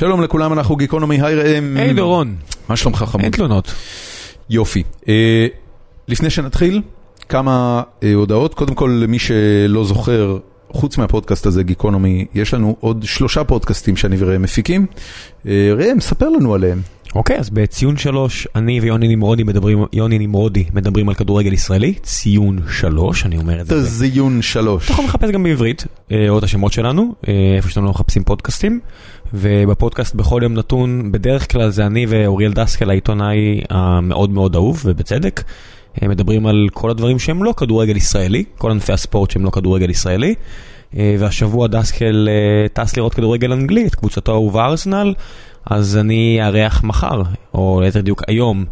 שלום לכולם, אנחנו גיקונומי, היי ראם. היי דורון. מה שלומך חמוד? אין תלונות. יופי. אה, לפני שנתחיל, כמה אה, הודעות. קודם כל, למי שלא זוכר, חוץ מהפודקאסט הזה, גיקונומי, יש לנו עוד שלושה פודקאסטים שאני וראם מפיקים. אה, ראם, ספר לנו עליהם. אוקיי, אז בציון שלוש, אני ויוני נמרודי מדברים, יוני נמרודי מדברים על כדורגל ישראלי, ציון שלוש, אני אומר את זה. תזיון שלוש. אתה יכול לחפש גם בעברית, או את השמות שלנו, איפה שאתם לא מחפשים פודקאסטים, ובפודקאסט בכל יום נתון, בדרך כלל זה אני ואוריאל דסקל, העיתונאי המאוד מאוד אהוב, ובצדק. הם מדברים על כל הדברים שהם לא כדורגל ישראלי, כל ענפי הספורט שהם לא כדורגל ישראלי. אה, והשבוע דסקל טס לראות כדורגל אנגלי, את קבוצתו האהובה ארסנל. אז אני אארח מחר, או ליתר דיוק היום,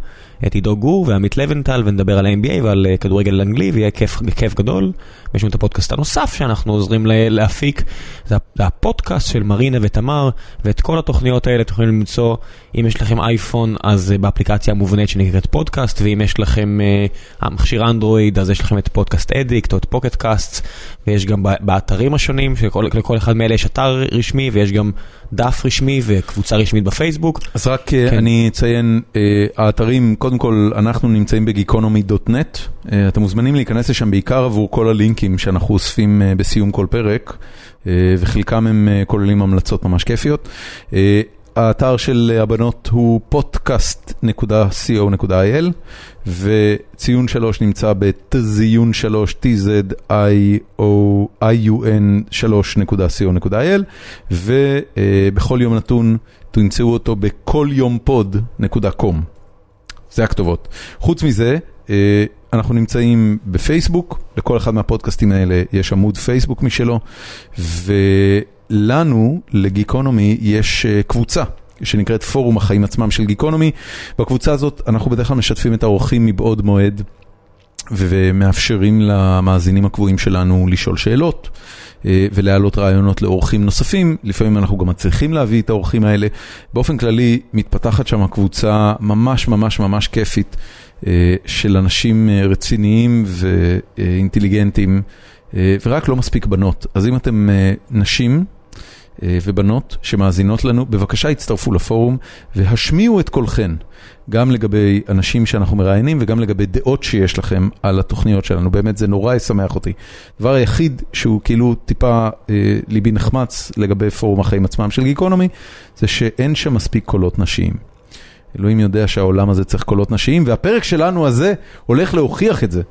את עידו גור ועמית לבנטל ונדבר על ה-NBA ועל אה, כדורגל אנגלי ויהיה כיף, כיף גדול. יש לנו את הפודקאסט הנוסף שאנחנו עוזרים להפיק, זה הפודקאסט של מרינה ותמר ואת כל התוכניות האלה אתם יכולים למצוא, אם יש לכם אייפון אז אה, באפליקציה המובנית שנקראת פודקאסט ואם יש לכם uh, מכשיר אנדרואיד אז יש לכם את Podcast Addict או את Pocket Casts ויש גם באתרים השונים, שלכל אחד מאלה יש אתר רשמי ויש גם דף רשמי וקבוצה רשמית בפייסבוק. אז רק כן. אני אציין, האתרים, קודם כל אנחנו נמצאים בגיקונומי.net, אתם מוזמנים להיכנס לשם בעיקר עבור כל הלינקים שאנחנו אוספים בסיום כל פרק, וחלקם הם כוללים המלצות ממש כיפיות. האתר של הבנות הוא podcast.co.il וציון שלוש נמצא בתזיון שלוש, t-z-i-o-i-u-n 3.co.il ובכל יום נתון תמצאו אותו בכל יום pod.com. זה הכתובות. חוץ מזה, אנחנו נמצאים בפייסבוק, לכל אחד מהפודקאסטים האלה יש עמוד פייסבוק משלו, ולנו, לגיקונומי, יש קבוצה. שנקראת פורום החיים עצמם של גיקונומי. בקבוצה הזאת אנחנו בדרך כלל משתפים את האורחים מבעוד מועד ומאפשרים למאזינים הקבועים שלנו לשאול שאלות ולהעלות רעיונות לאורחים נוספים. לפעמים אנחנו גם מצליחים להביא את האורחים האלה. באופן כללי מתפתחת שם קבוצה ממש ממש ממש כיפית של אנשים רציניים ואינטליגנטים ורק לא מספיק בנות. אז אם אתם נשים, ובנות שמאזינות לנו, בבקשה הצטרפו לפורום והשמיעו את קולכן, גם לגבי אנשים שאנחנו מראיינים וגם לגבי דעות שיש לכם על התוכניות שלנו, באמת זה נורא ישמח אותי. הדבר היחיד שהוא כאילו טיפה אה, ליבי נחמץ לגבי פורום החיים עצמם של גיקונומי, זה שאין שם מספיק קולות נשיים. אלוהים יודע שהעולם הזה צריך קולות נשיים, והפרק שלנו הזה הולך להוכיח את זה.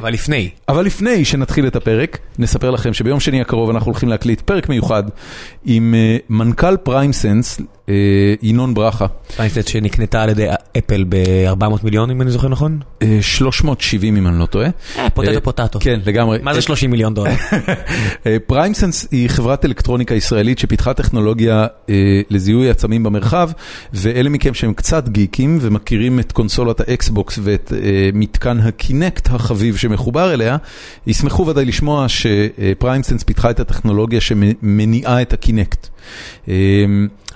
אבל לפני. אבל לפני שנתחיל את הפרק, נספר לכם שביום שני הקרוב אנחנו הולכים להקליט פרק מיוחד עם מנכ"ל PrimeSense, ינון ברכה. PrimeSense שנקנתה על ידי אפל ב-400 מיליון אם אני זוכר נכון? 370 אם אני לא טועה. Potato potato. כן, לגמרי. מה זה 30 מיליון דולר? PrimeSense היא חברת אלקטרוניקה ישראלית שפיתחה טכנולוגיה לזיהוי עצמים במרחב, ואלה מכם שהם קצת גיקים ומכירים את קונסולת ה Xbox ואת מתקן ה Kinect החביב שמחובר אליה, ישמחו ודאי לשמוע ש PrimeSense פיתחה את הטכנולוגיה שמניעה את ה Kinect.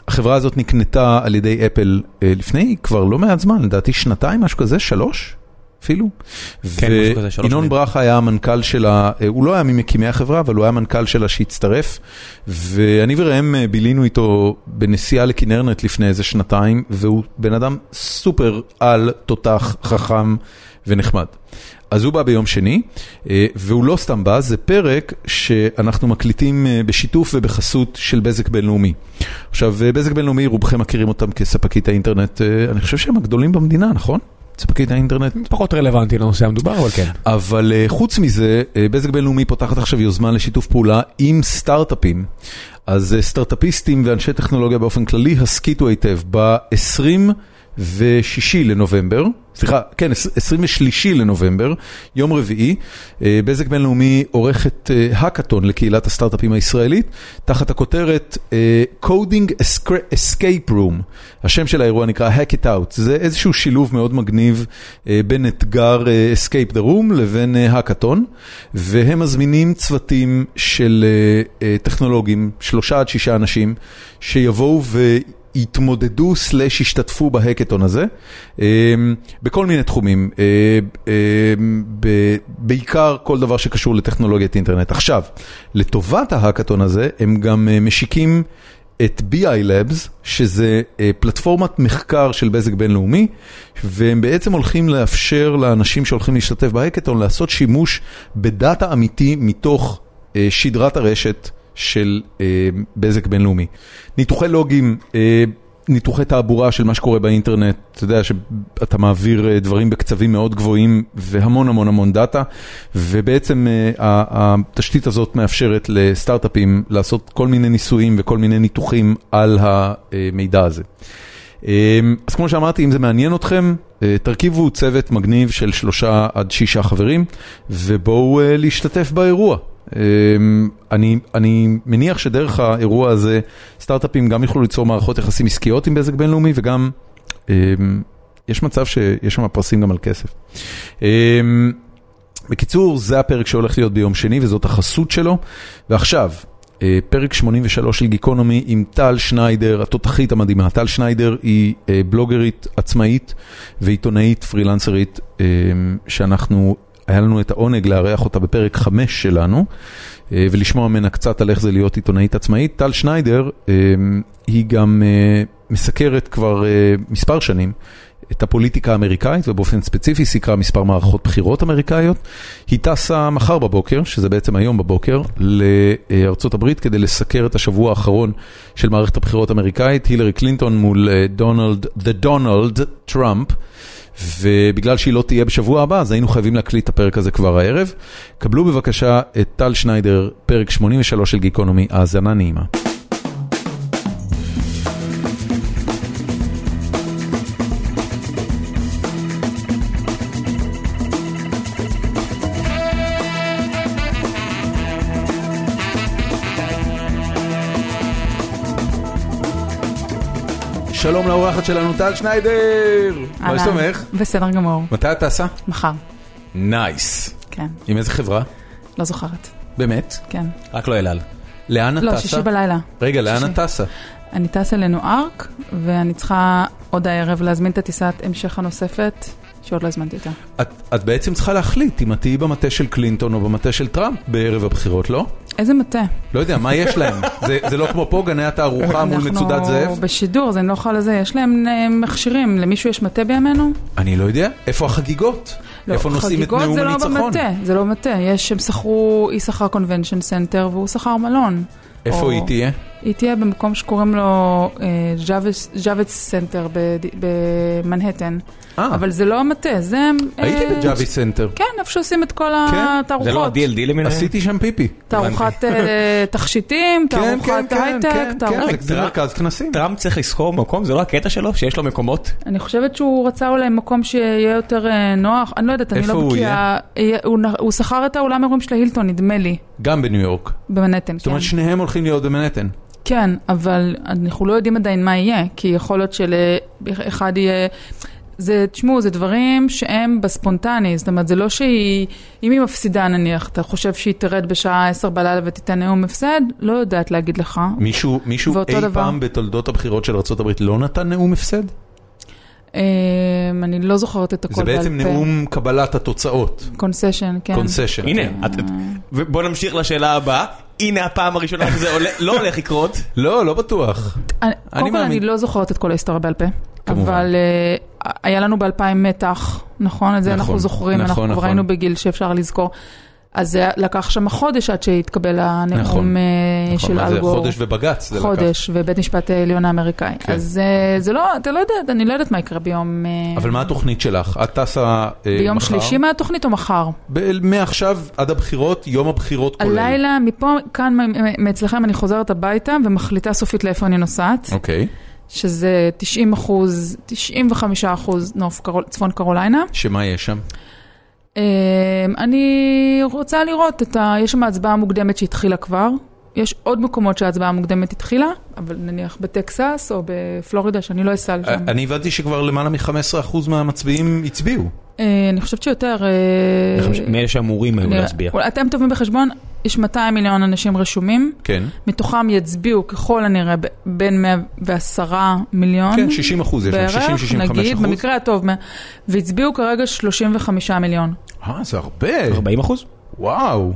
החברה הזאת נקנתה על ידי אפל לפני כבר לא מעט זמן, לדעתי שנתיים, משהו כזה, שלוש אפילו. כן, משהו כזה, שלוש. וינון ברכה היה המנכ"ל שלה, הוא לא היה ממקימי החברה, אבל הוא היה מנכ"ל שלה שהצטרף, ואני וראם בילינו איתו בנסיעה לכנרנט לפני איזה שנתיים, והוא בן אדם סופר על, תותח, חכם ונחמד. אז הוא בא ביום שני, והוא לא סתם בא, זה פרק שאנחנו מקליטים בשיתוף ובחסות של בזק בינלאומי. עכשיו, בזק בינלאומי, רובכם מכירים אותם כספקית האינטרנט, אני חושב שהם הגדולים במדינה, נכון? ספקית האינטרנט. פחות רלוונטי לנושא המדובר, אבל כן. אבל חוץ מזה, בזק בינלאומי פותחת עכשיו יוזמה לשיתוף פעולה עם סטארט-אפים. אז סטארט-אפיסטים ואנשי טכנולוגיה באופן כללי הסכיתו היטב ב-20 ושישי לנובמבר, סליחה, כן, 23 לנובמבר, יום רביעי, בזק בינלאומי עורכת האקתון לקהילת הסטארט-אפים הישראלית, תחת הכותרת Coding Escape Room. השם של האירוע נקרא Hack It Out, זה איזשהו שילוב מאוד מגניב בין אתגר Escape the Room לבין האקתון, והם מזמינים צוותים של טכנולוגים, שלושה עד שישה אנשים, שיבואו ו... יתמודדו סלאש השתתפו בהקטון הזה, בכל מיני תחומים, בעיקר כל דבר שקשור לטכנולוגיית אינטרנט. עכשיו, לטובת ההקטון הזה, הם גם משיקים את BI Labs, שזה אה, פלטפורמת מחקר של בזק בינלאומי, והם בעצם הולכים לאפשר לאנשים שהולכים להשתתף בהקטון לעשות שימוש בדאטה אמיתי מתוך אה, שדרת הרשת של אה, בזק בינלאומי. ניתוחי לוגים, אה, ניתוחי תעבורה של מה שקורה באינטרנט, אתה יודע שאתה מעביר אה, דברים בקצבים מאוד גבוהים והמון המון המון דאטה, ובעצם אה, התשתית הזאת מאפשרת לסטארט-אפים לעשות כל מיני ניסויים וכל מיני ניתוחים על המידע הזה. אה, אז כמו שאמרתי, אם זה מעניין אתכם, תרכיבו צוות מגניב של שלושה עד שישה חברים, ובואו להשתתף באירוע. אמ, אני, אני מניח שדרך האירוע הזה סטארט-אפים גם יוכלו ליצור מערכות יחסים עסקיות עם בזק בינלאומי וגם אמ, יש מצב שיש שם פרסים גם על כסף. אמ, בקיצור, זה הפרק שהולך להיות ביום שני וזאת החסות שלו. ועכשיו, אה, פרק 83 של גיקונומי עם טל שניידר, התותחית המדהימה. טל שניידר היא אה, בלוגרית עצמאית ועיתונאית פרילנסרית שאנחנו היה לנו את העונג לארח אותה בפרק 5 שלנו, אה, ולשמוע ממנה קצת על איך זה להיות עיתונאית עצמאית. טל שניידר, אה, היא גם אה, מסקרת כבר מספר שנים את הפוליטיקה האמריקאית, ובאופן ספציפי סיקרה מספר מערכות בחירות אמריקאיות. היא טסה מחר בבוקר, שזה בעצם היום בבוקר, לארצות הברית כדי לסקר את השבוע האחרון של מערכת הבחירות האמריקאית, הילרי קלינטון מול דונלד, The Donald Trump. ובגלל שהיא לא תהיה בשבוע הבא, אז היינו חייבים להקליט את הפרק הזה כבר הערב. קבלו בבקשה את טל שניידר, פרק 83 של גיקונומי, האזנה נעימה. שלום לאורחת שלנו, טל שניידר. מה שלומך? בסדר גמור. מתי את טסה? מחר. Nice. כן. עם איזה חברה? לא זוכרת. באמת? כן. רק לא אלעל. לאן את טסה? לא, שישי בלילה. רגע, לאן את טסה? אני טסה לנוארק, ואני צריכה עוד הערב להזמין את הטיסת המשך הנוספת, שעוד לא הזמנתי אותה. את, את בעצם צריכה להחליט אם את תהיי במטה של קלינטון או במטה של טראמפ בערב הבחירות, לא? איזה מטה? לא יודע, מה יש להם? זה, זה לא כמו פה, גני התערוכה מול מצודת זאב? אנחנו בשידור, אני לא יכולה לזה. יש להם אה, מכשירים, למישהו יש מטה בימינו? אני לא יודע. איפה החגיגות? לא, איפה נושאים את נאום הניצחון? חגיגות זה לא במטה, זה לא במטה. יש, הם שכרו, היא שכרה convention center והוא שכר מלון. איפה או... היא תהיה? היא תהיה במקום שקוראים לו Javits Center במנהטן. אבל זה לא המטה, זה... הייתי ב Javits Center. כן, איפה שעושים את כל התערוכות. זה לא ה-DLD למיניהם? עשיתי שם פיפי. תערוכת תכשיטים, תערוכת הייטק, תערוכת... זה מרכז כנסים. טראמפ צריך לזכור מקום, זה לא הקטע שלו, שיש לו מקומות? אני חושבת שהוא רצה אולי מקום שיהיה יותר נוח, אני לא יודעת, אני לא בקיאה. איפה הוא יהיה? הוא שכר את האולם אירועים של ההילטון, נדמה לי. גם בניו יורק. במנהטן, כן. זאת אומרת, שניהם הולכים להיות במנהטן. כן, אבל אנחנו לא יודעים עדיין מה יהיה, כי יכול להיות שלאחד יהיה... זה, תשמעו, זה דברים שהם בספונטני, זאת אומרת, זה לא שהיא, אם היא מפסידה נניח, אתה חושב שהיא תרד בשעה 10 בלילה ותיתן נאום הפסד? לא יודעת להגיד לך. מישהו, מישהו אי דבר... פעם בתולדות הבחירות של ארה"ב לא נתן נאום הפסד? אמ, אני לא זוכרת את הכל בעל פה. זה בעצם נאום קבלת התוצאות. קונסשן, כן. קונסשן. הנה, בוא נמשיך לשאלה הבאה. הנה הפעם הראשונה שזה לא הולך לקרות. לא, לא בטוח. קודם כל אני לא זוכרת את כל ההיסטוריה בעל פה. אבל היה לנו ב-2000 מתח, נכון? את זה אנחנו זוכרים, אנחנו כבר היינו בגיל שאפשר לזכור. אז זה לקח שם חודש עד שהתקבל הנאום נכון, אה, של נכון, אלגור. חודש ובג"ץ זה לקח. חודש, ובית משפט העליון האמריקאי. כן. אז אה, זה לא, אתה לא יודע, אני לא יודעת מה יקרה ביום... אה, אבל מה התוכנית שלך? את טסה מחר? ביום שלישי מה התוכנית או מחר? מעכשיו עד הבחירות, יום הבחירות כולל. הלילה, מפה, כאן מאצלכם אני חוזרת הביתה ומחליטה סופית לאיפה אני נוסעת. אוקיי. שזה 90 אחוז, 95 אחוז צפון קרוליינה. שמה יש שם? אמ, אני רוצה לראות את ה... יש שם הצבעה מוקדמת שהתחילה כבר. יש עוד מקומות שההצבעה המוקדמת התחילה, אבל נניח בטקסס או בפלורידה, שאני לא אסע לשם. אני הבנתי שכבר למעלה מ-15% מהמצביעים הצביעו. אה, אני חושבת שיותר... מאלה שאמורים היו להצביע. אתם טובים בחשבון, יש 200 מיליון אנשים רשומים. כן. מתוכם יצביעו ככל הנראה בין 110 מיליון. כן, 60 אחוז, יש להם 60-65 אחוז. נגיד, במקרה הטוב, והצביעו כרגע 35 מיליון. אה, זה הרבה. 40 אחוז? וואו.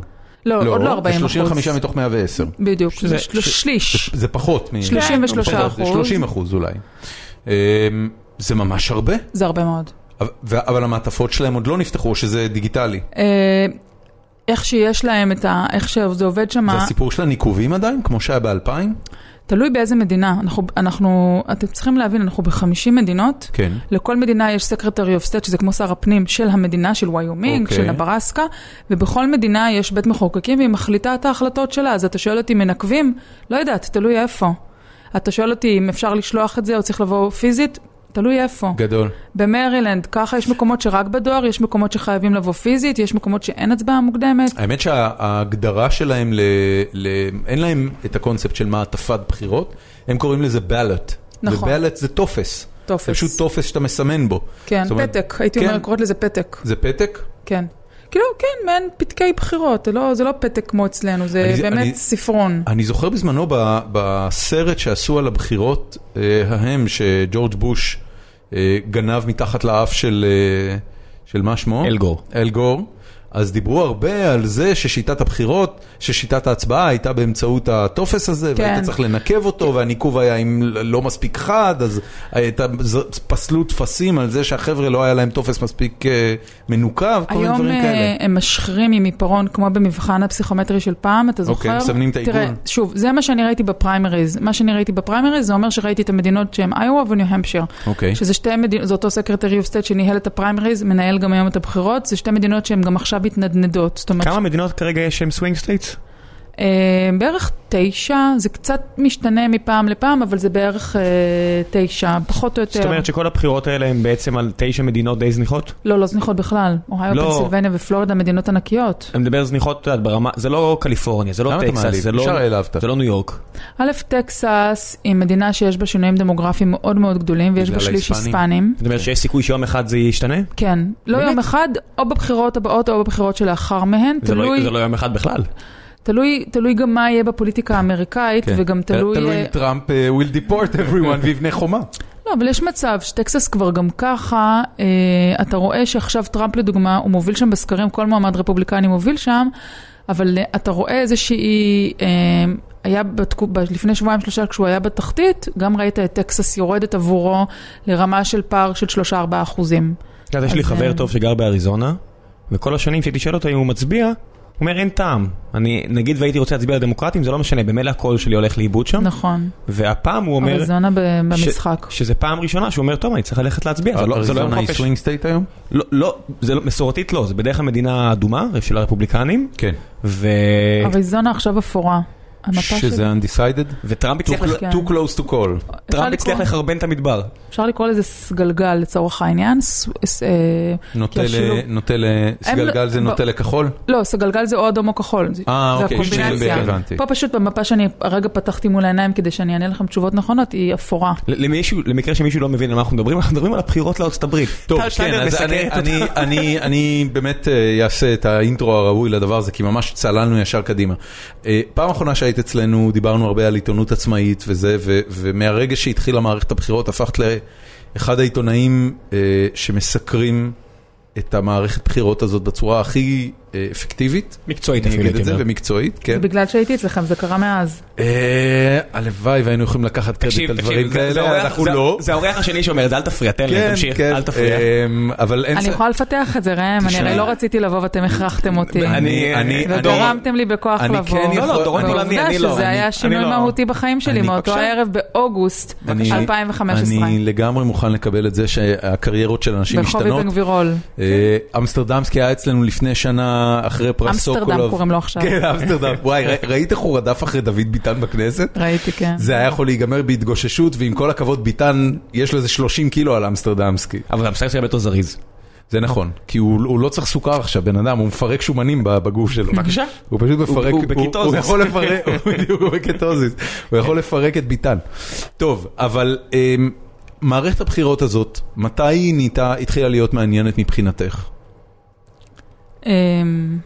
לא, עוד לא 40 זה אחוז. 35 מתוך 110. בדיוק, שזה- זה של- ש- שליש. זה פחות מ... 33 פחות, זה אחוז. 30 אחוז אולי. אמ, זה ממש הרבה, זה הרבה מאוד. אבל- המעטפות שלהם עוד לא נפתחו, או שזה דיגיטלי. איך שיש להם את ה... איך שזה עובד שם, זה הסיפור של הניקובים עדיין, כמו שהיה ב-2000? תלוי באיזה מדינה. אנחנו, אנחנו, אתם צריכים להבין, אנחנו ב-50 מדינות. כן. לכל מדינה יש Secretary of State, שזה כמו שר הפנים של המדינה, של ויומינג, אוקיי. של נברסקה, ובכל מדינה יש בית מחוקקים והיא מחליטה את ההחלטות שלה. אז אתה שואל אותי, מנקבים? לא יודעת, תלוי איפה. אתה שואל אותי אם אפשר לשלוח את זה או צריך לבוא פיזית? תלוי איפה. גדול. במרילנד, ככה יש מקומות שרק בדואר, יש מקומות שחייבים לבוא פיזית, יש מקומות שאין הצבעה מוקדמת. האמת שההגדרה שלהם, ל... ל... אין להם את הקונספט של מעטפת בחירות, הם קוראים לזה ballot. נכון. ו-ballot זה טופס. טופס. זה פשוט טופס שאתה מסמן בו. כן, אומרת- פתק, הייתי כן. אומרת, קוראת לזה פתק. זה פתק? כן. כאילו, כן, מעין פתקי בחירות, זה לא, זה לא פתק כמו אצלנו, זה אני- באמת אני- ספרון. אני זוכר בזמנו ב- בסרט שעשו על הבחירות אה, ההם, שג'ורג' בוש אה, גנב מתחת לאף של, אה, של מה שמו? אל גור. אל גור. אז דיברו הרבה על זה ששיטת הבחירות, ששיטת ההצבעה הייתה באמצעות הטופס הזה, כן. והיית צריך לנקב אותו, והניקוב היה עם לא מספיק חד, אז הייתה, פסלו טפסים על זה שהחבר'ה לא היה להם טופס מספיק אה, מנוקב, כל מיני היום דברים אה, כאלה. הם משחירים עם עיפרון כמו במבחן הפסיכומטרי של פעם, אתה זוכר? אוקיי, מסמנים את העיגול. תראה, שוב, זה מה שאני ראיתי בפריימריז. מה שאני ראיתי בפריימריז זה אומר שראיתי את המדינות שהן איואה וניו המפשיר. אוקיי. שזה שתי מדינות, זה אותו Secretary of State שניהל את הפריימריז, מנהל גם היום את הבחירות, זה שתי מדינות שהן גם עכשיו מתנדנדות. כמה מדינות כרגע יש שהן swing states? אה, בערך תשע, זה קצת משתנה מפעם לפעם, אבל זה בערך אה, תשע, פחות או יותר. זאת אומרת שכל הבחירות האלה הן בעצם על תשע מדינות די זניחות? לא, לא זניחות בכלל. אוהיו, לא. פנסילבניה ופלורידה, מדינות ענקיות. אני מדבר זניחות את יודעת, ברמה, זה לא קליפורניה, זה לא טקסס? זה לא-. זה לא ניו יורק. א', טקסס היא מדינה שיש בה שינויים דמוגרפיים מאוד מאוד גדולים, ויש בה שליש? היספנים. זאת אומרת שיש סיכוי שיום אחד זה ישתנה? כן. לא באמת? יום אחד, או בבחירות הבאות או בבחירות שלאחר מהן. זה לא- תלוי, זה לא יום אחד בכלל. תלוי, תלוי גם מה יהיה בפוליטיקה האמריקאית, כן. וגם תלוי... תלוי אה, אם טראמפ אה, will deport everyone ויבנה חומה. לא, אבל יש מצב שטקסס כבר גם ככה, אה, אתה רואה שעכשיו טראמפ לדוגמה, הוא מוביל שם בסקרים, כל מועמד רפובליקני מוביל שם, אבל אה, אתה רואה איזושהי, אה, היה בתקו, ב- לפני שבועיים שלושה כשהוא היה בתחתית, גם ראית את טקסס יורדת עבורו לרמה של פער של 3-4 אחוזים. יודעת, יש לי אז, חבר אה, טוב שגר באריזונה, וכל השנים שהייתי שואל אותו אם הוא מצביע, הוא אומר אין טעם. אני, נגיד והייתי רוצה להצביע לדמוקרטים, זה לא משנה, במילא הקול שלי הולך לאיבוד שם. נכון, והפעם הוא אומר, אריזונה במשחק. שזה פעם ראשונה שהוא אומר, טוב, אני צריך ללכת להצביע. זה לא- לא אריזונה היא. swing state היום? לא, לא, זה לא, מסורתית לא, זה בדרך כלל מדינה אדומה, של הרפובליקנים, כן. ו... אריזונה עכשיו אפורה. שזה undecided? וטראמפ הצליח. כן. too close to call. טראמפ הצליח לקרוא- לחרבן את המדבר. אפשר לקרוא לזה סגלגל לצורך העניין. אה, נוטה ל- נוטה ל... סגלגל זה ב- נוטה לכחול? לא, סגלגל זה או אדום או כחול. זה- אה, אוקיי, הקומבינציה. שניהם הבנתי. פה פשוט במפה שאני הרגע פתחתי מול העיניים כדי שאני אענה לכם תשובות נכונות, היא אפורה. למקרה שמישהו לא מבין על מה אנחנו מדברים, אנחנו מדברים על הבחירות לארצות הברית. טוב, כן, אז מסקרת אני- אותה. אני- אני- אני באמת אה, אעשה את האינטרו הראוי לדבר הזה, כי ממש צללנו ישר קדימה. אה, פעם אחרונה שהיית אצלנו, דיברנו הרבה על עיתונות עצמאית וזה, ומהרגע שהתחילה מערכת הבחירות, הפכת לאחד העיתונאים אה, שמסקרים את המערכת בחירות הזאת בצורה הכי אפקטיבית. מקצועית אני אפילו, אגיד את הייתי זה, אומר. ומקצועית, כן. בגלל שהייתי אצלכם, זה קרה מאז. אה, הלוואי והיינו יכולים לקחת קרדיט על דברים כאלה, אנחנו זה- לא. זה האורח השני שאומר את זה, אל תפריע, תן כן, לי, תמשיך, כן, אל תפריע. אמ, אבל אין אני יכולה לפתח את זה, ראם, אני. הרי לא רציתי לבוא ואתם הכרחתם אותי. אני- אני- וגרמתם לי בכוח אני לבוא. כן לא, לא, דורון פולני, אני לא. ועובדה שזה אני- היה שינוי אני לא. מהותי בחיים שלי אני- מאותו. הערב באוגוסט אני- 2015. אני לגמרי מוכן לקבל את זה שהקריירות של אנשים ברחוב משתנות. אבן גבירול. אה, אמסטרדמסקי היה אצלנו לפני שנה אחרי פרס סוקולוב. אמסטרדם קוראים לו עכשיו. כן, אמסטרדם. וואי, ראית איך הוא רדף אחרי דוד ביטן בכנסת? ראיתי, כן. זה היה יכול להיגמר בהתגוששות, ועם כל הכבוד, ביטן, יש לו איזה 30 קילו על אמסטרדמסקי. אבל שלי הרבה יותר זריז. זה נכון, כי הוא הוא לא צריך סוכר עכשיו, בן אדם, הוא מפרק שומנים בגוף שלו. בבקשה. הוא פשוט מפרק, הוא בקטוזיס. הוא יכול לפרק, הוא בדיוק, הוא בקטוזיס, הוא יכול לפרק את ביטן. טוב, אבל אמ, מערכת הבחירות הזאת, מתי היא נהייתה, התחילה להיות מעניינת מבחינתך? אמ,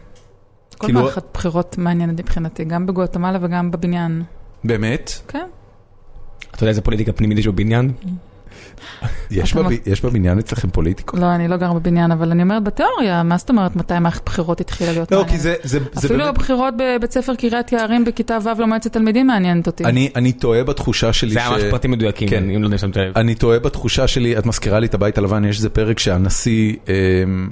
כל כאילו- מערכת בחירות מעניינת מבחינתי, גם בגואטמלה וגם בבניין. באמת? כן. אתה יודע איזה פוליטיקה פנימית יש בבניין? יש בבניין אצלכם פוליטיקות? לא, אני לא גר בבניין, אבל אני אומרת בתיאוריה, מה זאת אומרת מתי מערכת בחירות התחילה להיות לא, מעניינת? כי זה זה- זה אפילו. הבחירות בבית ספר קריית יערים בכיתה ו' למועצת תלמידים מעניינת אותי. אני אני טועה בתחושה שלי זה היה ממש ש- פרטים מדויקים, כן. אם לא שמת לב. אני טועה בתחושה שלי, את מזכירה לי את הבית הלבן, יש איזה פרק שהנשיא אמ,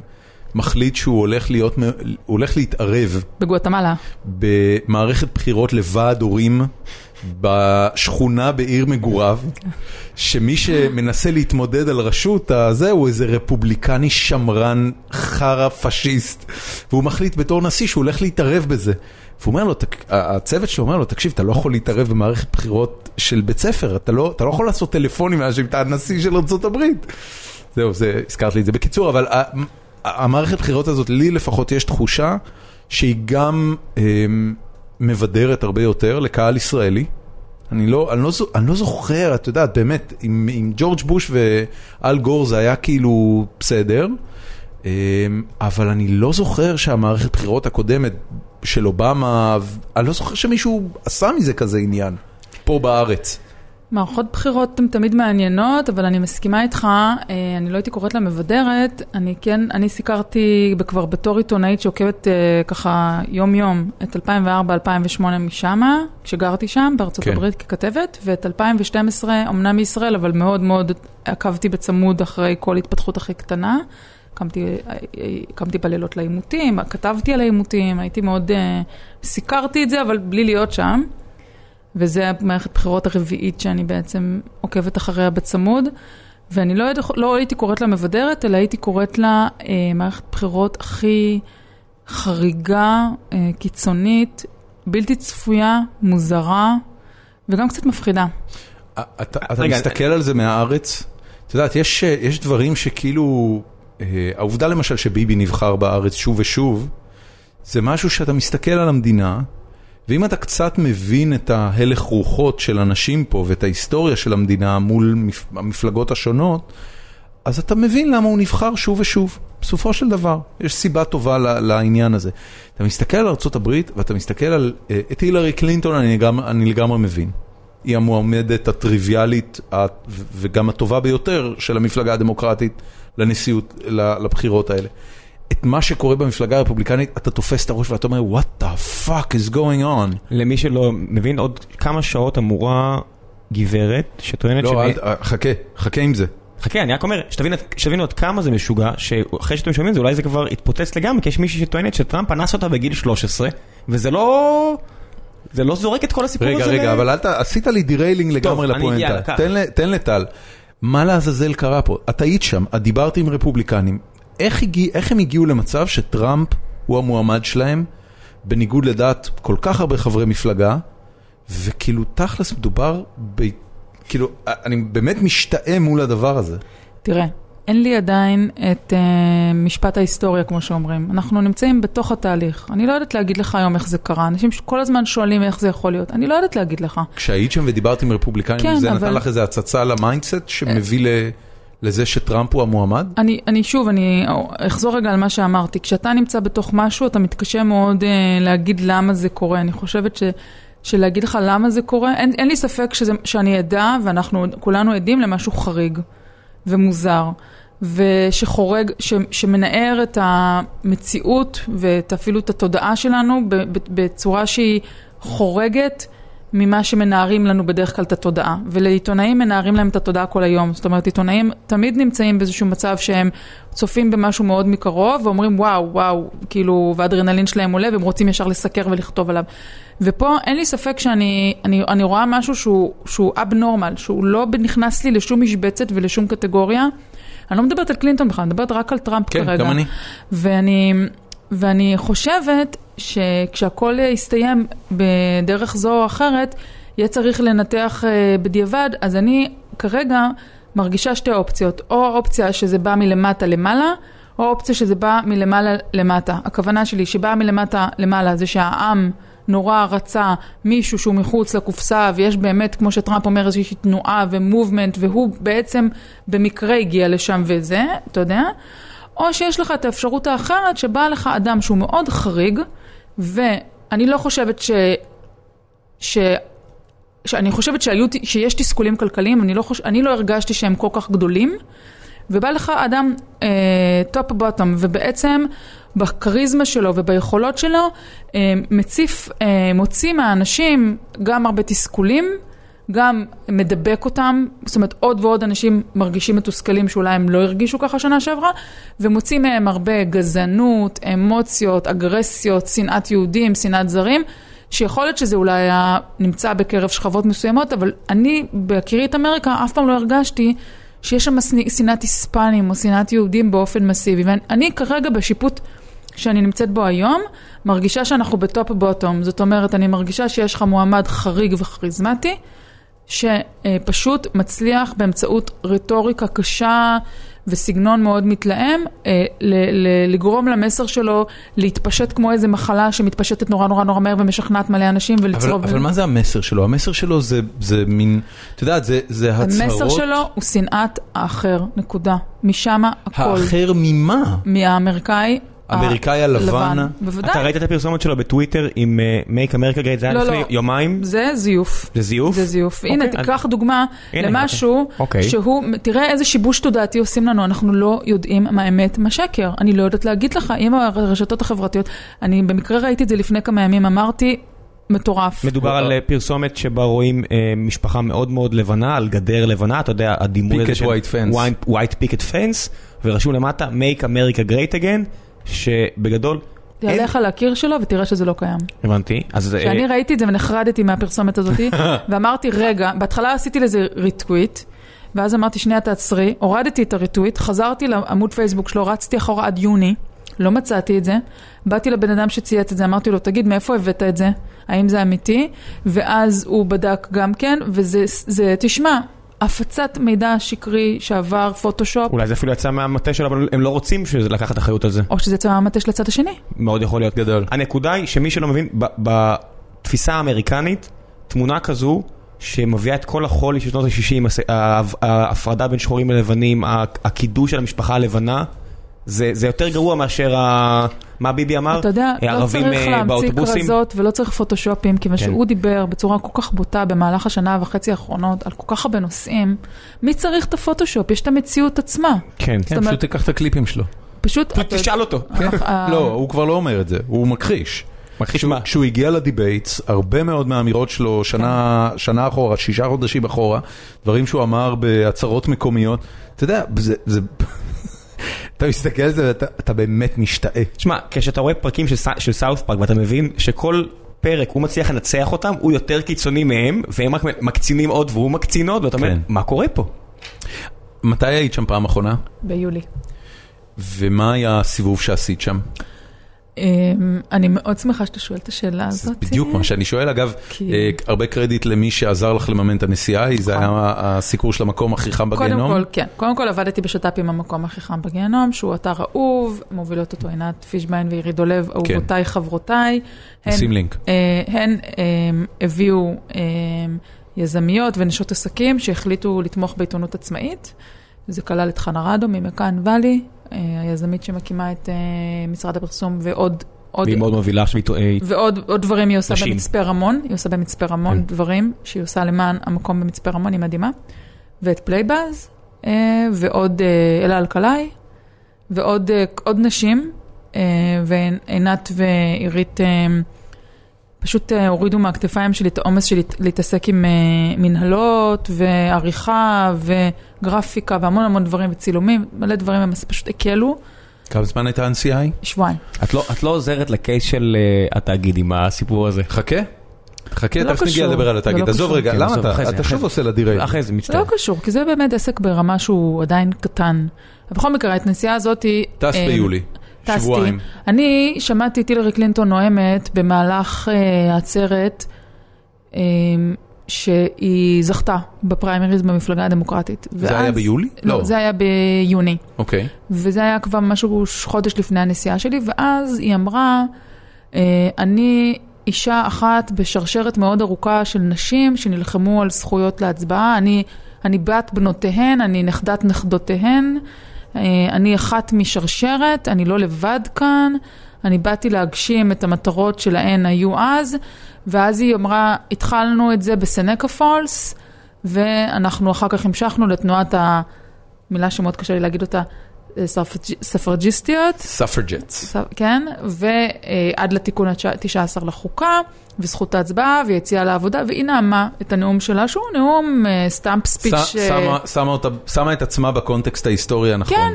מחליט שהוא הולך להיות, הוא הולך להתערב בגואטמלה. במערכת בחירות לוועד הורים בשכונה בעיר מגוריו, שמי שמנסה להתמודד על ראשות הזה הוא איזה רפובליקני שמרן חרא פשיסט, והוא מחליט בתור נשיא שהוא הולך להתערב בזה. והוא אומר לו, "תק- הצוות שלו אומר לו, תקשיב, אתה לא יכול להתערב במערכת בחירות של בית ספר, אתה לא, אתה לא יכול לעשות טלפונים לאנשים, אתה הנשיא של ארה"ב. זהו, זה, הזכרת לי את זה בקיצור, אבל המערכת בחירות הזאת, לי לפחות יש תחושה שהיא גם אמ, מבדרת הרבה יותר לקהל ישראלי. אני לא, אני, לא, אני לא זוכר, את יודעת, באמת, עם, עם ג'ורג' בוש ואל גור זה היה כאילו בסדר, אמ, אבל אני לא זוכר שהמערכת בחירות הקודמת של אובמה, אני לא זוכר שמישהו עשה מזה כזה עניין, פה בארץ. מערכות בחירות הן תמיד מעניינות, אבל אני מסכימה איתך, אה, אני לא הייתי קוראת לה מבדרת, אני כן, אני סיקרתי כבר בתור עיתונאית שעוקבת אה, ככה יום-יום את 2004-2008 משמה, כשגרתי שם בארצות כן. הברית ככתבת, ואת 2012, אמנם מישראל, אבל מאוד מאוד עקבתי בצמוד אחרי כל התפתחות הכי קטנה. קמתי, אה, קמתי בלילות לעימותים, כתבתי על העימותים, הייתי מאוד, סיקרתי את זה, אבל בלי להיות שם. וזה המערכת בחירות הרביעית שאני בעצם עוקבת אחריה בצמוד. ואני לא, יודע, לא הייתי קוראת לה מבדרת, אלא הייתי קוראת לה אה, מערכת בחירות הכי חריגה, אה, קיצונית, בלתי צפויה, מוזרה, וגם קצת מפחידה. אתה, אתה רגע, מסתכל על זה מהארץ, את יודעת, יש, יש דברים שכאילו, אה, העובדה למשל שביבי נבחר בארץ שוב ושוב, זה משהו שאתה מסתכל על המדינה, ואם אתה קצת מבין את ההלך רוחות של אנשים פה ואת ההיסטוריה של המדינה מול מפ- המפלגות השונות, אז אתה מבין למה הוא נבחר שוב ושוב. בסופו של דבר, יש סיבה טובה לעניין הזה. אתה מסתכל על ארה"ב ואתה מסתכל על... אה, את הילרי קלינטון אני, גם, אני לגמרי מבין. היא המועמדת הטריוויאלית וגם הטובה ביותר של המפלגה הדמוקרטית לנשיאות, לבחירות האלה. את מה שקורה במפלגה הרפובליקנית, אתה תופס את הראש ואתה אומר, what the fuck is going on? למי שלא מבין, עוד כמה שעות אמורה גברת שטוענת לא, שמ- אל, חכה, חכה עם זה. חכה, אני רק אומר, שתבין- שתבינו עד כמה זה משוגע, שאחרי שאתם שומעים את זה אולי זה כבר יתפוצץ לגמרי, כי יש מישהי שטוענת שטראמפ אנס אותה בגיל 13, וזה לא... זה לא זורק את כל הסיפור רגע, הזה. ל- רגע, אבל אל ת... עשית לי derailing לגמרי לפואנטה. תן תן לטל. מה לעזאזל קרה פה? את היית שם, את דיברת עם רפובליקנים. איך, הגיע, איך הם הגיעו למצב שטראמפ הוא המועמד שלהם, בניגוד לדעת כל כך הרבה חברי מפלגה, וכאילו תכלס מדובר ב... כאילו, אני באמת משתאה מול הדבר הזה. תראה, אין לי עדיין את uh, משפט ההיסטוריה, כמו שאומרים. אנחנו נמצאים בתוך התהליך. אני לא יודעת להגיד לך היום איך זה קרה. אנשים כל הזמן שואלים איך זה יכול להיות. אני לא יודעת להגיד לך. כשהיית שם ודיברת עם רפובליקנים, כן, זה נתן אבל- לך איזה הצצה ל mindset שמביא ל... לזה שטראמפ הוא המועמד? אני, אני שוב, אני אחזור רגע על מה שאמרתי. כשאתה נמצא בתוך משהו, אתה מתקשה מאוד uh, להגיד למה זה קורה. אני חושבת ש, שלהגיד לך למה זה קורה, אין, אין לי ספק שזה, שאני עדה, ואנחנו כולנו עדים למשהו חריג ומוזר. ושחורג, ש, שמנער את המציאות ואפילו את התודעה שלנו בצורה שהיא חורגת ממה שמנערים לנו בדרך כלל את התודעה. ולעיתונאים מנערים להם את התודעה כל היום. זאת אומרת, עיתונאים תמיד נמצאים באיזשהו מצב שהם צופים במשהו מאוד מקרוב ואומרים וואו, וואו, כאילו, והאדרנלין שלהם עולה והם רוצים ישר לסקר ולכתוב עליו. ופה אין לי ספק שאני אני, אני רואה משהו שהוא, שהוא אבנורמל, שהוא לא נכנס לי לשום משבצת ולשום קטגוריה. אני לא מדברת על קלינטון בכלל, אני מדברת רק על טראמפ כן, כרגע. גם אני. ואני, ואני חושבת שכשהכול יסתיים בדרך זו או אחרת, יהיה צריך לנתח אה, בדיעבד, אז אני כרגע מרגישה שתי אופציות, או אופציה שזה בא מלמטה למעלה, או אופציה שזה בא מלמעלה למטה. הכוונה שלי שבאה מלמטה למעלה זה שהעם נורא רצה מישהו שהוא מחוץ לקופסה, ויש באמת, כמו שטראמפ אומר, איזושהי תנועה ומובמנט, והוא בעצם במקרה הגיע לשם וזה, אתה יודע? או שיש לך את האפשרות האחרת שבא לך אדם שהוא מאוד חריג, ואני לא חושבת ש... ש... שאני חושבת שהיו, שיש תסכולים כלכליים, אני לא, חוש, אני לא הרגשתי שהם כל כך גדולים, ובא לך אדם top uh, bottom, ובעצם בכריזמה שלו וביכולות שלו, uh, מציף, uh, מוציא מהאנשים גם הרבה תסכולים, גם מדבק אותם, זאת אומרת עוד ועוד אנשים מרגישים מתוסכלים שאולי הם לא הרגישו ככה שנה שעברה, ומוציא מהם הרבה גזענות, אמוציות, אגרסיות, שנאת יהודים, שנאת זרים. שיכול להיות שזה אולי היה נמצא בקרב שכבות מסוימות, אבל אני, בהכירי את אמריקה, אף פעם לא הרגשתי שיש שם שנאת היספנים או שנאת יהודים באופן מסיבי. ואני כרגע בשיפוט שאני נמצאת בו היום, מרגישה שאנחנו בטופ בוטום. זאת אומרת, אני מרגישה שיש לך מועמד חריג וכריזמטי, שפשוט מצליח באמצעות רטוריקה קשה וסגנון מאוד מתלהם, אה, לגרום למסר שלו להתפשט כמו איזה מחלה שמתפשטת נורא נורא נורא מהר ומשכנעת מלא אנשים ולצרוב. אבל, אבל מה זה המסר שלו? המסר שלו זה, זה מין, את יודעת, זה, זה הצהרות... המסר שלו הוא שנאת האחר, נקודה. משם הכל. האחר ממה? מהאמריקאי אמריקאי הלבן. בוודאי. אתה ראית את הפרסומת שלו בטוויטר עם Make America Great, זה היה לא, לפני לא. יומיים? זה זיוף. זה זיוף? זה זיוף. הנה, אוקיי, אז- תיקח דוגמה הנה, למשהו אוקיי. שהוא, תראה איזה שיבוש תודעתי עושים לנו, אנחנו לא יודעים מה אמת, מה שקר. אני לא יודעת להגיד לך, עם הרשתות החברתיות, אני במקרה ראיתי את זה לפני כמה ימים, אמרתי, מטורף. מדובר על אה, פרסומת שבה רואים אה, משפחה מאוד מאוד לבנה, על גדר לבנה, אתה יודע, הדימוי הזה Picket של white fence. white- white picket fence, ורשום למטה Make America Great Again, שבגדול, אין- תעלה לך לקיר שלו ותראה שזה לא קיים. הבנתי, אז... אה, כשאני ראיתי את זה ונחרדתי מהפרסומת הזאתי, ואמרתי, רגע, בהתחלה עשיתי לזה ריטוויט, ואז אמרתי, שנייה תעצרי, הורדתי את הריטוויט, חזרתי לעמוד פייסבוק שלו, רצתי אחורה עד יוני, לא מצאתי את זה, באתי לבן אדם שצייץ את זה, אמרתי לו, תגיד, מאיפה הבאת את זה? האם זה אמיתי? ואז הוא בדק גם כן, וזה, זה, תשמע, הפצת מידע שקרי שעבר פוטושופ, אולי זה אפילו יצא מהמטה שלו, אבל הם לא רוצים שזה לקחת אחריות על זה. או שזה יצא מהמטה של הצד השני. מאוד יכול להיות. גדול. הנקודה היא שמי שלא מבין, ב- בתפיסה האמריקנית, תמונה כזו שמביאה את כל החולי של שנות ה-60, ההפרדה בין שחורים ללבנים, הקידוש של המשפחה הלבנה, זה, זה יותר גרוע מאשר ה... מה ביבי אמר? אתה יודע, לא צריך אה, להמציא באוטובוסים? כרזות ולא צריך פוטושופים, כיוון כן. שהוא דיבר בצורה כל כך בוטה במהלך השנה וחצי האחרונות על כל כך הרבה נושאים. מי צריך את הפוטושופ? יש את המציאות עצמה. כן. כן, אומרת- פשוט תיקח את הקליפים שלו. פשוט... פשוט אתה- תשאל אותו. אה, לא, הוא כבר לא אומר את זה, הוא מכחיש. מכחיש מה? כשהוא הגיע ל debates, הרבה מאוד מהאמירות שלו שנה, שנה אחורה, שישה חודשים אחורה, דברים שהוא אמר בהצהרות מקומיות, אתה יודע, זה, זה, אתה מסתכל על זה ואתה אתה באמת משתאה. תשמע, כשאתה רואה פרקים של, של South Park ואתה מבין שכל פרק הוא מצליח לנצח אותם, הוא יותר קיצוני מהם, והם רק מקצינים עוד והוא מקצין עוד, ואתה אומר, כן. מה קורה פה? מתי היית שם פעם אחרונה? ביולי. ומה היה הסיבוב שעשית שם? אמ, אני מאוד שמחה שאתה שואל את השאלה זה הזאת. בדיוק מה שאני שואל. אגב, אה, הרבה קרדיט למי שעזר לך לממן את הנסיעה, זה נכון. היה הסיקור של המקום הכי חם קודם בגיהנום. כל, כן. קודם כל עבדתי בשת"פ עם המקום הכי חם בגיהנום, שהוא אתר אהוב, מובילות אותו עינת פישביין ועירי דולב, אהובותיי, חברותיי. נשים לינק. אה, הן אה, הביאו אה, יזמיות ונשות עסקים שהחליטו לתמוך בעיתונות עצמאית. זה כלל את חנה רדו ממכאן ואלי, היזמית שמקימה את אה, משרד הפרסום ועוד עוד, והיא מאוד מובילה עכשיו אה, ועוד עוד דברים היא עושה. במצפה רמון, היא עושה במצפה רמון כן. דברים שהיא עושה למען המקום במצפה רמון, היא מדהימה. ואת Playbuzz, אה, ועוד אה, אלה אלקלעי, ועוד עוד נשים, ועינת ועירית פשוט אה, הורידו מהכתפיים שלי את העומס שלי להתעסק עם אה, מנהלות, ועריכה, וגרפיקה, והמון המון דברים, וצילומים, מלא דברים, הם פשוט הקלו, כמה זמן הייתה הנסיעה ההיא? שבועיים. את לא- את לא עוזרת לקייס של אה, התאגיד עם הסיפור הזה. חכה. חכה, זה לא תכף נגיע לדבר על זה התאגיד. לא עזוב. רגע, כן, למה אתה? זה, אתה שוב זה. עושה לדיריי. אחרי זה זה מצטער. לא קשור, כי זה באמת עסק ברמה שהוא עדיין קטן. בכל מקרה, את הנסיעה הזאתי... טס ביולי. שבועיים. אני שמעתי את הילרי קלינטון נואמת במהלך אה, העצרת, אה, שהיא זכתה בפריימריז במפלגה הדמוקרטית. זה היה ביולי? לא, לא. זה היה ביוני. אוקיי. וזה היה כבר משהו חודש לפני הנסיעה שלי, ואז היא אמרה, אה, אני אישה אחת בשרשרת מאוד ארוכה של נשים שנלחמו על זכויות להצבעה, אני, אני בת בנותיהן, אני נכדת נכדותיהן, אני אחת משרשרת, אני לא לבד כאן, אני באתי להגשים את המטרות שלהן היו אז, ואז היא אמרה, התחלנו את זה בסנקה פולס, ואנחנו אחר כך המשכנו לתנועת המילה שמאוד קשה לי להגיד אותה, ספרג'יסטיות. ספרג'טס. כן, ועד לתיקון ה-19 לחוקה, וזכות ההצבעה, ויציאה לעבודה, והיא נאמה את הנאום שלה, שהוא נאום stump speech. שמה את עצמה בקונטקסט ההיסטורי הנכון. כן,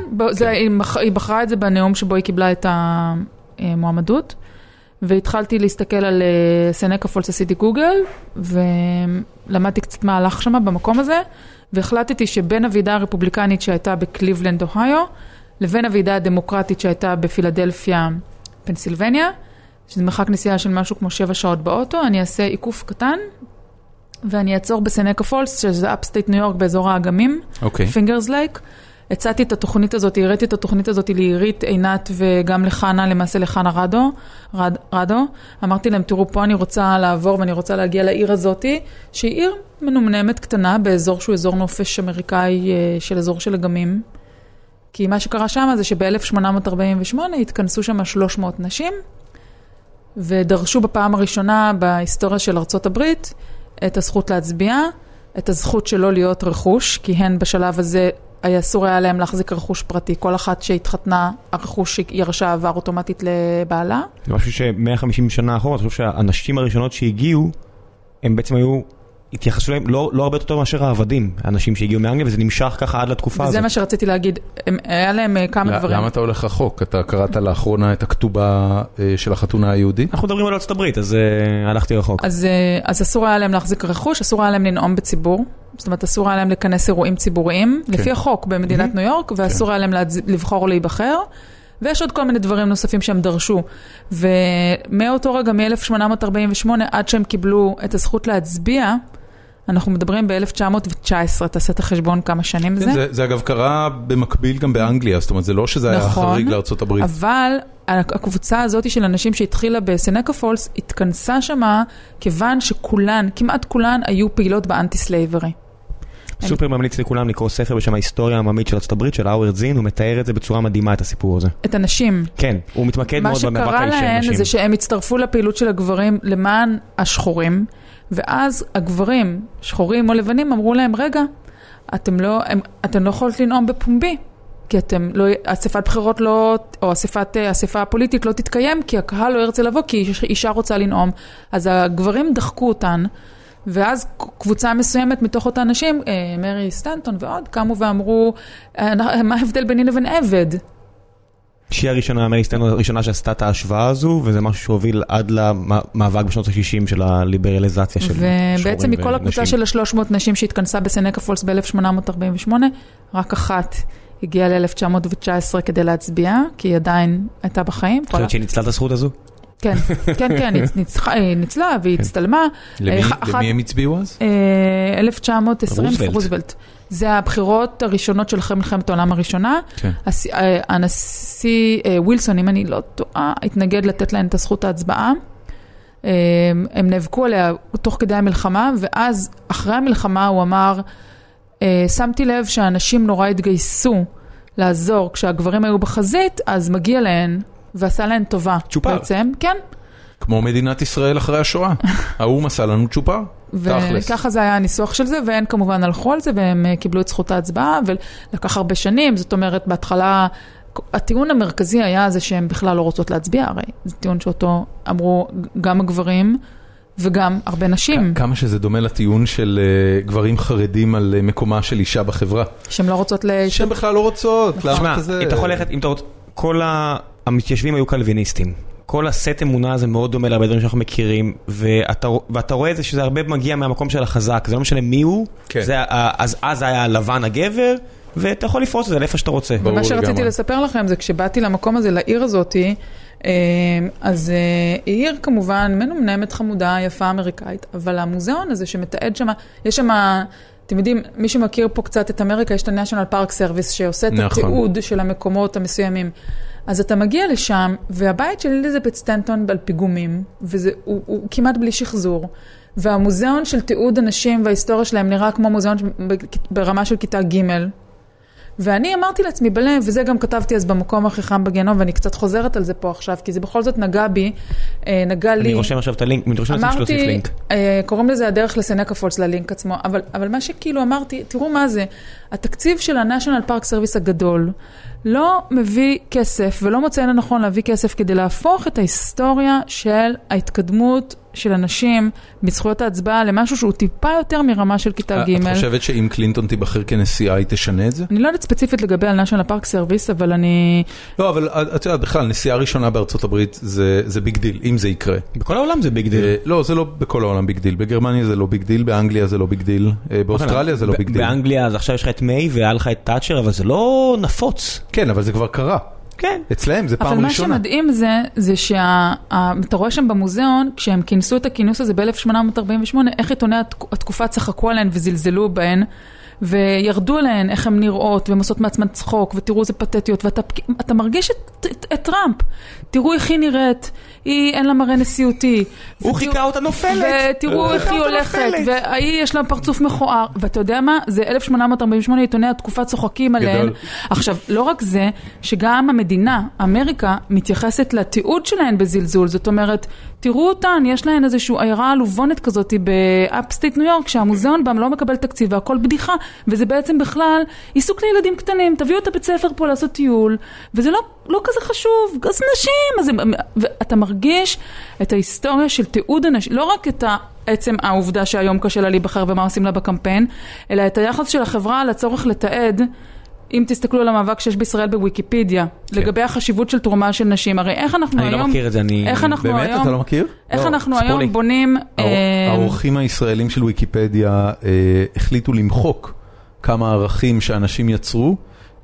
היא בחרה את זה בנאום שבו היא קיבלה את המועמדות. והתחלתי להסתכל על סנקה פולס עשיתי גוגל, ולמדתי קצת מה הלך שם במקום הזה, והחלטתי שבין הוועידה הרפובליקנית שהייתה בקליבלנד, אוהיו, לבין הוועידה הדמוקרטית שהייתה בפילדלפיה, פנסילבניה, שזה מרחק נסיעה של משהו כמו שבע שעות באוטו, אני אעשה עיקוף קטן, ואני אעצור בסנקה פולס, שזה upstate ניו יורק באזור האגמים, Finger Lakes. הצעתי את התוכנית הזאת, הראיתי את התוכנית הזאת לעירית, עינת וגם לחנה, למעשה לחנה רדו, רד, רדו. אמרתי להם, תראו, פה אני רוצה לעבור ואני רוצה להגיע לעיר הזאתי, שהיא עיר מנומנמת קטנה באזור שהוא אזור נופש אמריקאי של אזור של אגמים. כי מה שקרה שם זה שב-1848 התכנסו שם 300 נשים, ודרשו בפעם הראשונה בהיסטוריה של ארצות הברית את הזכות להצביע, את הזכות שלא להיות רכוש, כי הן בשלב הזה היה אסור היה להם להחזיק רכוש פרטי. כל אחת שהתחתנה, הרכוש שהיא ירשה עבר אוטומטית לבעלה. זה משהו ש-150 שנה אחורה, אני חושב שהנשים הראשונות שהגיעו, הם בעצם היו, התייחסו להם לא, לא הרבה יותר מאשר העבדים, האנשים שהגיעו מאנגליה, וזה נמשך ככה עד לתקופה הזאת. וזה מה שרציתי להגיד, הם, היה להם כמה דברים. למה אתה הולך רחוק? אתה קראת לאחרונה את הכתובה של החתונה היהודית? אנחנו מדברים על ארצות הברית, אז הלכתי רחוק. אז, אז אסור היה להם להחזיק רכוש, אסור היה להם לנאום בציבור. זאת אומרת, אסור היה להם לכנס אירועים ציבוריים, כן. לפי החוק במדינת mm-hmm. ניו יורק, ואסור כן. היה להם. לבחור או להיבחר. ויש עוד כל מיני דברים נוספים שהם דרשו. ומאותו רגע, מ-1848, עד שהם קיבלו את הזכות להצביע, אנחנו מדברים ב-1919, תעשה את החשבון כמה שנים כן, זה. זה. זה אגב קרה במקביל גם באנגליה, זאת אומרת, זה לא שזה נכון, היה חריג לארצות הברית. אבל הקבוצה הזאת של אנשים שהתחילה בסנקה פולס, התכנסה שמה כיוון שכולן, כמעט כולן, היו פעילות ב anti-slavery. סופר ממליץ לכולם לקרוא ספר בשם ההיסטוריה העממית של ארצות הברית, של האוורד זין, הוא מתאר את זה בצורה מדהימה, את הסיפור הזה. את הנשים. כן, הוא מתמקד מאוד במאבק האישי של הנשים. מה שקרה להן זה שהם הצטרפו לפעילות של הגברים למען השחורים, ואז הגברים, שחורים או לבנים, אמרו להם, רגע, אתם לא, הם, אתם לא יכולות לנאום בפומבי, כי אתם לא, אספת בחירות לא, או אספת, אספה הפוליטית לא תתקיים, כי הקהל לא ירצה לבוא, כי אישה רוצה לנאום. אז הגברים דחקו אותן. ואז קבוצה מסוימת מתוך אותן נשים, מרי סטנטון ועוד, קמו ואמרו, מה ההבדל ביני לבין עבד? שהיא הראשונה, מרי סטנטון הראשונה שעשתה את ההשוואה הזו, וזה משהו שהוביל עד למאבק בשנות ה-60 של הליברליזציה של שחורים ונשים. ובעצם מכל הקבוצה של ה-300 נשים שהתכנסה בסנקה פולס ב-1848, רק אחת. הגיעה ל-1919 כדי להצביע, כי היא עדיין הייתה בחיים. את חושבת שהיא ניצלה את הזכות הזו? כן, כן, כן, היא ניצלה והיא הצטלמה. למי הם הצביעו אז? 1920, רוזוולט. זה הבחירות הראשונות של אחרי מלחמת העולם הראשונה. הנשיא ווילסון, אם אני לא טועה, התנגד לתת להן את הזכות ההצבעה. הם נאבקו עליה תוך כדי המלחמה, ואז אחרי המלחמה הוא אמר, שמתי לב שאנשים נורא התגייסו לעזור כשהגברים היו בחזית, אז מגיע להן. ועשה להן טובה. צ'ופר. בעצם, כן. כמו מדינת ישראל אחרי השואה. האו"ם עשה לנו צ'ופר, תכלס. וככה זה היה הניסוח של זה, והן כמובן הלכו על זה, והם קיבלו את זכות ההצבעה, ולקח הרבה שנים, זאת אומרת, בהתחלה, הטיעון המרכזי היה זה שהן בכלל לא רוצות להצביע, הרי זה טיעון שאותו אמרו גם הגברים. וגם הרבה נשים. כמה שזה דומה לטיעון של גברים חרדים על מקומה של אישה בחברה. שהן לא רוצות ל... שהן בכלל לא רוצות, למה כזה? אתה יכול ללכת, אם אתה רוצה, כל ה... המתיישבים היו קלוויניסטים. כל הסט אמונה הזה מאוד דומה להרבה דברים שאנחנו מכירים, ואתה, ואתה רואה את זה שזה הרבה מגיע מהמקום של החזק, זה לא משנה מי הוא, כן. זה, אז אז היה לבן הגבר, ואתה יכול לפרוס את זה לאיפה שאתה רוצה. ומה שרציתי לגמרי. לספר לכם זה כשבאתי למקום הזה, לעיר הזאתי, אז היא עיר כמובן מנומנמת, חמודה, יפה אמריקאית, אבל המוזיאון הזה שמתעד שם, יש שם... אתם יודעים, מי שמכיר פה קצת את אמריקה, יש את ה-National Park Service שעושה את נכון. התיעוד של המקומות המסוימים. אז אתה מגיע לשם, והבית של אליזבת סטנטון על פיגומים, והוא הוא כמעט בלי שחזור. והמוזיאון של תיעוד אנשים וההיסטוריה שלהם נראה כמו מוזיאון ברמה של כיתה ג'. ואני אמרתי לעצמי בלב, וזה גם כתבתי אז במקום הכי חם בגיהנום, ואני קצת חוזרת על זה פה עכשיו, כי זה בכל זאת נגע בי, אה, נגע לי. אני רושם עכשיו את הלינק, אני רושם לעצמי שתוסיף אמרתי, לינק. אה, קוראים לזה הדרך לסנקפולס, ללינק עצמו, אבל, אבל מה שכאילו אמרתי, תראו מה זה, התקציב של ה-National Park Service הגדול לא מביא כסף ולא מוצא לנכון להביא כסף כדי להפוך את ההיסטוריה של ההתקדמות של אנשים בזכויות ההצבעה למשהו שהוא טיפה יותר מרמה של כיתה ג'. את חושבת שאם קלינטון תיבחר כנשיאה היא תשנה את זה? אני לא יודעת ספציפית לגבי ה-National Park Service, אבל אני... לא, אבל את יודעת, בכלל, נשיאה ראשונה בארצות הברית זה זה big deal, אם זה יקרה. בכל העולם זה big deal. אה, לא, זה לא בכל העולם big deal. בגרמניה זה לא big deal, באנגליה זה לא big deal, אה, באוסטרליה זה לא big deal. באנגליה אז עכשיו יש לך את מיי והיה לך את תאצ'ר, אבל זה לא נפוץ. כן, אבל זה כבר קרה. כן. אצלהם זה אבל פעם מה ראשונה. שמדהים זה, זה שאתה רואה שם במוזיאון, כשהם כינסו את הכינוס הזה ב-1848, איך עיתוני התק- התקופה צחקו עליהן וזלזלו בהן. וירדו עליהן, איך הן נראות, והן עושות מעצמן צחוק, ותראו איזה פתטיות, ואתה אתה מרגיש את, את, את טראמפ. תראו איך היא נראית, היא אין לה מראה נשיאותי. הוא ותראו- חיכה אותה נופלת. ותראו איך היא הולכת. וההיא יש לה פרצוף מכוער, ואתה יודע מה? זה 1848, עיתוני התקופה צוחקים עליהן. גדול. עכשיו, לא רק זה, שגם המדינה, אמריקה, מתייחסת לתיעוד שלהן בזלזול, זאת אומרת, תראו אותן, יש להן איזושהי עיירה עלובונת כזאת ב upstate ניו יורק, שהמוזיאון שם לא מקבל תקציב והכל בדיחה, וזה בעצם בכלל עיסוק לילדים קטנים, תביאו את הבית ספר פה לעשות טיול, וזה לא, לא כזה חשוב, אז נשים, אז הם- ואתה מרגיש את ההיסטוריה של תיעוד אנשים, לא רק את ה... עצם העובדה שהיום קשה לה להיבחר ומה עושים לה בקמפיין, אלא את היחס של החברה לצורך לתעד אם תסתכלו על המאבק שיש בישראל בוויקיפדיה, כן. לגבי החשיבות של תרומה של נשים, הרי איך אנחנו אני היום... לא מכיר את זה, אני... איך אנחנו באמת? היום... אתה לא מכיר? איך לא, אנחנו היום לי. בונים... האור- אה, העורכים הישראלים של ויקיפדיה אה, החליטו למחוק כמה ערכים שאנשים יצרו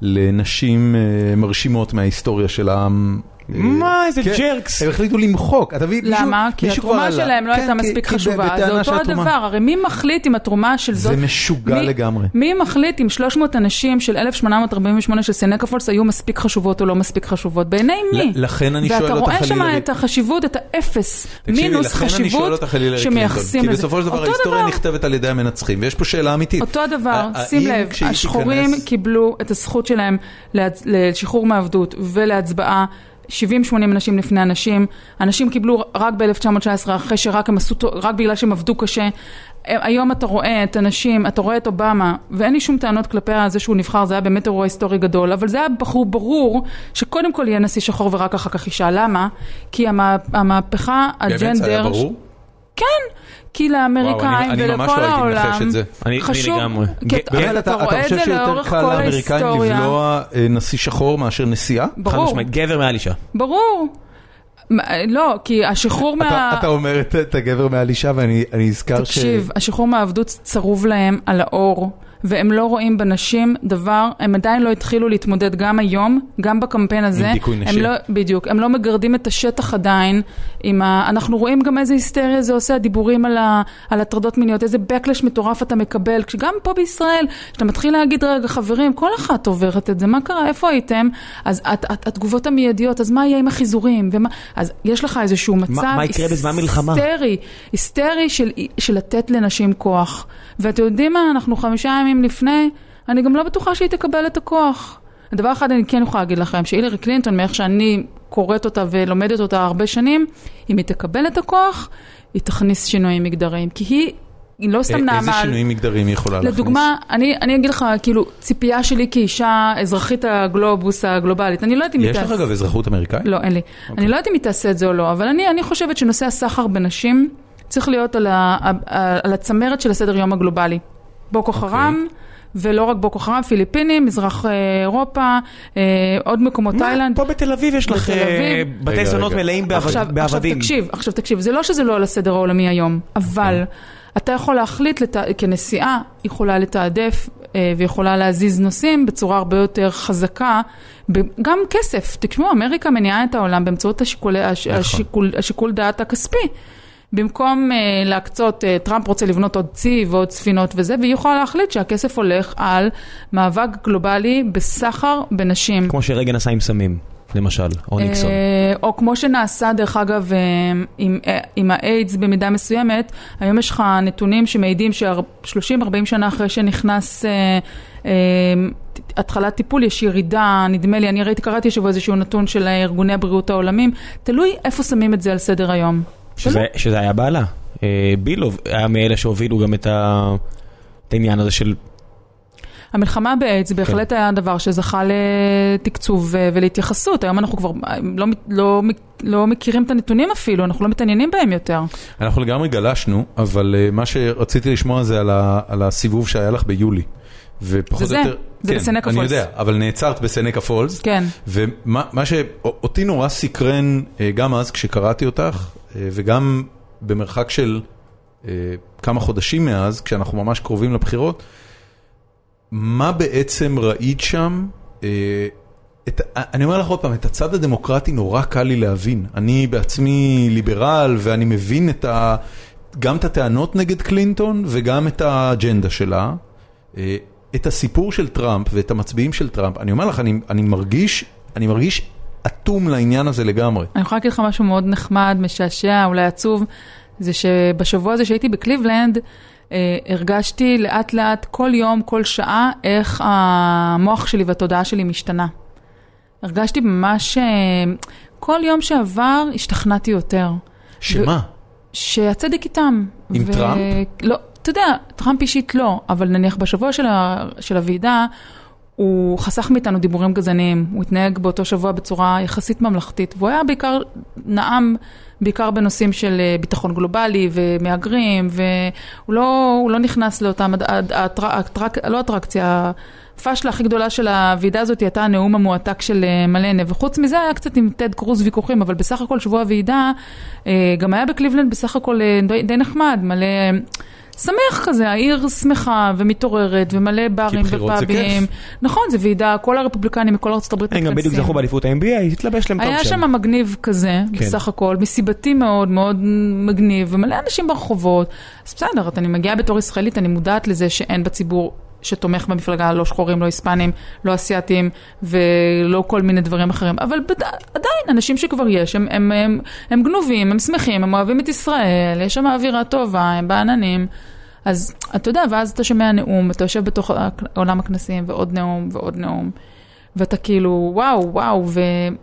לנשים אה, מרשימות מההיסטוריה של העם. אה, מה, איזה כן, jerks. הם החליטו למחוק, אתה מבין? למה? כי התרומה. שלהם לא כן, הייתה כי- מספיק כי חשובה, זה אותו הדבר, הרי מי מחליט אם התרומה של זאת... זה משוגע לגמרי. מי מחליט אם 300 אנשים של 1848 של סנקפולס היו מספיק חשובות או לא מספיק חשובות? בעיני מי? לכן אני שואל ואתה אותך, רואה שם את החשיבות, את האפס, מינוס חשיבות על שמייחסים כי לזה. בסופו של דבר ההיסטוריה. נכתבת על ידי המנצחים, ויש פה שאלה אמיתית. אותו דבר, שים לב, השחורים קיבלו את הזכות שלהם לשחרור מעבדות ולהצבעה. 70-80 אנשים לפני אנשים, אנשים קיבלו רק ב-1919 אחרי שרק הם עשו, רק בגלל שהם עבדו קשה. היום אתה רואה את אנשים, אתה רואה את אובמה, ואין לי שום טענות כלפי זה שהוא נבחר, זה היה באמת אירוע היסטורי גדול, אבל זה היה בחור ברור שקודם כל יהיה נשיא שחור ורק אחר כך אישה. למה? כי המה, המהפכה, באמת זה היה הג'נדר, ברור? כן, כי לאמריקאים וואו, אני- אני ממש ולכל לא הייתי העולם, מנחש את זה. אני- אני חשוב, לגמרי. כי ג- אתה- באמת, אבל אתה אתה אתה רואה את חושב זה שיותר לאורך קל כל לאמריקאים ההיסטוריה. לבלוע אה, נשיא שחור מאשר נשיאה? חד ברור, משמעית, גבר מעל אישה. ברור. לא, כי השחרור אתה מה... אתה אומר את את הגבר מעל אישה ואני אני נזכר ש... תקשיב, השחרור מהעבדות צרוב להם על האור, והם לא רואים בנשים דבר, הם עדיין לא התחילו להתמודד גם היום, גם בקמפיין הזה. דיכוי הם נשים. לא, בדיוק, הם לא מגרדים את השטח עדיין. עם ה... אנחנו רואים גם איזה היסטריה זה עושה, הדיבורים על, הטרדות מיניות, איזה backlash מטורף אתה מקבל. כשגם פה בישראל, כשאתה מתחיל להגיד, רגע, חברים, כל אחת עוברת את זה, מה קרה, איפה הייתם? אז את, את, התגובות המיידיות, אז מה יהיה עם החיזורים? ומה... אז יש לך איזשהו מצב מה יקרה בזמן מלחמה? היסטרי, היסטרי של, של לתת לנשים כוח. ואתם יודעים מה, אנחנו חמישה ימים לפני, אני גם לא בטוחה שהיא תקבל את הכוח. דבר אחד אני כן יכולה להגיד לכם, שהילרי קלינטון, מאיך שאני קוראת אותה ולומדת אותה הרבה שנים, אם היא תקבל את הכוח, היא תכניס שינויים מגדריים. כי היא, היא לא סתם א- נעמה... איזה שינויים מגדריים היא יכולה להכניס? לדוגמה, אני, אני אגיד לך, כאילו, ציפייה שלי כאישה אזרחית הגלובוס הגלובלית, אני לא יודעת אם היא יש לך תעשה- אגב אזרחות אמריקאית? לא, אין לי. אוקיי. אני לא יודעת אם היא תעשה את זה או לא, אבל אני, אני חושבת שנושא הסחר בנשים צריך להיות על, ה, על הצמרת של הסדר יום הגלובלי. בוקו אוקיי. חרם, ולא רק בוקו חרם, פיליפינים, מזרח אה, אירופה, אה, עוד מקומות תאילנד. פה בתל אביב יש לך בתל אה, אביב. בתי זונות. מלאים בעבד- עכשיו, עכשיו בעבדים. תקשיב, עכשיו תקשיב, זה לא שזה לא על הסדר העולמי היום, אבל אתה יכול להחליט, לת... כנשיאה, יכולה לתעדף אה, ויכולה להזיז נושאים בצורה הרבה יותר חזקה, ב- גם כסף. תשמעו, אמריקה מניעה את העולם באמצעות השיקול, הש... נכון. השיקול, השיקול דעת הכספי. במקום uh, להקצות, uh, טראמפ רוצה לבנות עוד צי ועוד ספינות וזה, והיא יכולה להחליט שהכסף הולך על מאבק גלובלי בסחר בנשים. כמו שרגן עשה עם סמים, למשל, או ניקסון. אה, או כמו שנעשה דרך אגב עם, עם האיידס במידה מסוימת, היום יש לך נתונים שמעידים ש-30-40 שנה אחרי שנכנס אה, אה, התחלת טיפול יש ירידה, נדמה לי, אני ראיתי, קראתי השבוע איזשהו נתון של ארגוני הבריאות העולמים, תלוי איפה שמים את זה על סדר היום. שזה, שזה היה בעלה. אה, בילוב היה מאלה שהובילו גם את, ה... את העניין הזה של... המלחמה באיידס בהחלט כן. היה דבר שזכה לתקצוב ו- ולהתייחסות. היום אנחנו כבר לא, לא, לא מכירים את הנתונים אפילו, אנחנו לא מתעניינים בהם יותר. אנחנו לגמרי גלשנו, אבל מה שרציתי לשמוע זה על, ה, על הסיבוב שהיה לך ביולי. ופחות זה זה, או יותר, זה כן, בסנקה אני פולס. יודע, אבל נעצרת בסנקה פולס. כן. ומה מה שאותי נורא סקרן אה, גם אז כשקראתי אותך, אה, וגם במרחק של אה, כמה חודשים מאז, כשאנחנו ממש קרובים לבחירות, מה בעצם ראית שם? אה, את, אני אומר לך עוד פעם, את הצד הדמוקרטי נורא קל לי להבין. אני בעצמי ליברל ואני מבין את ה, גם את הטענות נגד קלינטון וגם את האג'נדה שלה. אה, את הסיפור של טראמפ ואת המצביעים של טראמפ, אני אומר לך, אני, אני מרגיש, אני מרגיש אטום לעניין הזה לגמרי. אני יכולה להגיד לך משהו מאוד נחמד, משעשע, אולי עצוב, זה שבשבוע הזה שהייתי בקליבלנד, אה, הרגשתי לאט לאט, כל יום, כל שעה, איך המוח שלי והתודעה שלי משתנה. הרגשתי ממש, אה, כל יום שעבר השתכנעתי יותר. שמה? שהצדק איתם. עם טראמפ? לא, אתה יודע, טראמפ אישית לא, אבל נניח בשבוע של, ה... של הוועידה, הוא חסך מאיתנו דיבורים גזעניים, הוא התנהג באותו שבוע בצורה יחסית ממלכתית, והוא היה בעיקר, נאם בעיקר בנושאים של אה, ביטחון גלובלי ומהגרים, והוא לא, לא נכנס לאותם, הטר... הטרק... לא אטרקציה, הפאשלה הכי גדולה של הוועידה הזאת הייתה הנאום המועתק של אה, מלנה, וחוץ מזה היה קצת עם טד קרוז ויכוחים, אבל בסך הכל שבוע הוועידה אה, גם היה בקליבלנד בסך הכל די נחמד, מלא... שמח כזה, העיר שמחה ומתעוררת ומלא ברים ופאבים. נכון, זה ועידה, כל הרפובליקנים מכל ארצות הברית הם גם בדיוק זכו באליפות ה-NBA, התלבש להם טוב היה שם. שם מגניב כזה, כן. בסך הכל, מסיבתי מאוד, מאוד מגניב, ומלא אנשים ברחובות. אז בסדר, אני מגיעה בתור ישראלית, אני מודעת לזה שאין בציבור שתומך במפלגה, לא שחורים, לא היספנים, לא אסייתים, ולא כל מיני דברים אחרים. אבל בד... עדיין, אנשים שכבר יש, הם, הם, הם, הם גנובים, הם שמחים, הם אוהבים את ישראל, יש שם אווירה טובה, הם בעננים. אז אתה יודע, ואז אתה שומע נאום, אתה יושב בתוך עולם הכנסים, ועוד נאום, ועוד נאום, ואתה כאילו, וואו, וואו, ו...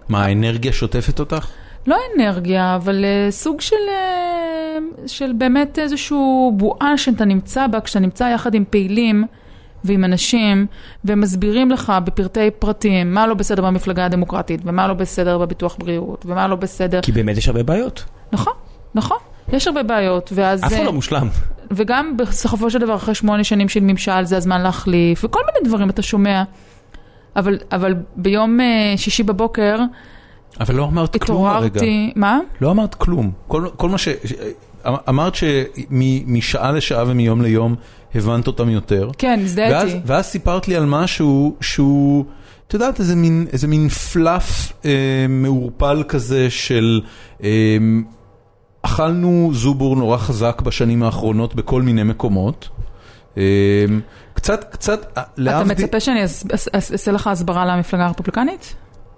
מה, האנרגיה שוטפת אותך? לא אנרגיה, אבל uh, סוג של, uh, של באמת איזושהי בועה שאתה נמצא בה, כשאתה נמצא יחד עם פעילים ועם אנשים, ומסבירים לך בפרטי פרטים מה לא בסדר במפלגה הדמוקרטית, ומה לא בסדר בביטוח בריאות, ומה לא בסדר. כי באמת יש הרבה בעיות. נכון, נכון. יש הרבה בעיות, ואז... אף אחד אה, לא מושלם. וגם בסופו של דבר, אחרי שמונה שנים של ממשל, זה הזמן להחליף, וכל מיני דברים אתה שומע. אבל, אבל ביום אה, שישי בבוקר אבל לא אמרת כלום הרגע. התעוררתי, מה? לא אמרת כלום. כל, כל מה ש... ש- אמרת שמשעה לשעה ומיום ליום הבנת אותם יותר. כן, ואז, הזדהיתי. ואז סיפרת לי על משהו שהוא, את יודעת, איזה מין, איזה מין פלאף אה, מעורפל כזה של אה, אכלנו זובור נורא חזק בשנים האחרונות בכל מיני מקומות. אה, קצת, קצת, אה, אתה להבדיל- מצפה שאני אס- אס- אס- אעשה לך הסברה למפלגה הרפובליקנית?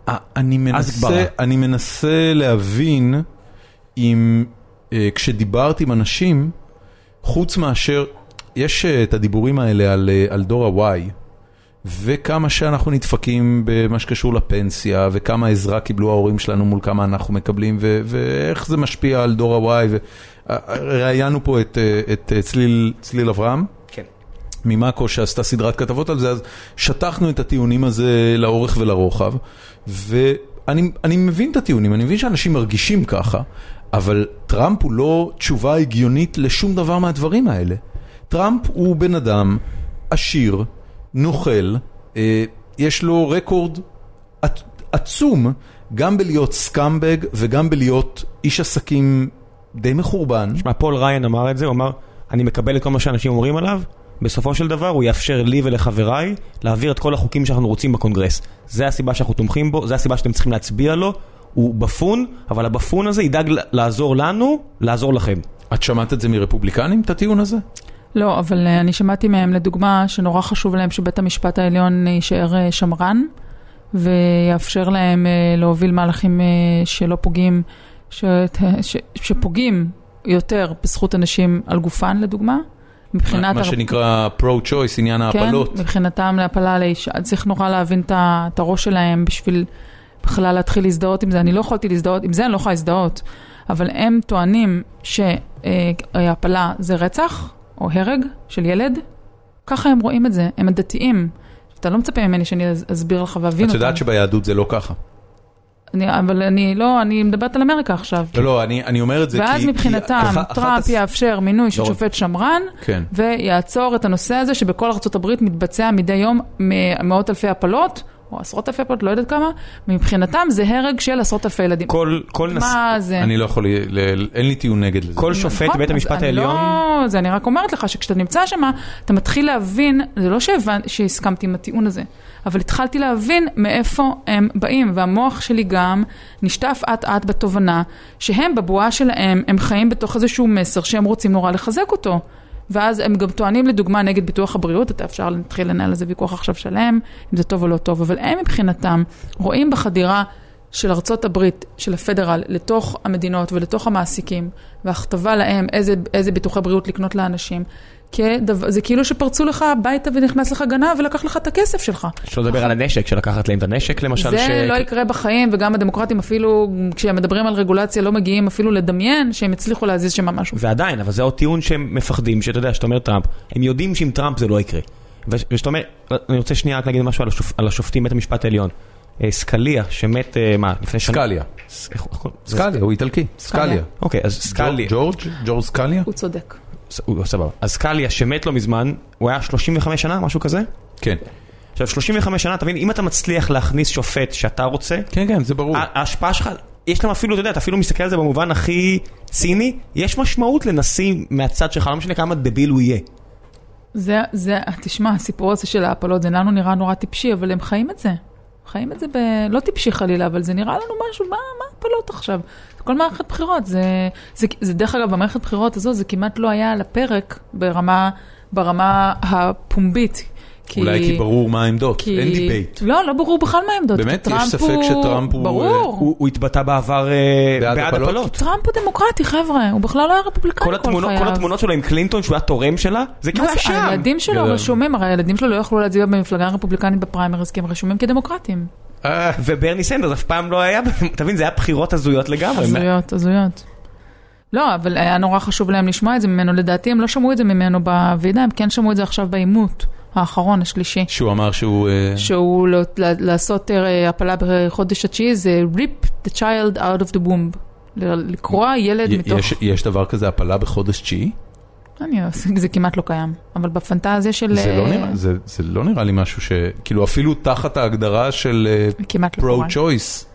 אה, אני. מנסה, אני מנסה להבין אם אה, כשדיברת עם אנשים, חוץ מאשר, יש אה, את הדיבורים האלה על, אה, על דור ה-Y, וכמה שאנחנו נדפקים במה שקשור לפנסיה, וכמה עזרה קיבלו ההורים שלנו מול כמה אנחנו מקבלים, ו- ואיך זה משפיע על דור ה-Y. ו- ראיינו פה את, את צליל, צליל אברהם. כן. ממאקו שעשתה סדרת כתבות על זה, אז שטחנו את הטיעונים הזה לאורך ולרוחב, ואני אני מבין את הטיעונים, אני מבין שאנשים מרגישים ככה, אבל טראמפ הוא לא תשובה הגיונית לשום דבר מהדברים האלה. טראמפ הוא בן אדם עשיר, נוכל, אה, יש לו רקורד עצ- עצום, גם בלהיות scumbag וגם בלהיות איש עסקים די מחורבן. שמע, פול ראיין אמר את זה, הוא אמר, אני מקבל את כל מה שאנשים אומרים עליו, בסופו של דבר הוא יאפשר לי ולחבריי להעביר את כל החוקים שאנחנו רוצים בקונגרס. זה הסיבה שאנחנו תומכים בו, זה הסיבה שאתם צריכים להצביע לו. הוא buffoon, אבל ה buffoon הזה ידאג לעזור לנו, לעזור לכם. את שמעת את זה מרפובליקנים, את הטיעון הזה? לא, אבל אה, אני שמעתי מהם לדוגמה שנורא חשוב להם שבית המשפט העליון יישאר אה, שמרן ויאפשר להם אה, להוביל מהלכים אה, שלא פוגעים, ש... ש... שפוגעים יותר בזכות הנשים על גופן לדוגמה. מבחינת... מה הר- שנקרא pro-choice, עניין ההפלות. כן, מבחינתם להפלה לאישה, צריך נורא להבין את הראש שלהם בשביל בכלל להתחיל להזדהות עם זה. אני לא יכולתי להזדהות, עם זה אני לא יכולה להזדהות, אבל הם טוענים שהפלה זה רצח או הרג של ילד, ככה הם רואים את זה, הם הדתיים. אתה לא מצפה ממני שאני אס- אסביר לך ואבין את אותם. יודעת שביהדות זה לא ככה. אני, אבל אני לא, אני מדברת על אמריקה עכשיו. לא, לא, אני אני אומר את זה כי... ואז כי מבחינתם, אחת- אחת טראמפ הס- יאפשר מינוי של לא. שופט שמרן, כן. ויעצור את הנושא הזה שבכל ארה"ב מתבצע מדי יום מאות אלפי הפלות, או עשרות אלפי הפלות, לא יודעת כמה, מבחינתם זה הרג של עשרות אלפי ילדים. כל, כל, נס... מה זה? אני לא יכול, ל- ל- אין לי טיעון נגד לזה. כל שופט נכון, בית המשפט אני העליון, לא, זה אני רק אומרת לך שכשאתה נמצא שם, אתה מתחיל להבין, זה לא שהבנ... שהסכמתי עם הטיעון הזה, אבל התחלתי להבין מאיפה הם באים, והמוח שלי גם נשטף אט אט בתובנה שהם בבועה שלהם, הם חיים בתוך איזשהו מסר שהם רוצים נורא לחזק אותו. ואז הם גם טוענים לדוגמה נגד ביטוח הבריאות, אתה אפשר להתחיל לנהל על זה ויכוח עכשיו שלם, אם זה טוב או לא טוב, אבל הם מבחינתם רואים בחדירה של ארצות הברית, של הפדרל, לתוך המדינות ולתוך המעסיקים, והכתבה להם איזה, איזה ביטוחי בריאות לקנות לאנשים, כדבר, זה כאילו שפרצו לך הביתה ונכנס לך גנב ולקח לך את הכסף שלך. שלא לדבר על הנשק, של לקחת להם את הנשק למשל, זה ש... לא יקרה בחיים, וגם הדמוקרטים אפילו, כשהם מדברים על רגולציה, לא מגיעים אפילו לדמיין שהם הצליחו להזיז שם משהו. ועדיין, אבל זה עוד טיעון שהם מפחדים, שאתה יודע, שאתה אומר טראמפ, הם יודעים שעם טראמפ זה לא יקרה. ושאתה אומר, אני רוצה שנייה רק להגיד משהו על, השופ, על השופטים בית המשפט העליון. אה, סקליה, שמת, אה, מה, לפני שנה? סקליה. סקליה, הוא איטלקי. סקליה. אוקיי, אז סקליה, ג'ורג'? ג'ורג' סקליה? הוא צודק. סבבה. אז סקליה שמת לא מזמן, הוא היה 35 שנה, משהו כזה? כן. עכשיו 35 שנה, תבין, אם אתה מצליח להכניס שופט שאתה רוצה, כן, כן, זה ברור. ההשפעה שלך, יש להם אפילו, אתה יודע, אתה אפילו מסתכל על זה במובן הכי ציני, יש משמעות לנשיא מהצד שלך, לא משנה כמה דביל הוא יהיה. זה, זה, תשמע, הסיפור הזה של ההפלות, זה לנו נראה נורא טיפשי, אבל הם חיים את זה. חיים את זה ב... לא טיפשי חלילה, אבל זה נראה לנו משהו, מה, מה הפלות עכשיו? כל מערכת בחירות, זה, זה, זה דרך אגב, במערכת בחירות הזו זה כמעט לא היה על הפרק ברמה, ברמה הפומבית. כי, אולי כי ברור מה העמדות, כי- אין debate. לא, לא ברור בכלל מה העמדות. באמת? כי יש ספק שטראמפ הוא, ברור. אה, הוא הוא התבטא בעבר אה, בעד בעד הפלות? הפלות. טראמפ הוא דמוקרטי, חבר'ה, הוא בכלל לא היה רפובליקני כל כל, התמונות, חייו. כל התמונות שלו עם קלינטון שהוא היה תורם שלה, זה כי הוא מה היה שם. הילדים שלו גדול. רשומים, הרי הילדים שלו לא יכלו להצביע במפלגה הרפובליקנית בפריימריז, כי הם רשומים כדמוקרטים. אה, וברני סנדרס אף פעם לא היה, אתה מבין, זה היה בחירות הזויות לגמרי. הזויות, הזויות. לא, אבל היה נורא חשוב להם לשמוע את זה ממנו, לדעתי הם לא שמעו את זה ממנו בוועידה, הם כן שמעו את זה עכשיו בעימות האחרון, השלישי. שהוא אמר שהוא... אה, שהוא לא, לעשות אה, הפלה בחודש התשיעי זה rip the child out of the womb. לקרוע ילד מתוך... יש- יש דבר כזה הפלה בחודש תשיעי? אני, זה כמעט לא קיים, אבל בפנטזיה של... זה לא אה, נראה- זה- זה לא נראה לי משהו ש... כאילו אפילו תחת ההגדרה של כמעט לא pro-choice,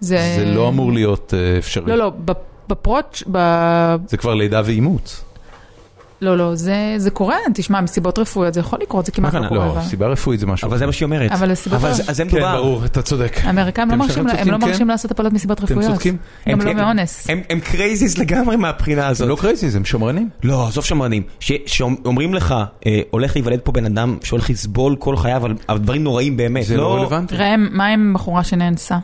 זה לא אמור להיות אפשרי. לא, לא, ב- בפרוץ', ב... זה כבר לידה ואימוץ. לא, לא, זה, זה קורה, תשמע, מסיבות רפואיות זה יכול לקרות, זה כמעט מה לא? קורה. לא, אבל- סיבה רפואית זה משהו. אבל זה מה שהיא אומרת. אבל לסיבות אבל זה- כן, מדובר. ברור, אתה צודק. האמריקאים לא אתם מרשים, הם לא כן. מרשים לעשות הפלות מסיבות אתם רפואיות. צודקים. גם הם לא כן- מאונס. הם- הם crazies לגמרי מהבחינה הזאת. לא crazy, הם שמרנים. לא, עזוב שמרנים. ש- שאומרים לך, אה, הולך להיוולד פה בן אדם שהולך לסבול כל חייו על על דברים נוראים באמת. זה לא רלוונטי. ראם, מה עם בחורה שנאנסה?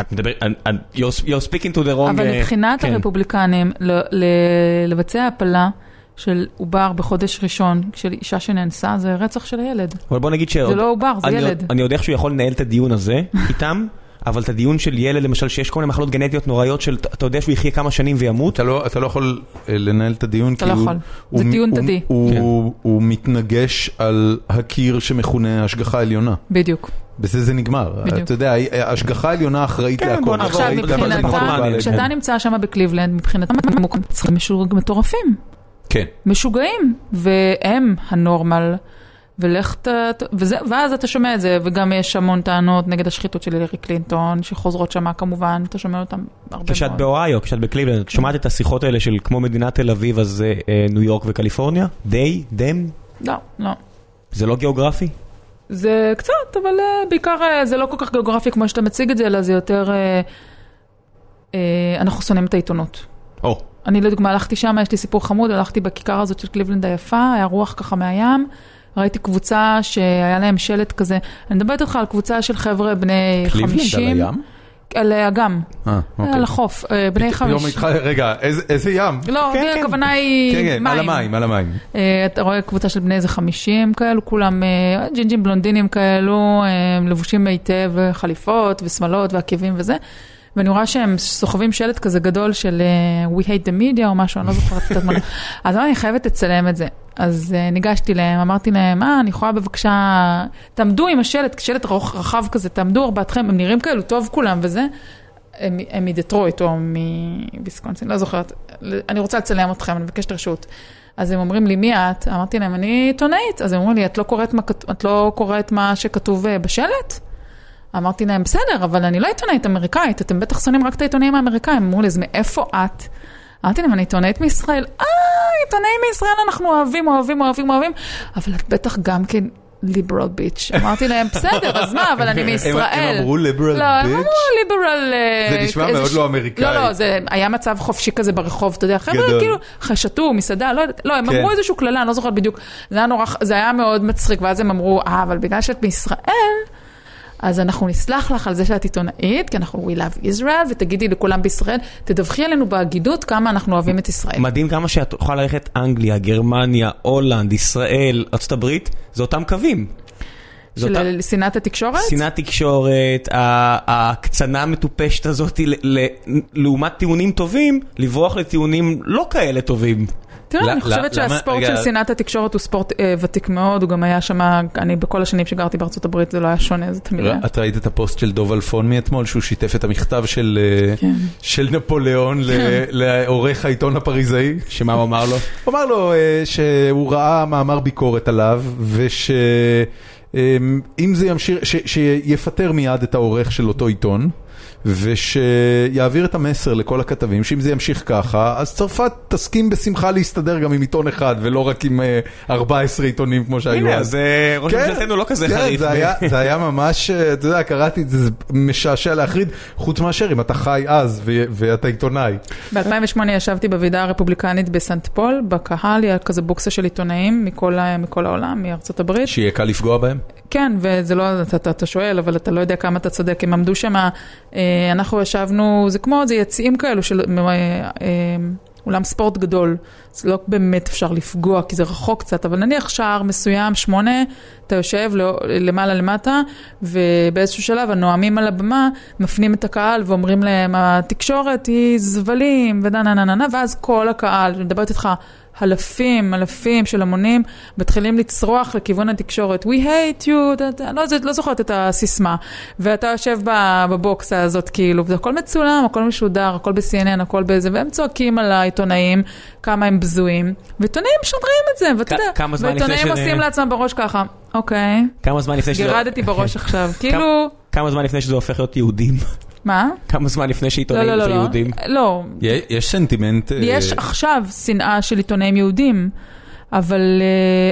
את מדבר, את- את- you're speaking to the wrong... אבל אה, מבחינת כן. הרפובליקנים, ל- ל- לבצע הפלה של עובר בחודש ראשון של אישה שנאנסה, זה רצח של הילד. אבל בוא נגיד ש... זה לא עובר, זה אני- ילד. אני יודע שהוא יכול לנהל את הדיון הזה איתם, אבל את הדיון של ילד למשל שיש כל מיני מחלות גנטיות נוראיות של אתה יודע שהוא יחיה כמה שנים וימות, אתה לא, אתה לא יכול אה, לנהל את הדיון, אתה כי לא הוא, יכול. הוא, זה הוא, תדי. הוא, כן. הוא, הוא מתנגש על הקיר שמכונה השגחה עליונה. בדיוק. בזה זה נגמר. בדיוק. אתה יודע, השגחה עליונה אחראית כן, להכל. עכשיו מעניין. כשאתה נמצא שם בקליבלנד, מבחינתם הם מטורפים. כן. משוגעים, והם הנורמל, ולך ת... וזה, ואז אתה שומע את זה, וגם יש המון טענות נגד השחיתות של הילרי קלינטון, שחוזרות שמה כמובן, אתה שומע אותם הרבה כשאת מאוד. באוהיו, כשאת בקליבלנד, את שומעת את השיחות האלה של כמו מדינת תל אביב אז אה, אה, ניו יורק וקליפורניה? די? דם? לא, לא. זה לא גיאוגרפי? זה קצת, אבל uh, בעיקר uh, זה לא כל כך גיאוגרפי כמו שאתה מציג את זה, אלא זה יותר, uh, uh, אנחנו שונאים את העיתונות. או, אני לדוגמה הלכתי שם, יש לי סיפור חמוד, הלכתי בכיכר הזאת של קליבלנד היפה, היה רוח ככה מהים, ראיתי קבוצה שהיה להם שלט כזה, אני מדברת איתך על קבוצה של חבר'ה בני קליבלנד 50. על הים? על אגם, אה, אוקיי. על החוף, אה, בני פתאום. התח- רגע, איזה- איזה ים? לא, כן, זה כן. הכוונה היא כן, כן, על המים, על המים. אה, אתה רואה קבוצה של בני איזה 50 כאלו, כולם אה, ג'ינג'ים בלונדינים כאלו, אה, לבושים היטב, אה, חליפות ושמלות ועקבים וזה. ואני רואה שהם סוחבים שלט כזה גדול של אה, We hate the media או משהו, אני לא זוכרת את התמונה. אז אני חייבת לצלם את זה. אז אה, ניגשתי להם, אמרתי להם, אה, אני יכולה בבקשה, תעמדו עם השלט, שלט רוח- רחב כזה, תעמדו ארבעתכם, הם נראים כאלו טוב כולם וזה. הם, הם מדטרויט או מוויסקונסין, לא זוכרת. אני רוצה לצלם אתכם, אני מבקשת רשות. אז הם אומרים לי, מי את? אמרתי להם, אני עיתונאית. אז הם אומרים לי, את לא קוראת מה, את לא קוראת מה שכתוב אה, בשלט? אמרתי להם, בסדר, אבל אני לא עיתונאית אמריקאית, אתם בטח שונאים רק את העיתונאים האמריקאים. אמרו לי, אז מאיפה את? אמרתי להם, אני עיתונאית מישראל. אה, עיתונאים מישראל אנחנו אוהבים, אוהבים, אוהבים, אוהבים, אבל את בטח גם כן ליברל ביץ'. אמרתי להם, בסדר, אז מה, אבל אני מישראל. הם אמרו ליברל לא, הם ביץ'? אמרו ליברל... אה, זה נשמע מאוד ש- לא אמריקאי. לא, לא, זה היה מצב חופשי כזה ברחוב, אתה יודע, חבר'ה. כאילו, שתו, מסעדה, לא לא, הם כן. אמרו איזשהו קללה, אני לא זוכרת בדיוק, זה היה מאוד מצחיק, ואז הם אמרו, אה, אבל בגלל שאת מישראל, אז אנחנו נסלח לך על זה שאת עיתונאית, כי אנחנו We Love Israel, ותגידי לכולם בישראל, תדווחי עלינו בהגינות כמה אנחנו אוהבים את ישראל. מדהים כמה שאת יכולה ללכת אנגליה, גרמניה, הולנד, ישראל, הברית, זה אותם קווים. של שנאת התקשורת? שנאת תקשורת, ההקצנה המטופשת הזאת, לעומת טיעונים טובים, לברוח לטיעונים לא כאלה טובים. תראה, לא- אני חושבת למה- שהספורט רגע. של שנאת התקשורת הוא ספורט אה, ותיק מאוד, הוא גם היה שם, אני בכל השנים שגרתי בארצות הברית זה לא היה שונה, זה תמיד היה. את ראית את הפוסט של דוב אלפון מאתמול, שהוא שיתף את המכתב של אה, כן. של נפוליאון ל- לעורך העיתון הפריזאי? שמה הוא אמר לו? הוא אמר לו אה, שהוא ראה מאמר ביקורת עליו, ושאם זה ימשיך, שיפטר מיד את העורך של אותו עיתון, ושיעביר את המסר לכל הכתבים, שאם זה ימשיך ככה, אז צרפת תסכים בשמחה להסתדר גם עם עיתון אחד, ולא רק עם אה, 14 עיתונים כמו שהיו הנה, אז. אה, ראש כן, ממשלתנו לא כזה כן, חריף. זה היה, זה היה ממש, אה, אתה יודע, קראתי את זה, זה משעשע להחריד, חוץ מאשר אם אתה חי אז ואתה עיתונאי. ב-2008 ישבתי בוועידה הרפובליקנית בסנט פול, בקהל, היה כזה בוקסה של עיתונאים מכל העולם, מארצות הברית. שיהיה קל לפגוע בהם? כן, וזה לא, אתה, אתה, אתה שואל, אבל אתה לא יודע כמה אתה צודק. הם עמדו שם, אה, אנחנו ישבנו, זה כמו, זה יציאים כאלו של אה, אה, אולם ספורט גדול. זה לא באמת אפשר לפגוע, כי זה רחוק קצת, אבל נניח שער מסוים, שמונה, אתה יושב לא- למעלה למטה, ובאיזשהו שלב הנואמים על הבמה מפנים את הקהל ואומרים להם, התקשורת היא זבלים, ודה נה נה נה נה, ואז כל הקהל, אני מדברת איתך, אלפים, אלפים של המונים, מתחילים לצרוח לכיוון התקשורת, We hate you, לא, לא זוכרת את הסיסמה. ואתה יושב בבוקסה הזאת, כאילו, והכל מצולם, הכל משודר, הכל ב-CNN, הכל בזה, והם צועקים על העיתונאים, כמה הם בזויים, ועיתונאים משדרים את זה, ואתה יודע, ועיתונאים עושים לעצמם בראש ככה, אוקיי, כמה זמן לפני שזה... גירדתי בראש עכשיו, כאילו, כמה זמן לפני שזה הופך להיות יהודים? מה? כמה זמן לפני לא, שעיתונאים לא, לא, זה לא, יהודים? לא, יש סנטימנט... אה, יש עכשיו שנאה של עיתונאים יהודים, אבל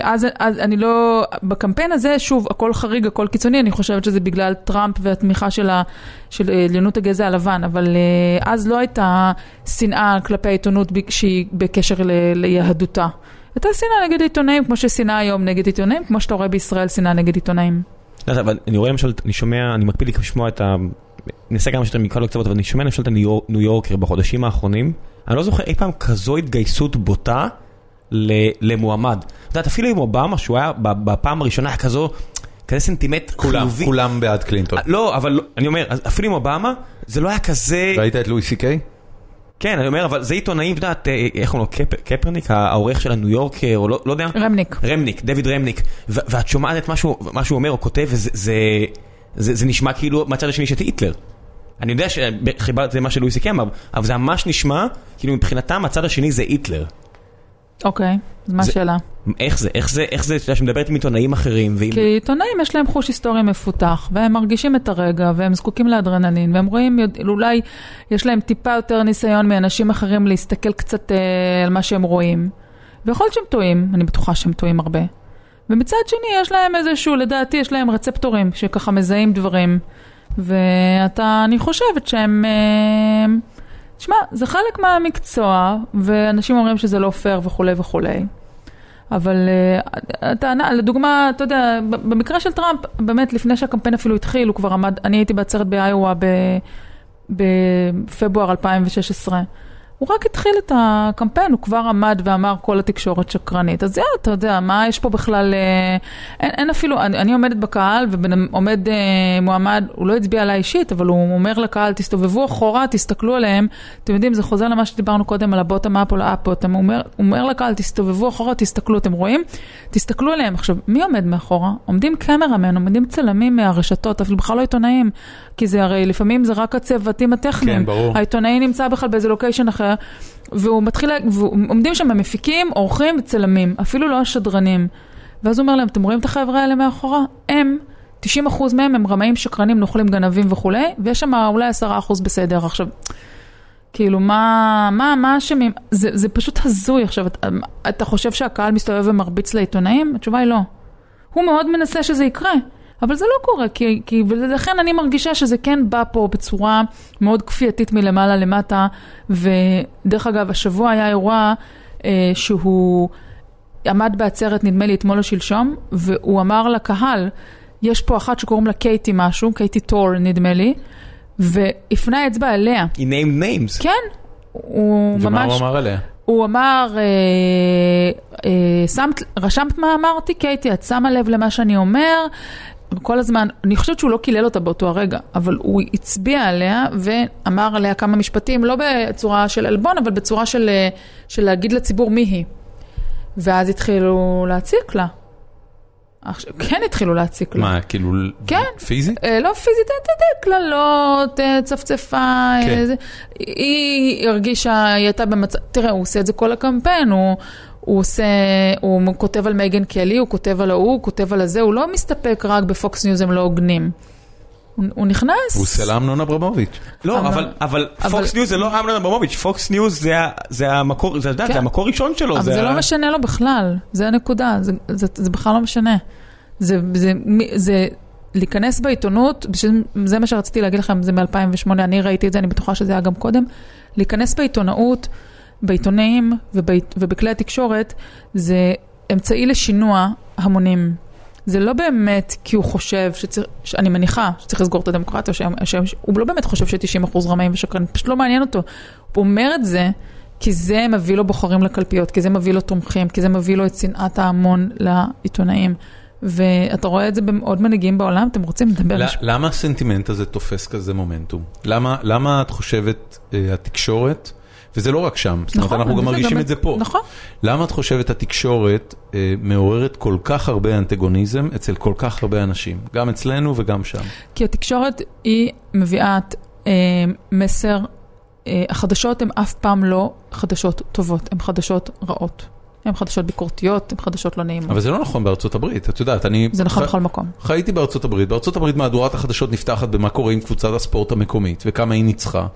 אה, אז, אז אני לא, בקמפיין הזה, שוב, הכל חריג, הכל קיצוני, אני חושבת שזה בגלל טראמפ והתמיכה של, ה, של אה, עליונות הגזע הלבן, אבל אז לא הייתה שנאה כלפי העיתונות שהיא בקשר ל, ליהדותה. הייתה שנאה נגד עיתונאים, כמו ששנאה היום נגד עיתונאים, כמו שאתה רואה בישראל שנאה נגד עיתונאים. לא אבל אני רואה למשל, אני שומע, אני מקפיד לשמוע את ה... אני אעשה כמה שיותר מכל הקצוות, אבל אני שומע למשל את הניו ניו יורקר בחודשים האחרונים, אני לא זוכר אי פעם כזו התגייסות בוטה ל- למועמד. את יודעת, אפילו עם אובמה, שהוא היה ב- בפעם הראשונה, היה כזו, כזה סנטימנט כולם, חיובי. כולם בעד קלינטון. לא, אבל לא- אני אומר, אפילו עם אובמה, זה לא היה כזה... ראית את לואי סי קיי? כן, אני אומר, אבל זה עיתונאים, את יודעת, אה, איך קוראים לו, קפ- קפרניק, העורך של הניו יורקר, או לא לא יודע. רמניק. רמניק, דויד רמניק, ו- ואת שומעת את מה שהוא מה שהוא אומר או כותב, וזה זה, זה, נשמע כאילו מהצד השני של היטלר. אני יודע שחיברתי את זה למה שלואיסי קי אמר, אבל זה ממש נשמע, כאילו מבחינתם הצד השני זה היטלר. אוקיי, אז מה השאלה? איך זה, איך זה, איך זה, אתה יודע, שמדברת עם עיתונאים אחרים, ועם... כי עיתונאים יש להם חוש היסטורי מפותח, והם מרגישים את הרגע, והם זקוקים לאדרנלין, והם רואים, אולי יש להם טיפה יותר ניסיון מאנשים אחרים להסתכל קצת אה, על מה שהם רואים. ויכול להיות שהם טועים, אני בטוחה שהם טועים הרבה. ומצד שני, יש להם איזשהו, לדעתי, יש להם רצפטורים שככה מזהים דברים. ואתה, אני חושבת שהם... אה, תשמע, זה חלק מהמקצוע, ואנשים אומרים שזה לא פייר וכולי וכולי. אבל אה, הטענה, לדוגמה, אתה יודע, במקרה של טראמפ, באמת לפני שהקמפיין אפילו התחיל, הוא כבר עמד, אני הייתי בעצרת באיואה בפברואר 2016. הוא רק התחיל את הקמפיין, הוא כבר עמד ואמר כל התקשורת שקרנית. אז יאללה, אתה יודע, מה יש פה בכלל... אה, אין, אין אפילו, אני, אני עומדת בקהל ועומד אה, מועמד, הוא לא הצביע עליי אישית, אבל הוא אומר לקהל, תסתובבו אחורה, תסתכלו עליהם. אתם יודעים, זה חוזר למה שדיברנו קודם על הבוטם אפ או לאפוטם. הוא אומר, אומר לקהל, תסתובבו אחורה, תסתכלו, אתם רואים? תסתכלו עליהם. עכשיו, מי עומד מאחורה? עומדים קמרמן, עומדים צלמים מהרשתות, אפילו בכלל לא עיתונאים. כי זה הרי, לפעמים זה רק הצוותים הטכניים. כן, ברור. העיתונאי נמצא בכלל באיזה לוקיישן אחר, והוא מתחיל, ועומדים שם מפיקים, עורכים וצלמים, אפילו לא השדרנים. ואז הוא אומר להם, אתם רואים את החבר'ה האלה מאחורה? הם, 90% מהם הם רמאים, שקרנים, נוכלים, גנבים וכולי, ויש שם אולי 10% בסדר. עכשיו, כאילו, מה, מה, מה אשמים? זה, זה פשוט הזוי. עכשיו, אתה, אתה חושב שהקהל מסתובב ומרביץ לעיתונאים? התשובה היא לא. הוא מאוד מנסה שזה יקרה. אבל זה לא קורה, כי, כי ולכן אני מרגישה שזה כן בא פה בצורה מאוד כפייתית מלמעלה למטה, ודרך אגב, השבוע היה אירוע אה, שהוא עמד בעצרת, נדמה לי אתמול או שלשום, והוא אמר לקהל, יש פה אחת שקוראים לה קייטי משהו, קייטי טור נדמה לי, והפנה אצבע אליה. היא named names. כן, הוא ומה ממש... הוא אמר עליה? הוא אמר, אה, אה, שמת, רשמת מה אמרתי, קייטי, את שמה לב למה שאני אומר? כל הזמן, אני חושבת שהוא לא קילל אותה באותו הרגע, אבל הוא הצביע עליה ואמר עליה כמה משפטים, לא בצורה של עלבון, אבל בצורה של, אה, של להגיד לציבור מי היא. ואז התחילו להציק לה. כן התחילו להציק לה. מה, כאילו, כן. פיזית? אה, לא פיזית, אתה יודע, קללות, אה, צפצפה, כן. אה. היא הרגישה, היא הייתה במצב, תראה, הוא עושה את זה כל הקמפיין, הוא, הוא עושה, הוא כותב על מייגן קלי, הוא כותב על ההוא, הוא כותב על הזה, הוא לא מסתפק רק בפוקס ניוז הם לא הוגנים. הוא, הוא נכנס. הוא עושה לאמנון אברמוביץ'. לא, אבל- אבל, אבל אבל- פוקס ניוז זה לא אמנון אברמוביץ', פוקס ניוז זה זה המקור, זה, כן. זה המקור הראשון שלו. אבל זה ה- לא משנה לו בכלל, זה הנקודה, זה, זה, זה בכלל לא משנה. זה, זה, זה, זה להיכנס בעיתונות, זה מה שרציתי להגיד לכם, זה מ-2008, אני ראיתי את זה, אני בטוחה שזה היה גם קודם, להיכנס בעיתונאות, בעיתונאים ובעית, ובכלי התקשורת, זה אמצעי לשינוע המונים. זה לא באמת כי הוא חושב שצריך, אני מניחה שצריך לסגור את הדמוקרטיה, ש- ש- הוא לא באמת חושב ש-90% רמאים ושקרנים, פשוט לא מעניין אותו. הוא אומר את זה כי זה מביא לו בוחרים לקלפיות, כי זה מביא לו תומכים, כי זה מביא לו את שנאת ההמון לעיתונאים. ואתה רואה את זה בעוד מנהיגים בעולם, אתם רוצים לדבר? ל- למה הסנטימנט הזה תופס כזה מומנטום? למה, למה את חושבת אה, התקשורת, וזה לא רק שם, זאת אומרת, נכון, אנחנו גם מרגישים את זה פה. נכון. למה את חושבת התקשורת אה, מעוררת כל כך הרבה אנטגוניזם אצל כל כך הרבה אנשים? גם אצלנו וגם שם. כי התקשורת היא מביאה אה, מסר, אה, החדשות הן אף פעם לא חדשות טובות, הן חדשות רעות. הן חדשות ביקורתיות, הן חדשות לא נעימות. אבל זה לא נכון בארצות הברית, את יודעת, אני... זה נכון בכל מקום. חייתי בארצות הברית, בארצות הברית מהדורת החדשות נפתחת במה קורה עם קבוצת הספורט המקומית וכמה היא ניצחה.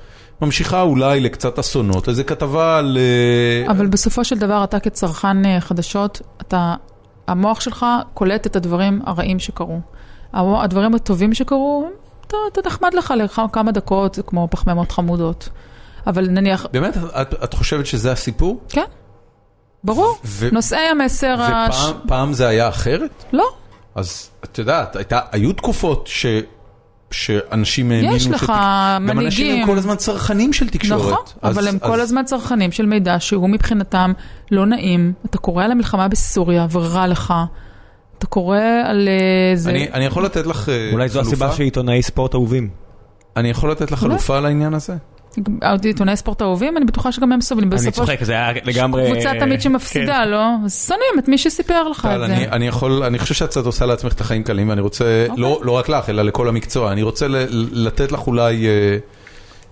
ממשיכה אולי לקצת אסונות, איזה כתבה על... אה, אבל בסופו של דבר, אתה כצרכן אה, חדשות, אתה, המוח שלך קולט את הדברים הרעים שקרו. הדברים הטובים שקרו, אתה, אתה נחמד לך לכמה דקות, זה כמו פחמימות חמודות. אבל נניח, באמת, את, את חושבת שזה הסיפור? כן, ברור, ו- נושאי המסר, הש... ופעם פעם זה היה אחרת? לא, אז את יודעת, הייתה, היו תקופות ש, שאנשים האמינו... יש לך שתק- גם אנשים מנהיגים. הם כל הזמן צרכנים של תקשורת. נכון, אז- אבל הם אז- כל הזמן צרכנים של מידע שהוא מבחינתם לא נעים. אתה קורא על המלחמה בסוריה ורע לך. אתה קורא על אה, זה... אני, אני יכול לתת לך אה, אולי זו חלופה? הסיבה שעיתונאי ספורט אהובים. אני יכול לתת לך. חלופה על העניין הזה? עיתונאי ספורט אהובים, אני בטוחה שגם הם סובלים. אני צוחק, זה היה לגמרי... כן. קבוצה תמיד שמפסידה, לא? אז שונאים את מי שסיפר לך טל, את זה. אני, אני יכול, אני חושב שאת קצת עושה לעצמך את החיים קלים, ואני רוצה, אוקיי. לא, לא רק לך, אלא לכל המקצוע, אני רוצה ל, לתת לך אולי אה,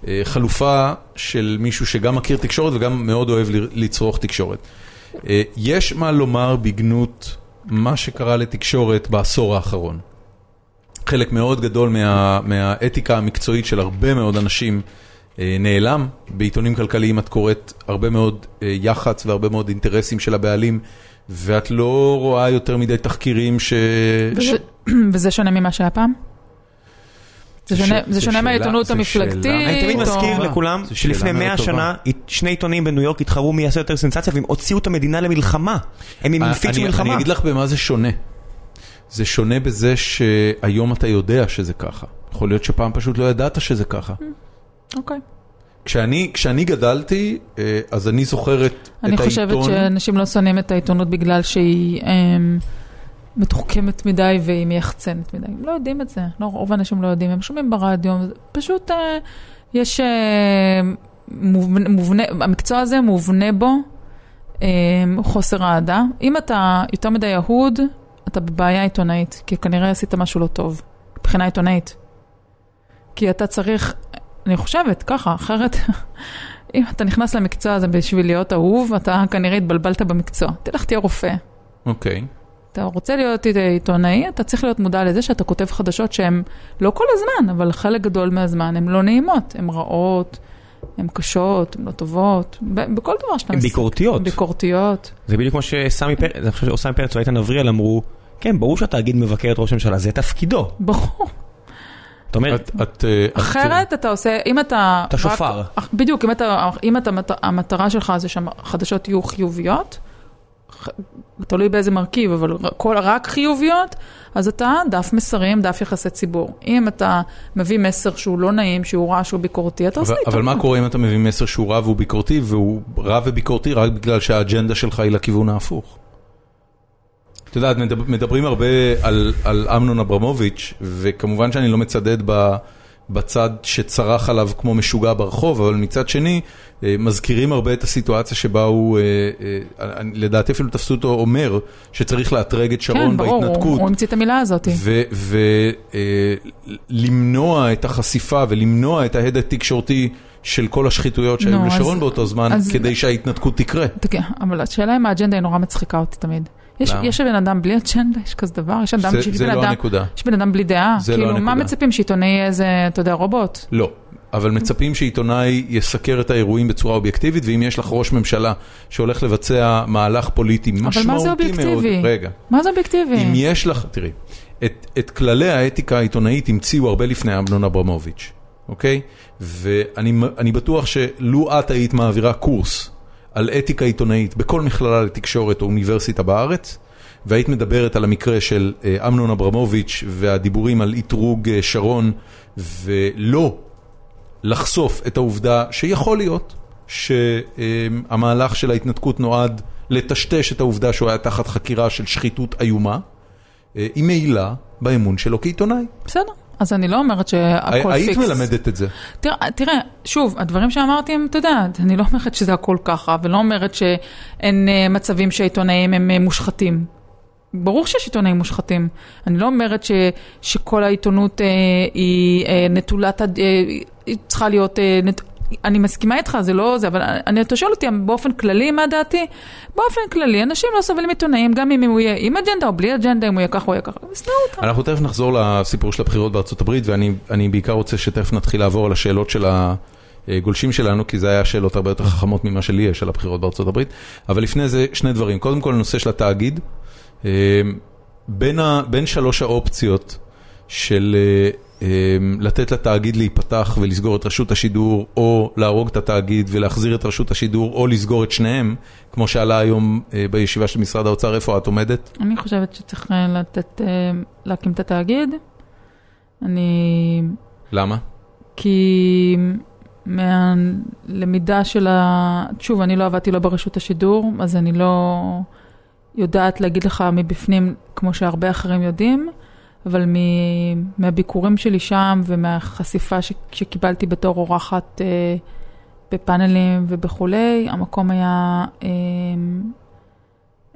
אה, חלופה של מישהו שגם מכיר תקשורת וגם מאוד אוהב לצרוך תקשורת. אה, יש מה לומר בגנות מה שקרה לתקשורת בעשור האחרון. חלק מאוד גדול מה, מהאתיקה המקצועית של הרבה מאוד אנשים אה, נעלם. בעיתונים כלכליים את קוראת הרבה מאוד אה, יח"צ והרבה מאוד אינטרסים של הבעלים, ואת לא רואה יותר מדי תחקירים ש... ש... וזה- וזה שונה ממה שהיה פעם? זה שונה- ש- זה זה שונה שאלה- מהעיתונות המפלגתית. אני תמיד או- מזכיר טובה. לכולם שלפני מאוד 100 טובה. שנה שני עיתונים בניו יורק התחרו מי יעשה יותר סנסציה והם הוציאו את המדינה למלחמה. הם עם אה, אני, מלחמה. אני אגיד לך במה זה שונה. זה שונה בזה שהיום אתה יודע שזה ככה. יכול להיות שפעם פשוט לא ידעת שזה ככה. אוקיי. כשאני, כשאני גדלתי, אה, אז אני זוכר את, את אני העיתון. חושבת שאנשים לא שונאים את העיתונות בגלל שהיא אמ, מתוחכמת מדי והיא מייחצנת מדי. הם לא יודעים את זה, לא, רוב האנשים לא יודעים, הם שומעים ברדיו, פשוט אה, יש אה, מובנה, מובנה, המקצוע הזה מובנה בו אה, חוסר אהדה. אם אתה יותר מדי אהוד, אתה בבעיה עיתונאית, כי כנראה עשית משהו לא טוב, מבחינה עיתונאית. כי אתה צריך, אני חושבת ככה, אחרת, אם אתה נכנס למקצוע הזה בשביל להיות אהוב, אתה כנראה התבלבלת במקצוע. תלך תהיה רופא. אוקיי. אתה רוצה להיות עיתונאי, אתה צריך להיות מודע לזה שאתה כותב חדשות שהן לא כל הזמן, אבל חלק גדול מהזמן הן לא נעימות, הן רעות, הן קשות, הן לא טובות, בכל דבר שאתה הן עושה. ביקורתיות. ביקורתיות. זה בדיוק כמו שסמי פרץ, אני חושב שאו סמי פרץ או איתן אבריאל אמרו, כן, ברור שהתאגיד מבקר את ראש הממשלה, זה תפקידו. ברור. אתה אומר, את, את, אה, את, אחרת אתה עושה, אם אתה... אתה רק- שופר. בדיוק, אם אתה, אם אתה, המטרה שלך זה שהחדשות יהיו חיוביות, תלוי באיזה מרכיב, אבל כל, רק חיוביות, אז אתה דף מסרים, דף יחסי ציבור. אם אתה מביא מסר שהוא לא נעים, שהוא רע, שהוא ביקורתי, אתה עושה אבל, איתו. אבל מה קורה אם אתה מביא מסר שהוא רע והוא ביקורתי, והוא רע וביקורתי רק בגלל שהאג'נדה שלך היא לכיוון ההפוך? את יודעת, מדבר, מדברים הרבה על, על אמנון אברמוביץ', וכמובן שאני לא מצדד ב, בצד שצרח עליו כמו משוגע ברחוב, אבל מצד שני, אה, מזכירים הרבה את הסיטואציה שבה הוא, אה, אה, לדעתי אפילו תפסו אותו אומר, שצריך לאתרג את שרון כן, ברור, בהתנתקות. הוא, הוא המציא את המילה הזאת. ולמנוע את החשיפה ולמנוע את ההד התקשורתי של כל השחיתויות שהיו נו, אז- לשרון באותו זמן, אז- כדי שההתנתקות תקרה. כן, אבל השאלה אם האג'נדה היא נורא מצחיקה אותי תמיד. יש? יש בן אדם בלי אג'נדה, יש כזה דבר, יש אדם, זה- זה בן לא אדם. יש בן אדם בלי דעה, זה לא כאילו מה הנקודה. מצפים שעיתונאי יהיה איזה, אתה יודע, רובוט? לא, אבל מצפים שעיתונאי יסקר את האירועים בצורה אובייקטיבית, ואם יש לך ראש ממשלה שהולך לבצע מהלך פוליטי אבל משמעותי מאוד... מה זה אובייקטיבי? רגע. מה זה אובייקטיבי? אם יש לך, תראי, את, את כללי האתיקה העיתונאית המציאו הרבה לפני אמנון אברמוביץ', אוקיי? ואני אני בטוח שלו את היית מעבירה קורס על אתיקה עיתונאית בכל מכללה לתקשורת או אוניברסיטה בארץ, והיית מדברת על המקרה של אה, אמנון אברמוביץ' והדיבורים על אתרוג אה, שרון, ולא לחשוף את העובדה שיכול להיות שהמהלך של ההתנתקות נועד לטשטש את העובדה שהוא היה תחת חקירה של שחיתות איומה, אה, היא מעילה באמון שלו כעיתונאי. בסדר, אז אני לא אומרת שהכל היית פיקס. מלמדת את זה. תראה, תראה, שוב, הדברים שאמרתי הם, אתה יודע, אני לא אומרת שזה הכל ככה, ולא אומרת שאין אה, מצבים שהעיתונאים הם אה, מושחתים. ברור שיש עיתונאים מושחתים. אני לא אומרת ש, שכל העיתונות אה, היא אה, נטולת, אה, היא צריכה להיות, אה, נט... אני מסכימה איתך, זה לא זה, אבל אני, אתה שואל אותי באופן כללי מה דעתי? באופן כללי, אנשים לא סובלים עיתונאים, גם אם הוא יהיה עם אג'נדה או בלי אג'נדה, אם הוא יהיה ככה או יהיה ככה, ישנאו אותם. אנחנו תכף נחזור לסיפור של הבחירות בארצות הברית, ואני אני בעיקר רוצה שתכף נתחיל לעבור על השאלות של הגולשים שלנו, כי זה היה שאלות הרבה יותר חכמות ממה שלי יש על הבחירות בארצות הברית. אבל לפני זה, שני דברים. קודם כל, הנושא של התאגיד. אה, בין, ה, בין שלוש האופציות של אה, לתת לתאגיד להיפתח ולסגור את רשות השידור, או להרוג את התאגיד ולהחזיר את רשות השידור, או לסגור את שניהם, כמו שעלה היום אה, בישיבה של משרד האוצר, איפה את עומדת? אני חושבת שצריך אה, לתת, אה, להקים את התאגיד. אני... למה? כי מהלמידה של ה... שוב, אני לא עבדתי לא ברשות השידור, אז אני לא יודעת להגיד לך מבפנים, כמו שהרבה אחרים יודעים, אבל מ... מהביקורים שלי שם ומהחשיפה ש... שקיבלתי בתור אורחת אה, בפאנלים ובכולי, המקום היה אה,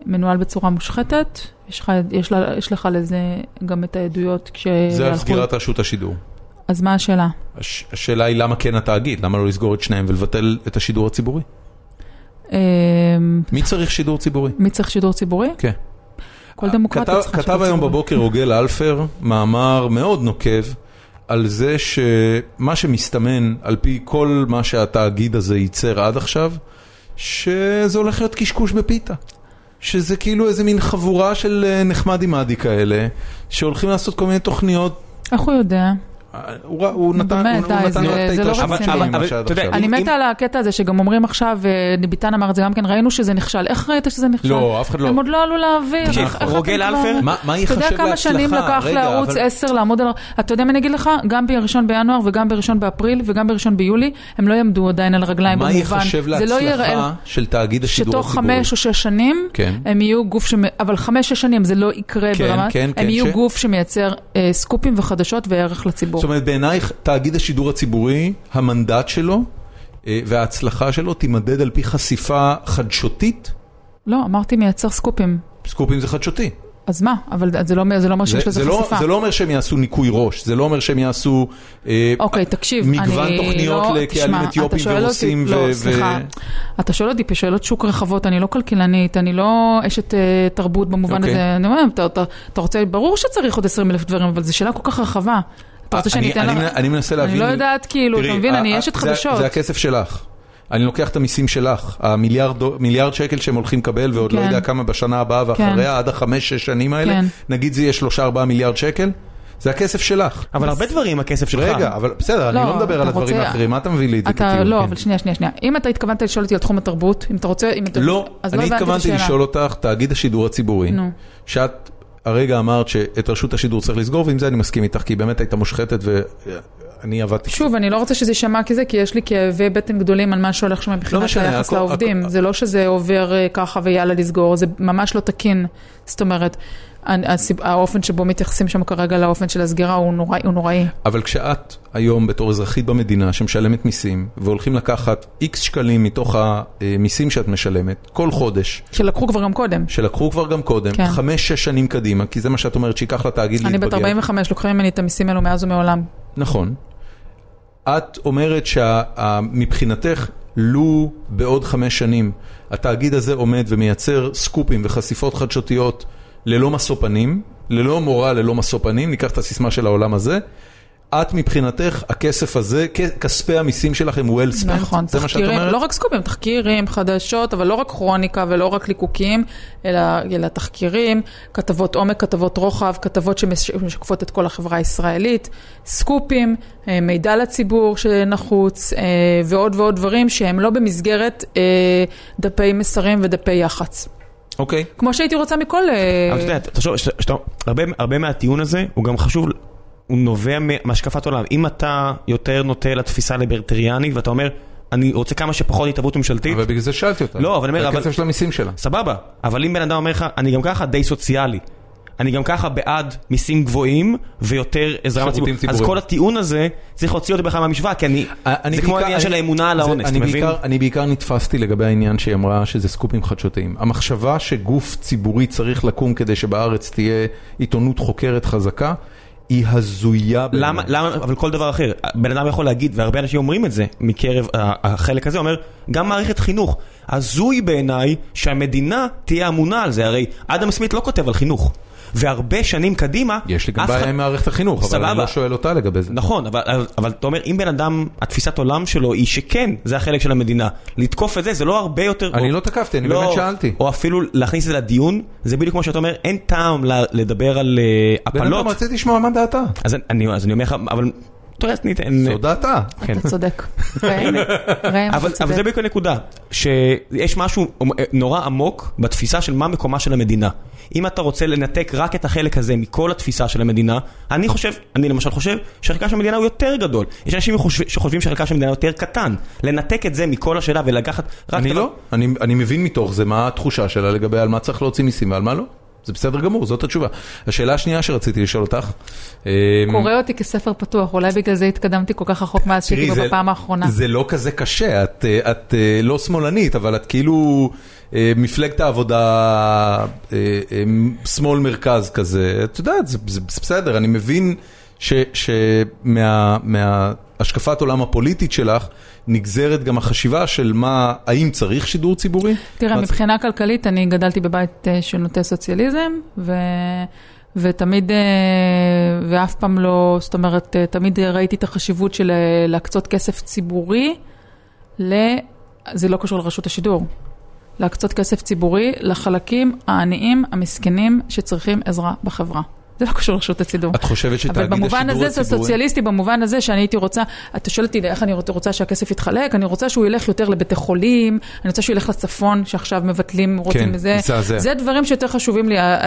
מנוהל בצורה מושחתת. יש לך, יש, לה, יש לך לזה גם את העדויות כש... זה על סגירת רשות השידור. אז מה השאלה? הש, השאלה היא למה כן התאגיד? למה לא לסגור את שניהם ולבטל את השידור הציבורי? אה, מי צריך שידור ציבורי? מי צריך שידור ציבורי? כן. כל דמוקרטיה כתב, צריכה כתב היום. בבוקר רוגל אלפר מאמר מאוד נוקב על זה שמה שמסתמן על פי כל מה שהתאגיד הזה ייצר עד עכשיו, שזה הולך להיות קשקוש בפיתה. שזה כאילו איזה מין חבורה של אה, נחמדי מאדי כאלה, שהולכים לעשות כל מיני תוכניות איך הוא יודע? הוא נתן זה- רק את לא ההתרשמות אבל- ממה שעד עכשיו. אני מתה על הקטע הזה שגם אומרים עכשיו, אה, ביטן אמר את זה גם כן, ראינו שזה נכשל. איך ראית שזה נכשל? לא, אף אחד לא. הם עוד לא עלו לאוויר. איך רוגל אלפר? מה- מה ייחשב אתה יודע כמה שנים להצלחה? לקח לערוץ אבל- 10 לעמוד על... אתה יודע מה אני אגיד לך? גם בראשון בינואר וגם בראשון באפריל וגם בראשון ביולי, הם לא יעמדו עדיין על הרגליים מה במובן. ייחשב זה לא יראה- להצלחה של תאגיד השידור שתוך הציבורי? חמש או שש שנים, כן. הם יהיו גוף ש... אבל חמש-שש שנים זה לא יקרה ברמה, הם יהיו ש- גוף שמייצר אה, סקופים וחדשות וערך לציבור. זאת אומרת, בעינייך, תאגיד השידור הציבורי, המנדט שלו אה, וההצלחה שלו תימדד על פי חשיפה חדשותית? לא, אמרתי מייצר סקופים. סקופים זה חדשותי. אז מה? אבל זה לא, זה לא אומר שיש לזה זה, לא, חשיפה. זה לא אומר שהם יעשו ניקוי ראש, זה לא אומר שהם יעשו אה, אוקיי, תקשיב, מגוון אני תוכניות לא, לקהלים אתיופים ורוסים אותי, ו- לא, ו- סליחה, אתה שואל אותי בשאלות שוק רחבות, אני לא כלכלנית, אני לא אשת אה, תרבות במובן אוקיי. הזה, אני אומרת, אתה, אתה, אתה רוצה, ברור שצריך עוד 20 אלף דברים, אבל זו שאלה כל כך רחבה. אתה רוצה שאני אני, אתן אני, לך? אני מנסה להבין... אני לא יודעת, כאילו, אתה מבין, אני אשת זה- חדשות. זה הכסף שלך. אני לוקח את המיסים שלך, המיליארד שקל שהם הולכים לקבל ועוד לא כן. יודע כמה בשנה הבאה ואחריה, עד החמש-שש שנים האלה, כן. נגיד זה יהיה שלושה ארבעה מיליארד שקל, זה הכסף שלך. אבל הרבה דברים הכסף שלך. רגע, אבל בסדר, אני לא, לא מדבר על הדברים רוצה- האחרים, מה אתה מביא לי את זה אתה, כטיעון? לא, כן. אבל שנייה, שנייה, שנייה. אם אתה התכוונת לשאול אותי על תחום התרבות, אם אתה רוצה, אם אתה... לא, אני התכוונתי. לשאול אותך, תאגיד השידור הציבורי, נו. שאת הרגע אמרת שאת רשות השידור צריך לסגור, ועם זה אני מסכים איתך, כי היא באמת הייתה מושחתת ואני עבדתי... שוב, אני לא רוצה שזה יישמע כזה, כי יש לי כאבי בטן גדולים על מה שהולך שם מבחינת משנה, היחס לעובדים. זה לא שזה עובר אה, ככה ויאללה לסגור, זה ממש לא תקין. זאת אומרת, האופן שבו מתייחסים שם כרגע לאופן של הסגירה הוא נוראי. הוא נוראי. אבל כשאת היום בתור אזרחית במדינה שמשלמת מיסים, והולכים לקחת איקס שקלים מתוך המיסים שאת משלמת, כל חודש, שלקחו כבר גם קודם. שלקחו כבר גם קודם, כן. חמש-שש שנים קדימה, כי זה מה שאת אומרת שייקח לתאגיד אני בת להתבגר. 45, לוקחים ממני את המיסים האלו מאז ומעולם. נכון. את אומרת שמבחינתך, לו בעוד חמש שנים התאגיד הזה עומד ומייצר סקופים וחשיפות חדשותיות ללא משוא פנים, ללא מורא, ללא משוא פנים, ניקח את הסיסמה של העולם הזה, את מבחינתך, הכסף הזה, כספי המיסים שלך הם well spent? נכון, זה מה שאת אומרת? לא רק סקופים, תחקירים, חדשות, אבל לא רק כרוניקה ולא רק ליקוקים, אלא, אלא תחקירים, כתבות עומק, כתבות רוחב, כתבות שמשקפות את כל החברה הישראלית, סקופים, אה, מידע לציבור שנחוץ, אה, ועוד ועוד דברים שהם לא במסגרת אה, דפי מסרים ודפי יח"צ. אוקיי. כמו שהייתי רוצה מכל... אה, אבל אתה יודע, תחשוב, הרבה- מהטיעון הזה הוא גם חשוב, הוא נובע מהשקפת עולם. אם אתה יותר נוטה לתפיסה ליברטריאנית ואתה אומר, אני רוצה כמה שפחות התערבות ממשלתית, אבל בגלל זה שאלתי אותה. לא, אבל אני אומר, זה אבל- הכסף של המיסים שלה. סבבה, אבל אם בן אדם אומר לך, אני גם ככה די סוציאלי, אני גם ככה בעד מיסים גבוהים ויותר עזרה מהציבור, אז. כל הטיעון הזה צריך להוציא אותי בכלל מהמשוואה, כי אני, אני זה כמו העניין של האמונה על האונס, אתה מבין? אני בעיקר נתפסתי לגבי העניין שהיא אמרה שזה סקופים חדשותיים. המחשבה שגוף ציבורי צריך לקום כדי שבארץ תהיה עיתונות חוקרת חזקה, היא הזויה. למה, למה, אבל כל דבר אחר, בן אדם יכול להגיד, והרבה אנשים אומרים את זה, מקרב החלק הזה, אומר, גם מערכת חינוך, הזוי בעיניי שהמדינה תהיה אמונה על זה, הרי אדם סמית לא כותב על חינוך, והרבה שנים קדימה, יש לי גם בעיה עם מערכת החינוך, אבל. אני לא שואל אותה לגבי זה. נכון, אבל, אתה אומר, אם בן אדם, התפיסת עולם שלו היא שכן, זה החלק של המדינה. לתקוף את זה, זה לא הרבה יותר... אני לא תקפתי, אני באמת שאלתי. או אפילו להכניס את זה לדיון, זה בדיוק כמו שאתה אומר, אין טעם לדבר על uh, בן הפלות. אדם רציתי לשמוע מה דעתה. אז אני אומר לך, אבל... תראה, ניתן... זו דעתה. כן. אתה צודק. אבל, אתה אבל זה. בדיוק הנקודה, שיש משהו נורא עמוק בתפיסה של מה מקומה של המדינה. אם אתה רוצה לנתק רק את החלק הזה מכל התפיסה של המדינה, אני חושב, אני למשל חושב, שחלקה של המדינה הוא יותר גדול. יש אנשים שחושב- שחושבים שחלקה של המדינה יותר קטן. לנתק את זה מכל השאלה ולקחת רק... אני לא, אני, אני מבין מתוך זה מה התחושה שלה לגבי על מה צריך להוציא מיסים ועל מה לא. זה בסדר גמור, זאת התשובה. השאלה השנייה שרציתי לשאול אותך, אמ, קורא אותי כספר פתוח, אולי בגלל זה התקדמתי כל כך רחוק מאז שהייתי בפעם האחרונה. זה לא כזה קשה, את, אה, את אה, לא שמאלנית, אבל את כאילו אה, מפלגת העבודה שמאל מרכז כזה, את יודעת, זה, זה, בסדר, אני מבין שמהשקפת עולם הפוליטית שלך נגזרת גם החשיבה של מה, האם צריך שידור ציבורי? תראה, מבחינה כלכלית, אני גדלתי בבית אה, של נוטה סוציאליזם, ו... ותמיד, אה, ואף פעם לא, זאת אומרת, אה, תמיד ראיתי את החשיבות של להקצות כסף ציבורי ל... זה לא קשור לרשות השידור. להקצות כסף ציבורי לחלקים העניים, המסכנים, שצריכים עזרה בחברה. זה לא קשור לרשות הצידור. את חושבת שתאגיד אבל השידור במובן הזה זה הציבורי... סוציאליסטי, במובן הזה שאני הייתי רוצה, אתה שואל אותי איך אני רוצה שהכסף יתחלק, אני רוצה שהוא ילך יותר לבתי חולים, אני רוצה שהוא ילך לצפון, שעכשיו מבטלים, רוצים כן, מזה. מזעזע. זה דברים שיותר חשובים לי אה,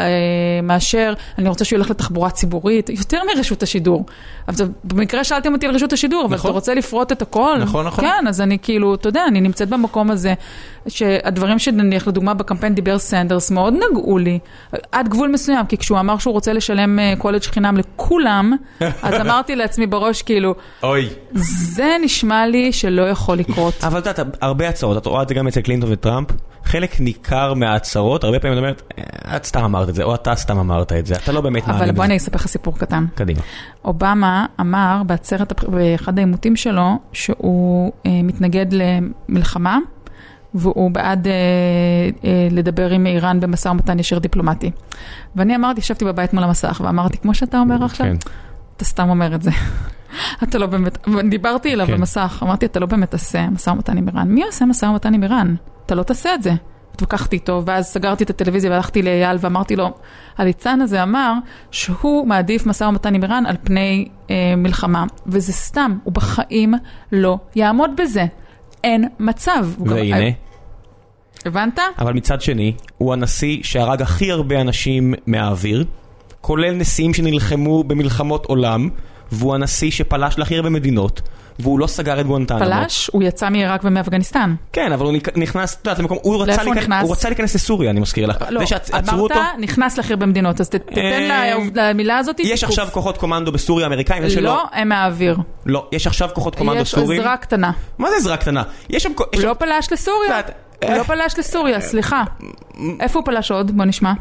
מאשר, אני רוצה שהוא ילך לתחבורה ציבורית, יותר מרשות השידור. אבל זה- במקרה שאלתם אותי על רשות השידור, אבל נכון. אתה רוצה לפרוט את הכל? נכון, נכון. כן, אז אני כאילו, אתה יודע, אני נמצאת במקום הזה, שהדברים שנניח, לדוגמה, בקמפיין דיבר סנדרס, מאוד נגעו לי, עד גבול מסוים, כי כשהוא אמר שהוא רוצה לשלם אה, קולג' חינם לכולם, אז אמרתי לעצמי בראש, כאילו, אוי. זה נשמע לי שלא יכול לקרות. אבל את יודעת, הרבה הצהרות, את רואה את זה גם אצל קלינטון וטראמפ, חלק ניכר מההצהרות, הרבה פעמים את אומרת, "אה, את סתם אמרת את זה, או אתה סתם אמרת את זה, אתה לא באמת מאמין אבל בזה. בוא אני אספר לך סיפור קטן. קדימה. אובמה אמר בעצרת, באחד העימותים שלו, שהוא אה, מתנגד למלחמה, והוא בעד אה, אה, לדבר עם איראן במשא ומתן ישיר דיפלומטי. ואני אמרתי, ישבתי בבית מול המסך, ואמרתי, כמו שאתה אומר עכשיו, כן. אתה סתם אומר את זה. אתה לא באמת, דיברתי אליו כן. במסך, אמרתי, אתה לא באמת תעשה משא ומתן עם איראן. מי עושה משא ומתן עם איראן? אתה לא תעשה את זה. התווכחתי איתו, ואז סגרתי את הטלוויזיה והלכתי לאייל ואמרתי לו, הליצן הזה אמר שהוא מעדיף משא ומתן עם איראן על פני אה, מלחמה, וזה סתם, הוא בחיים לא יעמוד בזה. אין מצב. והנה, הבנת? אבל מצד שני, הוא הנשיא שהרג הכי הרבה אנשים מהאוויר, כולל נשיאים שנלחמו במלחמות עולם, והוא הנשיא שפלש להכי הרבה מדינות, והוא לא סגר את גואנטנמו. פלש, הוא יצא מעיראק ומאפגניסטן. כן, אבל הוא נכ- נכנס, את יודעת, למקום, הוא רצה להיכנס-? הוא רצה להיכנס לסוריה, אני מזכיר לך. לא, שעצרו אותו, אמרת, נכנס להכי הרבה מדינות, אז תתן אה, לה- למילה הזאת יש תיקוף. עכשיו כוחות קומנדו בסוריה אמריקאים, זה שלא, לא, הם מהאוויר. לא, יש עכשיו כוחות קומנדו יש סוריים. עזרה קטנה. מה זה עזרה קטנה? יש שם, יש הוא לא פלש לסוריה. הוא אה, לא פלש לסוריה, סליחה. איפה הוא פלש עוד? בוא נשמע.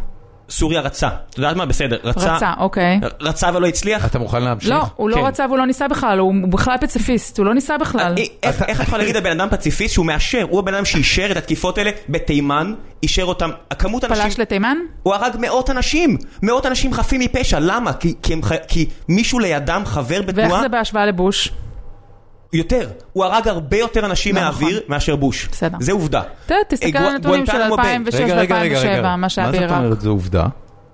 סוריה רצה, את יודעת מה? בסדר, רצה, רצה, אוקיי. רצה ולא הצליח. אתה מוכן להמשיך? לא, הוא כן. לא רצה והוא לא ניסה בכלל, הוא הוא בכלל פציפיסט, הוא לא ניסה בכלל. אה, איך איך את יכולה להגיד על בן אדם פציפיסט שהוא מאשר, הוא הבן אדם שאישר את התקיפות האלה בתימן, אישר אותם, הכמות אנשים, פלש לתימן? הוא הרג מאות אנשים, מאות אנשים חפים מפשע, למה? כי- כי כי מישהו לידם חבר ואיך בתנועה, זה בהשוואה לבוש? יותר, הוא הרג הרבה יותר אנשים לא מהאוויר נכון. מאשר בוש, בסדר. זה עובדה. תראה, תסתכל על גואנ- הנתונים של גואנטנמו ביי. 2006 רגע, רגע, רגע, רגע. ו-2007, מה שהיה מה זאת בעיראק. אומרת, זו עובדה?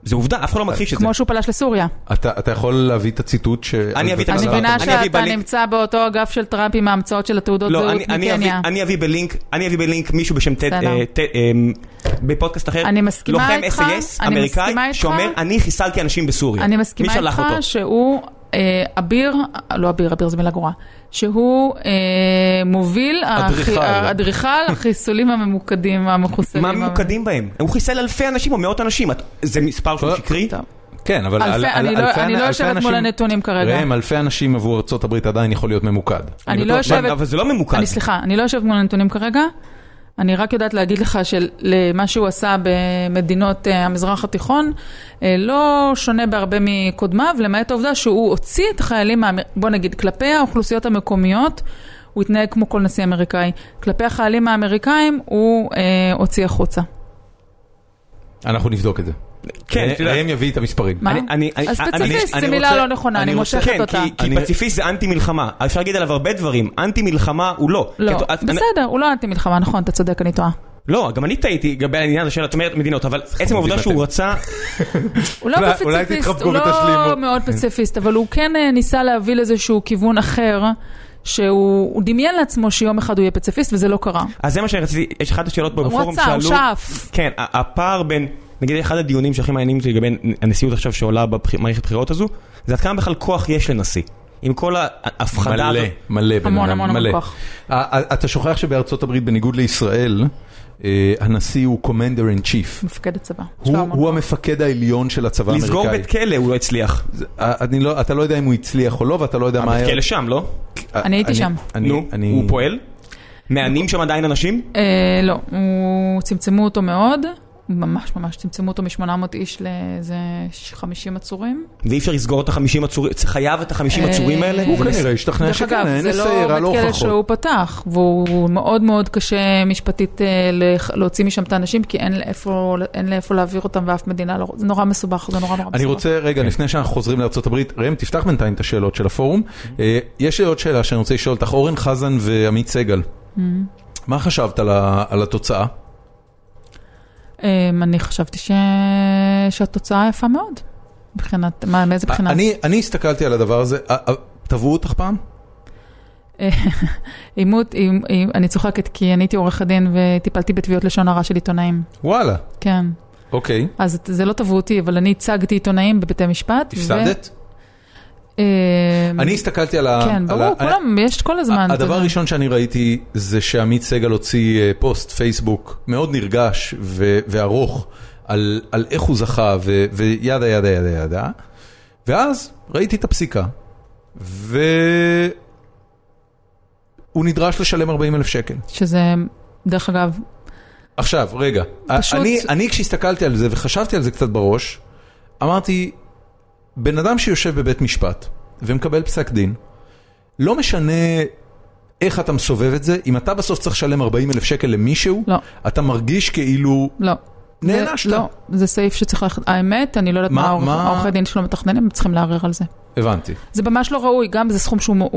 זה עובדה, אף אחד לא מכחיש את זה. כמו שהוא פלש לסוריה. אתה אתה יכול להביא את הציטוט ש... אני אביא את אני אני מבינה שאתה. נמצא באותו אגף של טראמפ עם ההמצאות של התעודות לא, זהות מקניה. אני אביא בלינק, אני אביא בלינק מישהו בשם טד. אה, אה, בפודקאסט אחר, אני מסכימה לוחם איתך, SAS אני אמריקאי. שאומר אני חיסלתי אנשים בסוריה. אני מסכימה איתך? שהוא אה, אביר, לא אביר, אביר זו מילה גרועה, שהוא אה, מוביל, אדריכל. החיסולים הממוקדים, המחוסלים. מה ממוקדים בהם? הוא חיסל אלפי אנשים או מאות אנשים, את- זה מספר שהוא טוב. שקרי? כן, אבל אלפי- על- אני על- לא- אלפי אני לא אלפי יושבת מול הנתונים כרגע. ראם, אלפי אנשים עבור ארה"ב עדיין יכול להיות ממוקד. אני לא בטוח- יושבת- אבל זה לא ממוקד. אני סליחה, אני לא יושבת מול הנתונים כרגע. אני רק יודעת להגיד לך שלמה שהוא עשה במדינות אה, המזרח התיכון אה, לא שונה בהרבה מקודמיו, למעט העובדה שהוא הוציא את החיילים, בוא נגיד, כלפי האוכלוסיות המקומיות, הוא התנהג כמו כל נשיא אמריקאי. כלפי החיילים האמריקאים הוא אה, הוציא החוצה. אנחנו נבדוק את זה. כן, ראם- יביא את המספרים. מה? אני- אני- אני- אז אני- פציפיסט אני זו מילה רוצה- לא נכונה, אני אני מושכת כן, אותה. כי- כי אני- פציפיסט זה אנטי מלחמה, אפשר להגיד עליו הרבה דברים, אנטי מלחמה הוא לא. לא, כי בסדר, הוא לא אנטי מלחמה, נכון, אתה צודק, אני טועה. לא, גם אני טעיתי לגבי העניין הזה של את אומרת מדינות, אבל עצם העובדה. שהוא רצה, הוא לא פציפיסט, הוא לא. מאוד פציפיסט, אבל הוא כן אה, ניסה להביא לאיזשהו כיוון אחר, שהוא הוא דמיין לעצמו שיום אחד הוא יהיה פציפיסט, וזה לא קרה. אז זה מה שרציתי, יש אחת השאלות פה הוא בפורום רצה, הוא שאף. כן, הפער בין, נגיד אחד הדיונים שהכי מעניינים אותי לגבי הנשיאות עכשיו שעולה במערכת הבחירות הזו, זה עד כמה בכלל כוח יש לנשיא. עם כל ההפחדה מלא, הזאת. מלא, המון, המון, המון מלא. כוח. אתה שוכח שבארצות הברית, בניגוד לישראל, אה, הנשיא הוא commander in chief. מפקד הצבא. הוא הוא. המפקד העליון של הצבא לסגור האמריקאי. בית כלא הוא לא הצליח. זה- אה, אני לא- אתה לא יודע אם הוא הצליח או לא, ואתה לא יודע מה הבית היה. כלא שם, לא? אני הייתי שם. אני- נו, אני- הוא פועל? מענים שם עדיין אנשים? אה, לא, הוא צמצמו אותו מאוד, ממש ממש צמצמו אותו מ-800 איש לאיזה 50 עצורים. ואי אפשר לסגור את החמישים עצורים, חייב את החמישים אה, עצורים האלה? הוא כנראה השתכנע דרך שכן, אגב, אין זה סיירה, לא לא בית כלא הוכחות. שהוא פתח, והוא מאוד מאוד קשה משפטית אה, להוציא משם את האנשים, כי אין לאיפה, להעביר אותם ואף מדינה לא, זה נורא מסובך, זה נורא נורא מסובך. אני רוצה, רגע, לפני שאנחנו חוזרים לארה"ב, ראם, תפתח בינתיים את השאלות של הפורום. אה, יש לי עוד שאלה שאני רוצה לשאול אותך, אורן חזן ועמית סגל, מה חשבת על התוצאה? אמ, אני חשבתי ש... שהתוצאה יפה מאוד. מבחינת, מה, מאיזה בחינה? אני אני הסתכלתי על הדבר הזה, אה, אה, תבעו אותך פעם? עימות, אני צוחקת כי אני הייתי עורכת דין וטיפלתי בתביעות לשון הרע של עיתונאים. וואלה, כן. אוקיי. אז זה לא תבעו אותי, אבל אני ייצגתי עיתונאים בבתי משפט. ו- הפסדת? אה, אני הסתכלתי על ה... כן, ברור, כולם, יש כל הזמן. הדבר. הראשון שאני ראיתי זה שעמית סגל הוציא אה, פוסט פייסבוק מאוד נרגש וארוך על, איך הוא זכה וידה ידה ידה ידה ואז ראיתי את הפסיקה והוא נדרש לשלם 40 אלף שקל. שזה, דרך אגב, עכשיו, רגע, פשוט- אני, אני כשהסתכלתי על זה וחשבתי על זה קצת בראש, אמרתי, בן אדם שיושב בבית משפט ומקבל פסק דין, לא משנה איך אתה מסובב את זה, אם אתה בסוף צריך לשלם 40 אלף שקל למישהו, לא. אתה מרגיש כאילו, לא. נענשת. לא, זה סעיף שצריך ללכת, האמת, אני לא יודעת מה- מה מה- העורכי דין שלו מתכננים, הם צריכים לערער על זה. הבנתי. זה ממש לא ראוי, גם זה סכום שהוא הוא,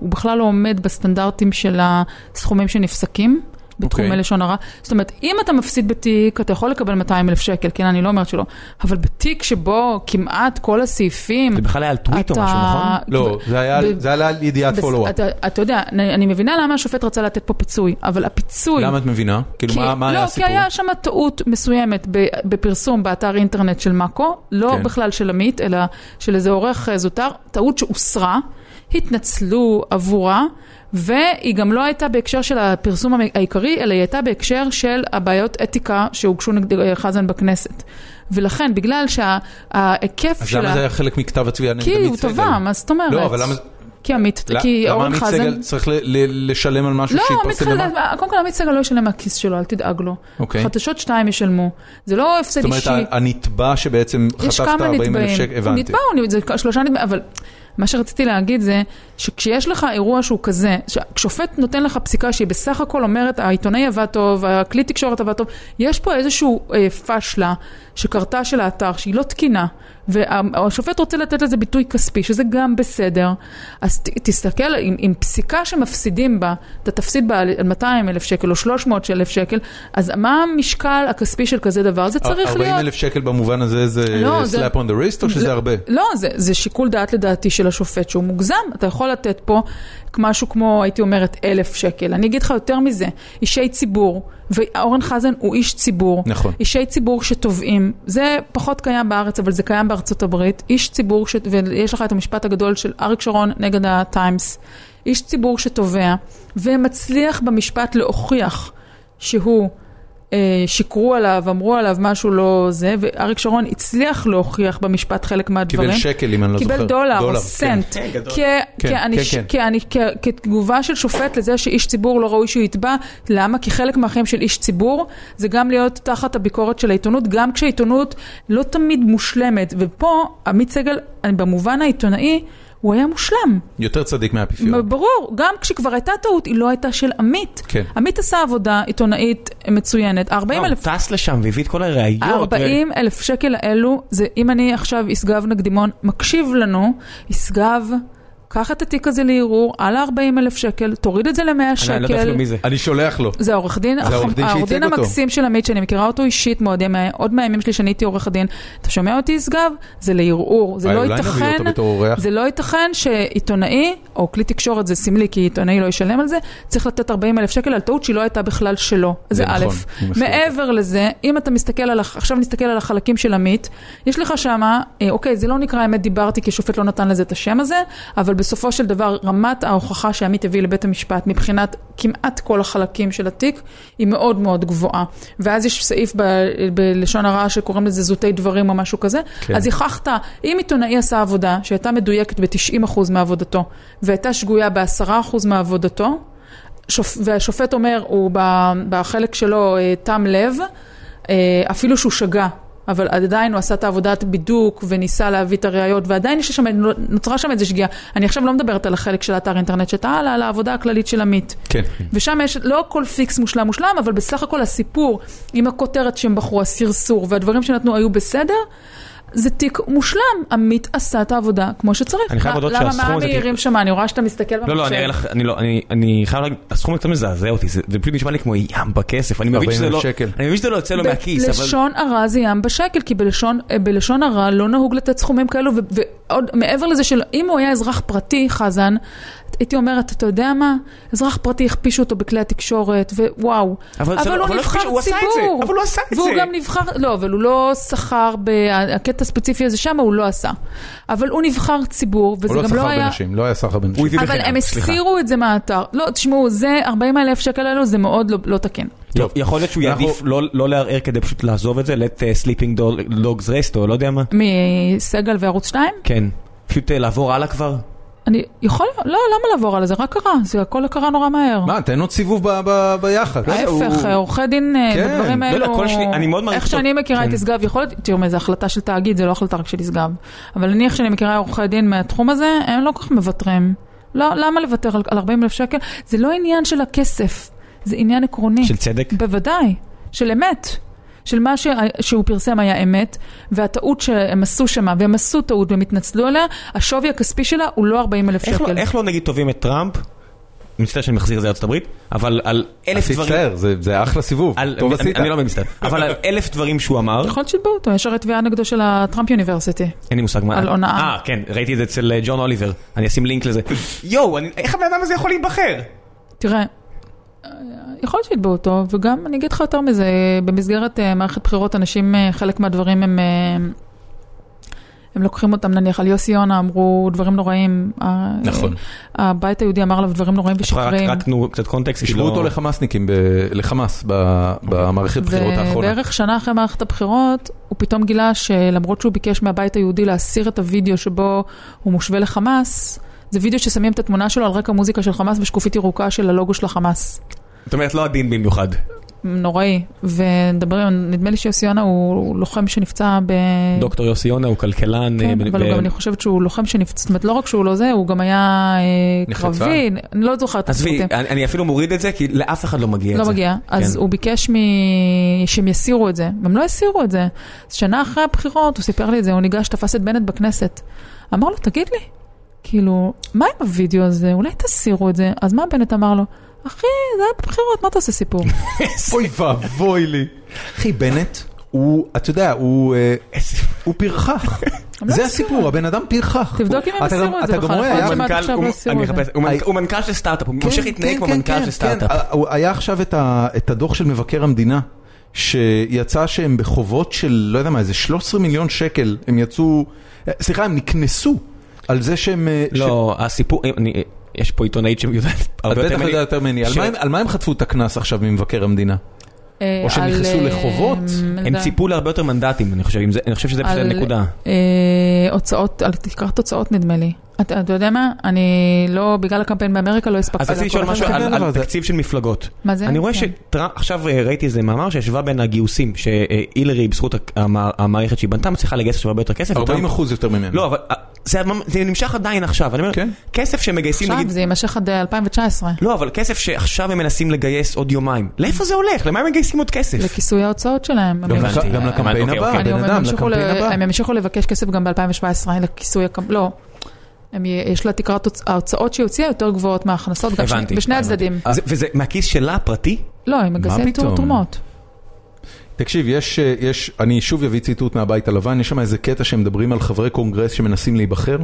הוא בכלל לא עומד בסטנדרטים של הסכומים שנפסקים. בתחומי אוקיי. לשון הרע. זאת אומרת, אם אתה מפסיד בתיק, אתה יכול לקבל 200 אלף שקל, כן, אני לא אומרת שלא, אבל בתיק שבו כמעט כל הסעיפים... זה בכלל היה על טוויט או אתה- משהו, נכון? לא, זה היה ב- זה היה על ידיעת בס- פולו-אפ. אתה, אתה יודע, אני, אני מבינה למה השופט רצה לתת פה פיצוי, אבל הפיצוי... למה את מבינה? כאילו, כי, מה מה היה לא, הסיפור? כי היה שם טעות מסוימת ב- בפרסום באתר אינטרנט של מאקו, לא כן. בכלל של עמית, אלא של איזה עורך אה, זוטר, טעות שהוסרה, התנצלו עבורה, והיא גם לא הייתה בהקשר של הפרסום העיקרי, אלא היא הייתה בהקשר של הבעיות אתיקה שהוגשו נגד אה, חזן בכנסת. ולכן, בגלל שההיקף אז של למה ה... זה היה חלק מכתב התביעה נגד כי עמית הוא סגל? תבע, מה זאת אומרת? לא, אבל למה... כי עמית, למה- כי למה אורן עמית חזן... סגל צריך ל- ל- לשלם על משהו לא, עמית שהתפרסם סגל, למטה? קודם כל עמית סגל לא ישלם מהכיס שלו, אל תדאג לו. אוקיי. חדשות שתיים ישלמו. זה לא הפסד זאת אישי. אומרת, הנתבע שבעצם חטף את כמה ה-40 אלף. שקל, הוא הבנתי. נתבע, הוא- זה שלושה נתבעים, אבל מה שרציתי להגיד זה שכשיש לך אירוע שהוא כזה, כששופט נותן לך פסיקה שהיא בסך הכל אומרת העיתונאי עבד טוב, הכלי תקשורת עבד טוב, יש פה איזושהי אה, פשלה שקרתה של האתר שהיא לא תקינה. והשופט רוצה לתת לזה ביטוי כספי, שזה גם בסדר. אז ת, תסתכל, עם, עם פסיקה שמפסידים בה, אתה תפסיד בה על 200 אלף שקל או 300 אלף שקל, אז מה המשקל הכספי של כזה דבר? זה צריך 40 להיות... אלף שקל במובן הזה זה לא, זה- slap on the wrist או שזה זה- הרבה? לא, זה, זה שיקול דעת לדעתי של השופט שהוא מוגזם. אתה יכול לתת פה משהו כמו, הייתי אומרת, אלף שקל. אני אגיד לך יותר מזה, אישי ציבור, ואורן חזן הוא איש ציבור. נכון. אישי ציבור שתובעים, זה פחות קיים בארץ, אבל זה קיים בארצות הברית. איש ציבור, ש... ויש לך את המשפט הגדול של אריק שרון נגד הטיימס. איש ציבור שתובע, ומצליח במשפט להוכיח שהוא... אה, שיקרו עליו, אמרו עליו משהו לא זה, ואריק שרון הצליח להוכיח במשפט חלק מהדברים. קיבל שקל אם אני לא זוכר. קיבל דולר, או כן. סנט. כן, כן, כן, כן. כתגובה של שופט לזה שאיש ציבור לא ראוי שהוא יתבע. למה? כי חלק מהחיים של איש ציבור זה גם להיות תחת הביקורת של העיתונות, גם כשהעיתונות לא תמיד מושלמת. ופה עמית סגל, אני- במובן העיתונאי, הוא היה מושלם. יותר צדיק מהאפיפיור. ברור, גם כשכבר הייתה טעות, היא לא הייתה של עמית. כן. עמית עשה עבודה עיתונאית מצוינת, 40 לא, אלף... הוא טס לשם והביא את כל הראיות. ו- 40 אלף שקל האלו, זה אם אני עכשיו ישגב נקדימון מקשיב לנו, ישגב, קח את התיק הזה לערעור על ה-40 אלף שקל, תוריד את זה ל-100 אני לא יודע שקל. אפילו מי זה. אני שולח לו. זה העורך דין, זה העורך דין העורך דין שייצג אותו. המקסים של עמית, שאני מכירה אותו אישית מאוד, עוד מהימים שלי שאני הייתי עורך הדין. אתה שומע אותי, ישגב? זה לערעור. זה אולי- לא ייתכן. זה לא ייתכן שעיתונאי, או כלי תקשורת זה סמלי, כי עיתונאי לא ישלם על זה, צריך לתת 40 אלף שקל על טעות שהיא לא הייתה בכלל שלו. זה א'. נכון, מסכים מעבר לזה, אם אתה מסתכל על, עכשיו נסתכל על החלקים של עמית, יש לך שמה, אה, אוקיי, זה לא נקרא אמת דיברתי, כי השופט לא נתן לזה את השם הזה, אבל בסופו של דבר, רמת ההוכחה שעמית הביא לבית המשפט, מבחינת כמעט כל החלקים של התיק, היא מאוד מאוד גבוהה. ואז יש סעיף ב, בלשון הרע שקוראים לזה זוטי דברים או משהו כזה, כן. אז הכרחת, אם עיתונאי עשה עבודה שהייתה מדויקת ב-90% מעבודתו, והייתה שגויה ב-10% מעבודתו, שופ... והשופט אומר, הוא ב- בחלק שלו אה, תם לב, אה, אפילו שהוא שגה, אבל עדיין הוא עשה את העבודת בידוק וניסה להביא את הראיות, ועדיין יש שם, נוצרה שם איזו שגיאה. אני עכשיו לא מדברת על החלק של האתר אינטרנט על, על העבודה הכללית של עמית. כן. ושם יש, לא כל פיקס מושלם מושלם, אבל בסך הכל הסיפור עם הכותרת שהם בחרו, הסרסור והדברים שנתנו היו בסדר. זה תיק מושלם, עמית עשה את העבודה כמו שצריך. אני חייב מה- להודות למה, שהסכום מה הזה- מעירים שם? אני רואה שאתה מסתכל במחשב. לא, לא, אני אראה לך, אני לא, אני, אני חייב להגיד, הסכום קצת מזעזע אותי, זה, זה פשוט נשמע לי כמו ים בכסף, אני מבין 40,000 שזה לא, שקל. אני מבין שזה לא יוצא לו מהכיס, אבל... בלשון הרע זה ים בשקל, כי בלשון, אה, בלשון הרע לא נהוג לתת סכומים כאלו, ו- ועוד מעבר לזה שאם הוא היה אזרח פרטי, חזן, הייתי אומרת, אתה יודע מה? אזרח פרטי הכפישו אותו בכלי התקשורת, ווואו. אבל זה לא- הוא אבל לא נבחר הכפישו, הוא עשה את זה, ציבור. אבל הוא עשה את והוא זה. גם נבחר, לא, אבל הוא לא שכר, הקטע הספציפי הזה שם הוא לא עשה. אבל הוא נבחר ציבור, וזה הוא לא גם לא היה... בנשים, לא היה סחר בנשים. הוא הביא אבל הם. הסירו את זה מהאתר. לא, תשמעו, זה 40 אלף שקל האלו, זה מאוד לא, לא תקין. טוב, יכול להיות שהוא אנחנו- יעדיף לא לא לערער כדי פשוט לעזוב את זה, let uh, sleeping dog- dogs rest או לא יודע מה. מסגל וערוץ 2? כן. פשוט uh, לעבור הלאה כבר. אני יכול, לא, למה לעבור על זה? רק קרה, זה הכל קרה נורא מהר. מה, תן עוד סיבוב ביחד. ההפך, הוא- עורכי דין אה, כן, בדברים לא האלו, איך. שאני מכירה כן. את ישגב, יכול להיות, תראו, זו החלטה של תאגיד, זה לא החלטה רק של ישגב, אבל אני איך שאני מכירה עורכי דין מהתחום הזה, הם לא כל כך מוותרים. לא, למה לוותר על 40 אלף שקל? זה לא עניין של הכסף, זה עניין עקרוני. של צדק. בוודאי, של אמת. של מה ש... שהוא פרסם היה אמת, והטעות שהם עשו שמה, והם עשו טעות והם התנצלו עליה, השווי הכספי שלה הוא לא 40 אלף איך לא- שקל. איך לא נגיד טובים את טראמפ? אני מצטער שאני מחזיר את זה לארצות הברית, אבל על אלף אז דברים... תצטער, זה- זה אחלה סיבוב, על- טוב אני- עשית. אני לא מצטער, אבל על אלף דברים שהוא אמר, יכול להיות שיתבעו אותו, יש הרי תביעה נגדו של הטראמפ יוניברסיטי. אין לי מושג מה... על הונאה. אה, כן, ראיתי את זה אצל אה, ג'ון אוליבר, אני אשים לינק לזה. יואו, אני- איך הבן אדם הזה יכול להיבחר? תראה, אה, יכול להיות שיתבעו אותו, וגם אני אגיד לך יותר מזה, במסגרת אה, מערכת בחירות, אנשים, אה, חלק מהדברים הם... אה, הם לוקחים אותם, נניח, על יוסי יונה אמרו דברים נוראים. נכון. הבית היהודי אמר עליו דברים נוראים ושקרים. רק תנו קצת קונטקסט. כי השוו לא- אותו לחמאסניקים, ב- לחמאס ב- במערכת בחירות האחרונה. ובערך שנה אחרי מערכת הבחירות, הוא פתאום גילה שלמרות שהוא ביקש מהבית היהודי להסיר את הוידאו שבו הוא מושווה לחמאס, זה וידאו ששמים את התמונה שלו על רקע מוזיקה של חמאס ושקופית ירוקה של הלוגו של החמאס. זאת אומרת, לא עדין במיוחד. נוראי. ונדברים, נדמה לי שיוסי יונה הוא לוחם שנפצע ב... דוקטור יוסי יונה הוא כלכלן. כן, אה, ב- אבל ב- גם, אני חושבת שהוא לוחם שנפצע, זאת אומרת, לא רק שהוא לא זה, הוא גם היה אה, קרבי, צה"ל. אני לא זוכרת את עזבי, הפרטים. אני אני אפילו מוריד את זה, כי לאף אחד לא מגיע את לא זה. מגיע. אז כן. הוא ביקש מ... שהם יסירו את זה, והם לא הסירו את זה. אז שנה אחרי הבחירות, הוא סיפר לי את זה, הוא ניגש, תפס את בנט בכנסת. אמר לו, תגיד לי, כאילו, מה עם הוידאו הזה? אולי תסירו את זה. אז מה בנט אמר לו? אחי, זה היה בבחירות, מה אתה עושה סיפור? אוי ואבוי לי. אחי, בנט, הוא, אתה יודע, הוא אה, הוא פרחח. לא זה. הסיפור, הבן אדם פרחח. תבדוק אם הם הסירו את זה אתה גם בכלל, רואה, יכול היה- להיות מנכ"ל- עכשיו הוא- מנכ"ל של סטארט-אפ, הוא ממשיך להתנהג כמו מנכ"ל של סטארט-אפ. כן, היה עכשיו את הדוח של מבקר המדינה, שיצא שהם בחובות של, לא יודע מה, איזה 13 מיליון שקל, הם יצאו, סליחה, הם נקנסו על זה שהם... אה, לא, הסיפור, אני- יש פה עיתונאית שיודעת ש- את הרבה בטח יותר ממני. יודע יותר ממני, על ש- מה הם- על מה הם חטפו את הקנס עכשיו ממבקר המדינה? אה, או שהם נכנסו אה, לחובות? הם ציפו להרבה יותר מנדטים, אני חושב, שזה פשוט על- הנקודה. אה, הוצאות, על תקרת הוצאות נדמה לי. אתה אתה יודע מה? אני לא, בגלל הקמפיין באמריקה לא הספקתי אז רציתי לשאול משהו אחרי כן. על על תקציב של מפלגות. מה זה? אני רואה כן. שעכשיו אה, ראיתי איזה מאמר שהשווה בין הגיוסים, שהילרי בזכות המ- המערכת שהיא בנתה מצליחה לגייס עכשיו הרבה יותר כסף. 40 וטראמפ- אחוז יותר ממנו. לא, אבל אה, זה זה נמשך עדיין עכשיו, אני אומר, כן. כסף שמגייסים עכשיו נגיד... זה יימשך עד אה, 2019, לא, אבל כסף שעכשיו הם מנסים לגייס עוד יומיים. לאיפה זה הולך? למה הם מגייסים עוד כסף? לכיסוי ההוצאות שלהם. גם הבנתי. גם לקמפיין אוקיי, הבא, אוקיי. בן אדם, לקמפיין הבא. הם ימשיכו לבקש כסף גם ב-2017 לכיסוי לא. הם יש לה תקרת הוצ- ההוצאות שהיא הוציאה יותר גבוהות מההכנסות, גם הבנתי. שני- בשני. הצדדים. זה- וזה מהכיס שלה, פרטי? לא, הם מגייסים פתאום? תרומות. תקשיב, יש, אה, יש, אני שוב אביא ציטוט מהבית הלבן, יש שם איזה קטע שהם מדברים על חברי קונגרס שמנסים להיבחר,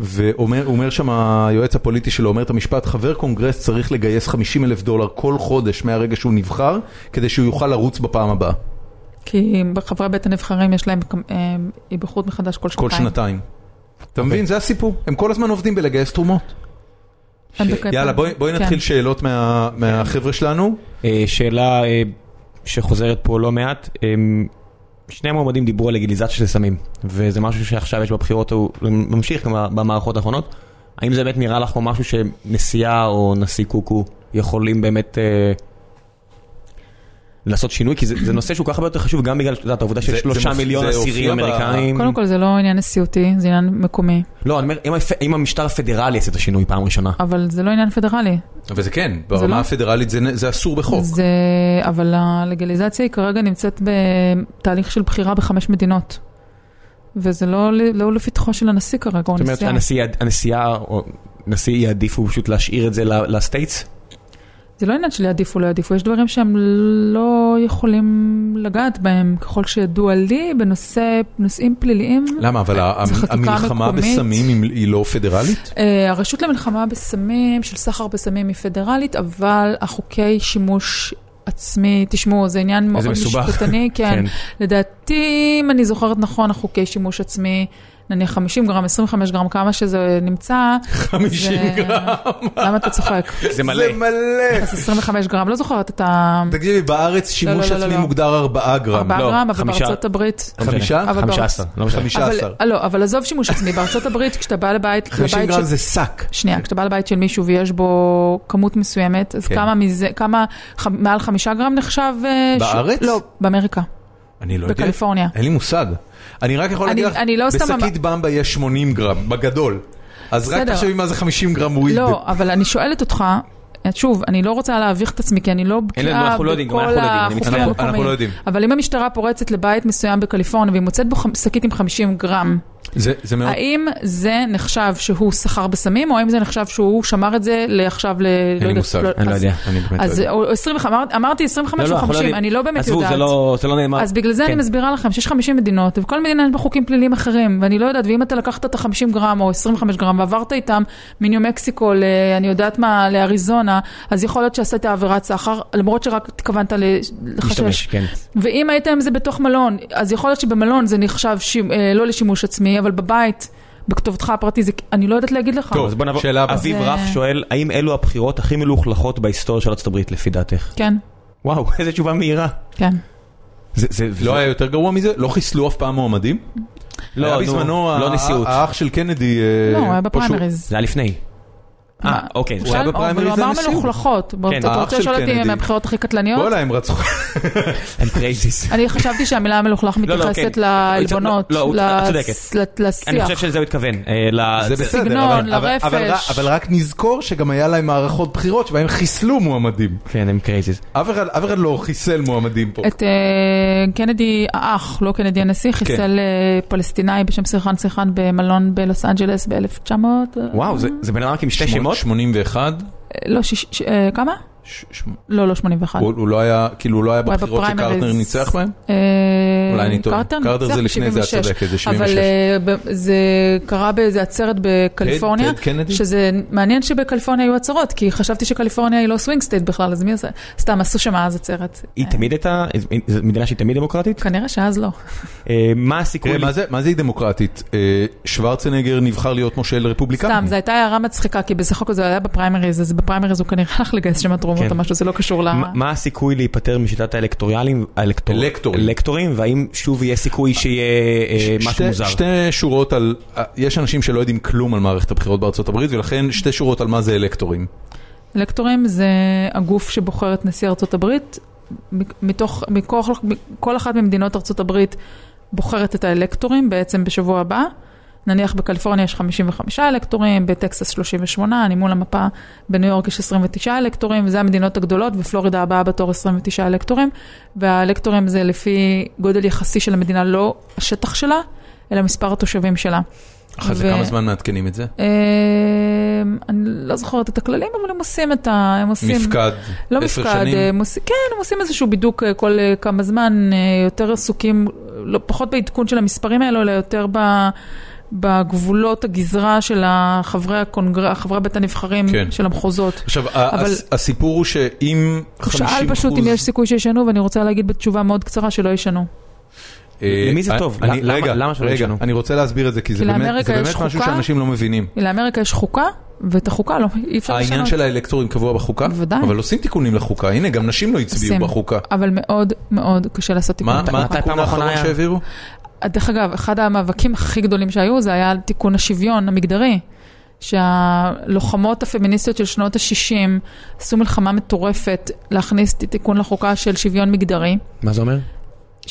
ואומר אומר שם היועץ הפוליטי שלו, אומר את המשפט, חבר קונגרס צריך לגייס 50 אלף דולר כל חודש מהרגע שהוא נבחר, כדי שהוא יוכל לרוץ בפעם הבאה, כי חברי בית הנבחרים יש להם אה, היבחרות מחדש כל כל שנתיים. אתה מבין? זה הסיפור, הם כל הזמן עובדים בלגייס תרומות. יאללה, בואי כן. נתחיל שאלות מה- מהחבר'ה שלנו. אה, שאלה אה, שחוזרת פה לא מעט, אה, שני המועמדים דיברו על לגיליזציה של סמים, וזה משהו שעכשיו יש בבחירות, הוא ממשיך גם במערכות האחרונות. האם זה באמת נראה לך כמו משהו שנשיאה או נשיא קוקו יכולים באמת אה, לעשות שינוי? כי זה, זה נושא שהוא כל כך הרבה יותר חשוב, גם בגלל את יודעת, העובדה שיש שלושה מיליון אסירים אמריקאים. קודם כל זה לא עניין נשיאותי, זה עניין מקומי, לא, אני אומר, אם המשטר הפדרלי יעשה את השינוי פעם ראשונה. אבל זה לא עניין פדרלי. אבל זה כן, לא- ברמה הפדרלית זה זה אסור בחוק. זה, אבל הלגליזציה היא כרגע נמצאת בתהליך של בחירה בחמש מדינות. וזה לא, לא לפתחו של הנשיא כרגע, או זאת אומרת, הנשיאה. הנשיא- הנשיאה יעדיפו פשוט להשאיר את זה ל- לסטייטס? זה לא עניין של יעדיפו או לא יעדיפו, יש דברים שהם לא יכולים לגעת בהם, ככל שידוע לי, בנושא, נושאים פליליים. למה? אבל ה- זה חקיקה המלחמה. בסמים היא- לא פדרלית? אה, הרשות למלחמה בסמים, של סחר בסמים היא פדרלית, אבל החוקי שימוש עצמי, תשמעו, זה עניין מאוד. משפטני, כן. כן. לדעתי, אם אני זוכרת נכון, החוקי שימוש עצמי, נניח 50 גרם, 25 גרם, כמה שזה נמצא. 50 זה- גרם. למה אתה צוחק? זה מלא. זה מלא. אז 25 גרם, לא זוכרת את ה... תגידי, בארץ שימוש לא, לא, עצמי לא. מוגדר 4 גרם. 4 לא, גרם, אבל חמישה. בארצות הברית... לא משנה. חמישה? אבל 15, לא משנה. 15. אבל, לא, אבל עזוב שימוש עצמי, בארצות הברית, כשאתה בא לבית, 50 לבית גרם של- זה שק. שנייה, כשאתה בא לבית של מישהו ויש בו כמות מסוימת, אז כן. כמה מזה, כמה, ח- מעל חמישה גרם נחשב... אה, ש- בארץ? לא, באמריקה, אני לא יודע. בקליפורניה. אין לי מושג. אני רק יכול להגיד לך, לא סתם בשקית במבה יש 80 גרם, בגדול. אז רק בסדר. תחשבי מה זה 50 גרם וויד. לא, אבל אני שואלת אותך, שוב, אני לא רוצה להביך את עצמי, כי אני לא בקיאה לנו, אנחנו לא יודעים, גם בכל אנחנו לא יודעים, החוקים המקומיים. לא יודעים. אבל אם המשטרה פורצת לבית מסוים בקליפורניה והיא מוצאת בו שקית עם 50 גרם, זה זה מאוד... האם זה נחשב שהוא סחר בסמים, או האם זה נחשב שהוא שמר את זה לעכשיו ל... אין לי מושג. אני לא אז- יודע, אני באמת לא אז יודע. או 25, אמר- אמרתי 25 לא, או לא, אנחנו לא 50, יודעים. אני לא באמת עזבו, יודעת. זה לא- זה לא נאמר. אז בגלל זה כן. אני מסבירה לכם שיש 50 מדינות, ובכל מדינה יש בה חוקים פליליים אחרים, ואני לא יודעת, ואם אתה לקחת את ה-50 גרם או 25 גרם ועברת איתם מניו מקסיקו ל... אני יודעת מה, לאריזונה, אז יכול להיות שעשית עבירת סחר, למרות שרק התכוונת לחשש. כן. ואם היית עם זה בתוך מלון, אז יכול להיות שבמלון זה נחשב. אה, לא לשימוש עצמי, אבל בבית, בכתובתך הפרטי, זה... אני לא יודעת להגיד לך. טוב, אז בוא נעבור. שאלה הבאה. אביב זה- רף שואל, האם אלו הבחירות הכי מלוכלכות בהיסטוריה של ארצות הברית לפי דעתך? כן, וואו, איזה תשובה מהירה. כן. זה- זה- לא היה יותר גרוע מזה? לא חיסלו אף פעם מועמדים? לא, היה נו, בזמנו לא ה- נשיאות. האח של קנדי... לא, אה, הוא היה פשוט- בפריימריז. זה היה לפני. אה? אוקיי. הוא היה בפריימריז אבל הוא אמר לנשיאות. מלוכלכות. כן. אתה האח רוצה לשאול אותי אם קנדי. הם הבחירות הכי קטלניות? בוא'נה, הם רצחו... הם crazies. אני חשבתי שהמילה מלוכלך מתייחסת כן. לעלבונות, לא, הוא- את צודקת. לס- ל- אני לשיח. חושב שזה הוא התכוון. אה, ל- זה בסדר, סגנון, אבל- אבל- לרפש. אבל רק- אבל רק נזכור שגם היה להם מערכות בחירות שבהם חיסלו מועמדים. כן, הם crazies. אף אחד לא חיסל מועמדים פה. את אה, קנדי האח, לא קנדי הנשיא, כן. חיסל אה, פלסטינאי בשם סרחן סרחן במלון בלוס אנג'לס ב-1900. וואו, זה- זה בן אדם רק עם שתי שמות? 81? לא, שיש- אה, כמה? לא, לא 81. הוא לא היה, כאילו הוא לא היה בבחירות. שקרטר ניצח בהם? אה, אולי אני טועה. ניצח זה לפני זה, את 76. צודקת, זה 76. אבל אה, ב- זה קרה באיזה עצרת בקליפורניה. טד קנדי? שזה מעניין שבקליפורניה היו עצרות, כי חשבתי שקליפורניה היא לא swing state בכלל, אז מי עושה? סתם, עשו שם אז עצרת. היא אה, תמיד הייתה, זו מדינה שהיא תמיד דמוקרטית? כנראה שאז לא. מה הסיכוי? מה זה- מה זה היא דמוקרטית? שוורצנגר נבחר להיות מושל רפובליקני. סתם, זו הייתה הערה מצחיקה, כי בסך הכל זה היה בפריימריז, אז בפריימריז הוא כנראה הלך לגייס שם תרומות כן. או משהו, זה לא קשור ל... מה- הסיכוי להיפטר משיטת האלקטוריאלים? האלקטור- אלקטורים. אלקטורים, והאם שוב יהיה סיכוי שיהיה אה, משהו שתי- מוזר? שתי שורות על, אה, יש אנשים שלא יודעים כלום על מערכת הבחירות בארצות הברית, ולכן שתי שורות על מה זה אלקטורים. אלקטורים זה הגוף שבוחר את נשיא ארצות הברית, מתוך, מכל, כל אחת ממדינות ארצות הברית בוחרת את האלקטורים בעצם בשבוע הבא. נניח בקליפורניה יש 55 אלקטורים, בטקסס 38, אני מול המפה, בניו יורק יש 29 אלקטורים, וזה המדינות הגדולות, ופלורידה הבאה בתור 29 אלקטורים, והאלקטורים זה לפי גודל יחסי של המדינה, לא השטח שלה, אלא מספר התושבים שלה. אחרי זה כמה זמן מעדכנים את זה? אה, אני לא זוכרת את הכללים, אבל הם עושים את ה... הם עושים... מפקד, לא עשר מפקד, שנים? הם עושים, כן, הם עושים איזשהו בידוק אה, כל אה, כמה זמן, יותר עסוקים, לא, פחות בעדכון של המספרים האלו, אלא יותר ב, בגבולות הגזרה של החברי הקונגר... חברי בית הנבחרים כן. של המחוזות. עכשיו, אבל- הס- הסיפור הוא שאם 50 הוא שאל פשוט אם יש סיכוי שישנו, ואני רוצה להגיד בתשובה מאוד קצרה שלא ישנו. אה, למי זה אני- טוב? אני- למה- רגע, למה שלא רגע, ישנו? אני רוצה להסביר את זה, כי זה כי באמת זה באמת משהו חוקה? שאנשים לא מבינים. לאמריקה יש חוקה, ואת החוקה לא, אי אפשר לשנות. העניין של האלקטורים קבוע בחוקה? בוודאי. אבל עושים תיקונים לחוקה, הנה, גם נשים לא הצביעו עושים. בחוקה. אבל מאוד מאוד קשה לעשות. מה מתי- מה התיקון האחרון? שהעבירו? דרך אגב, אחד המאבקים הכי גדולים שהיו זה היה על תיקון השוויון המגדרי. שהלוחמות הפמיניסטיות של שנות ה-60 עשו מלחמה מטורפת להכניס תיקון לחוקה של שוויון מגדרי. מה זה אומר? לא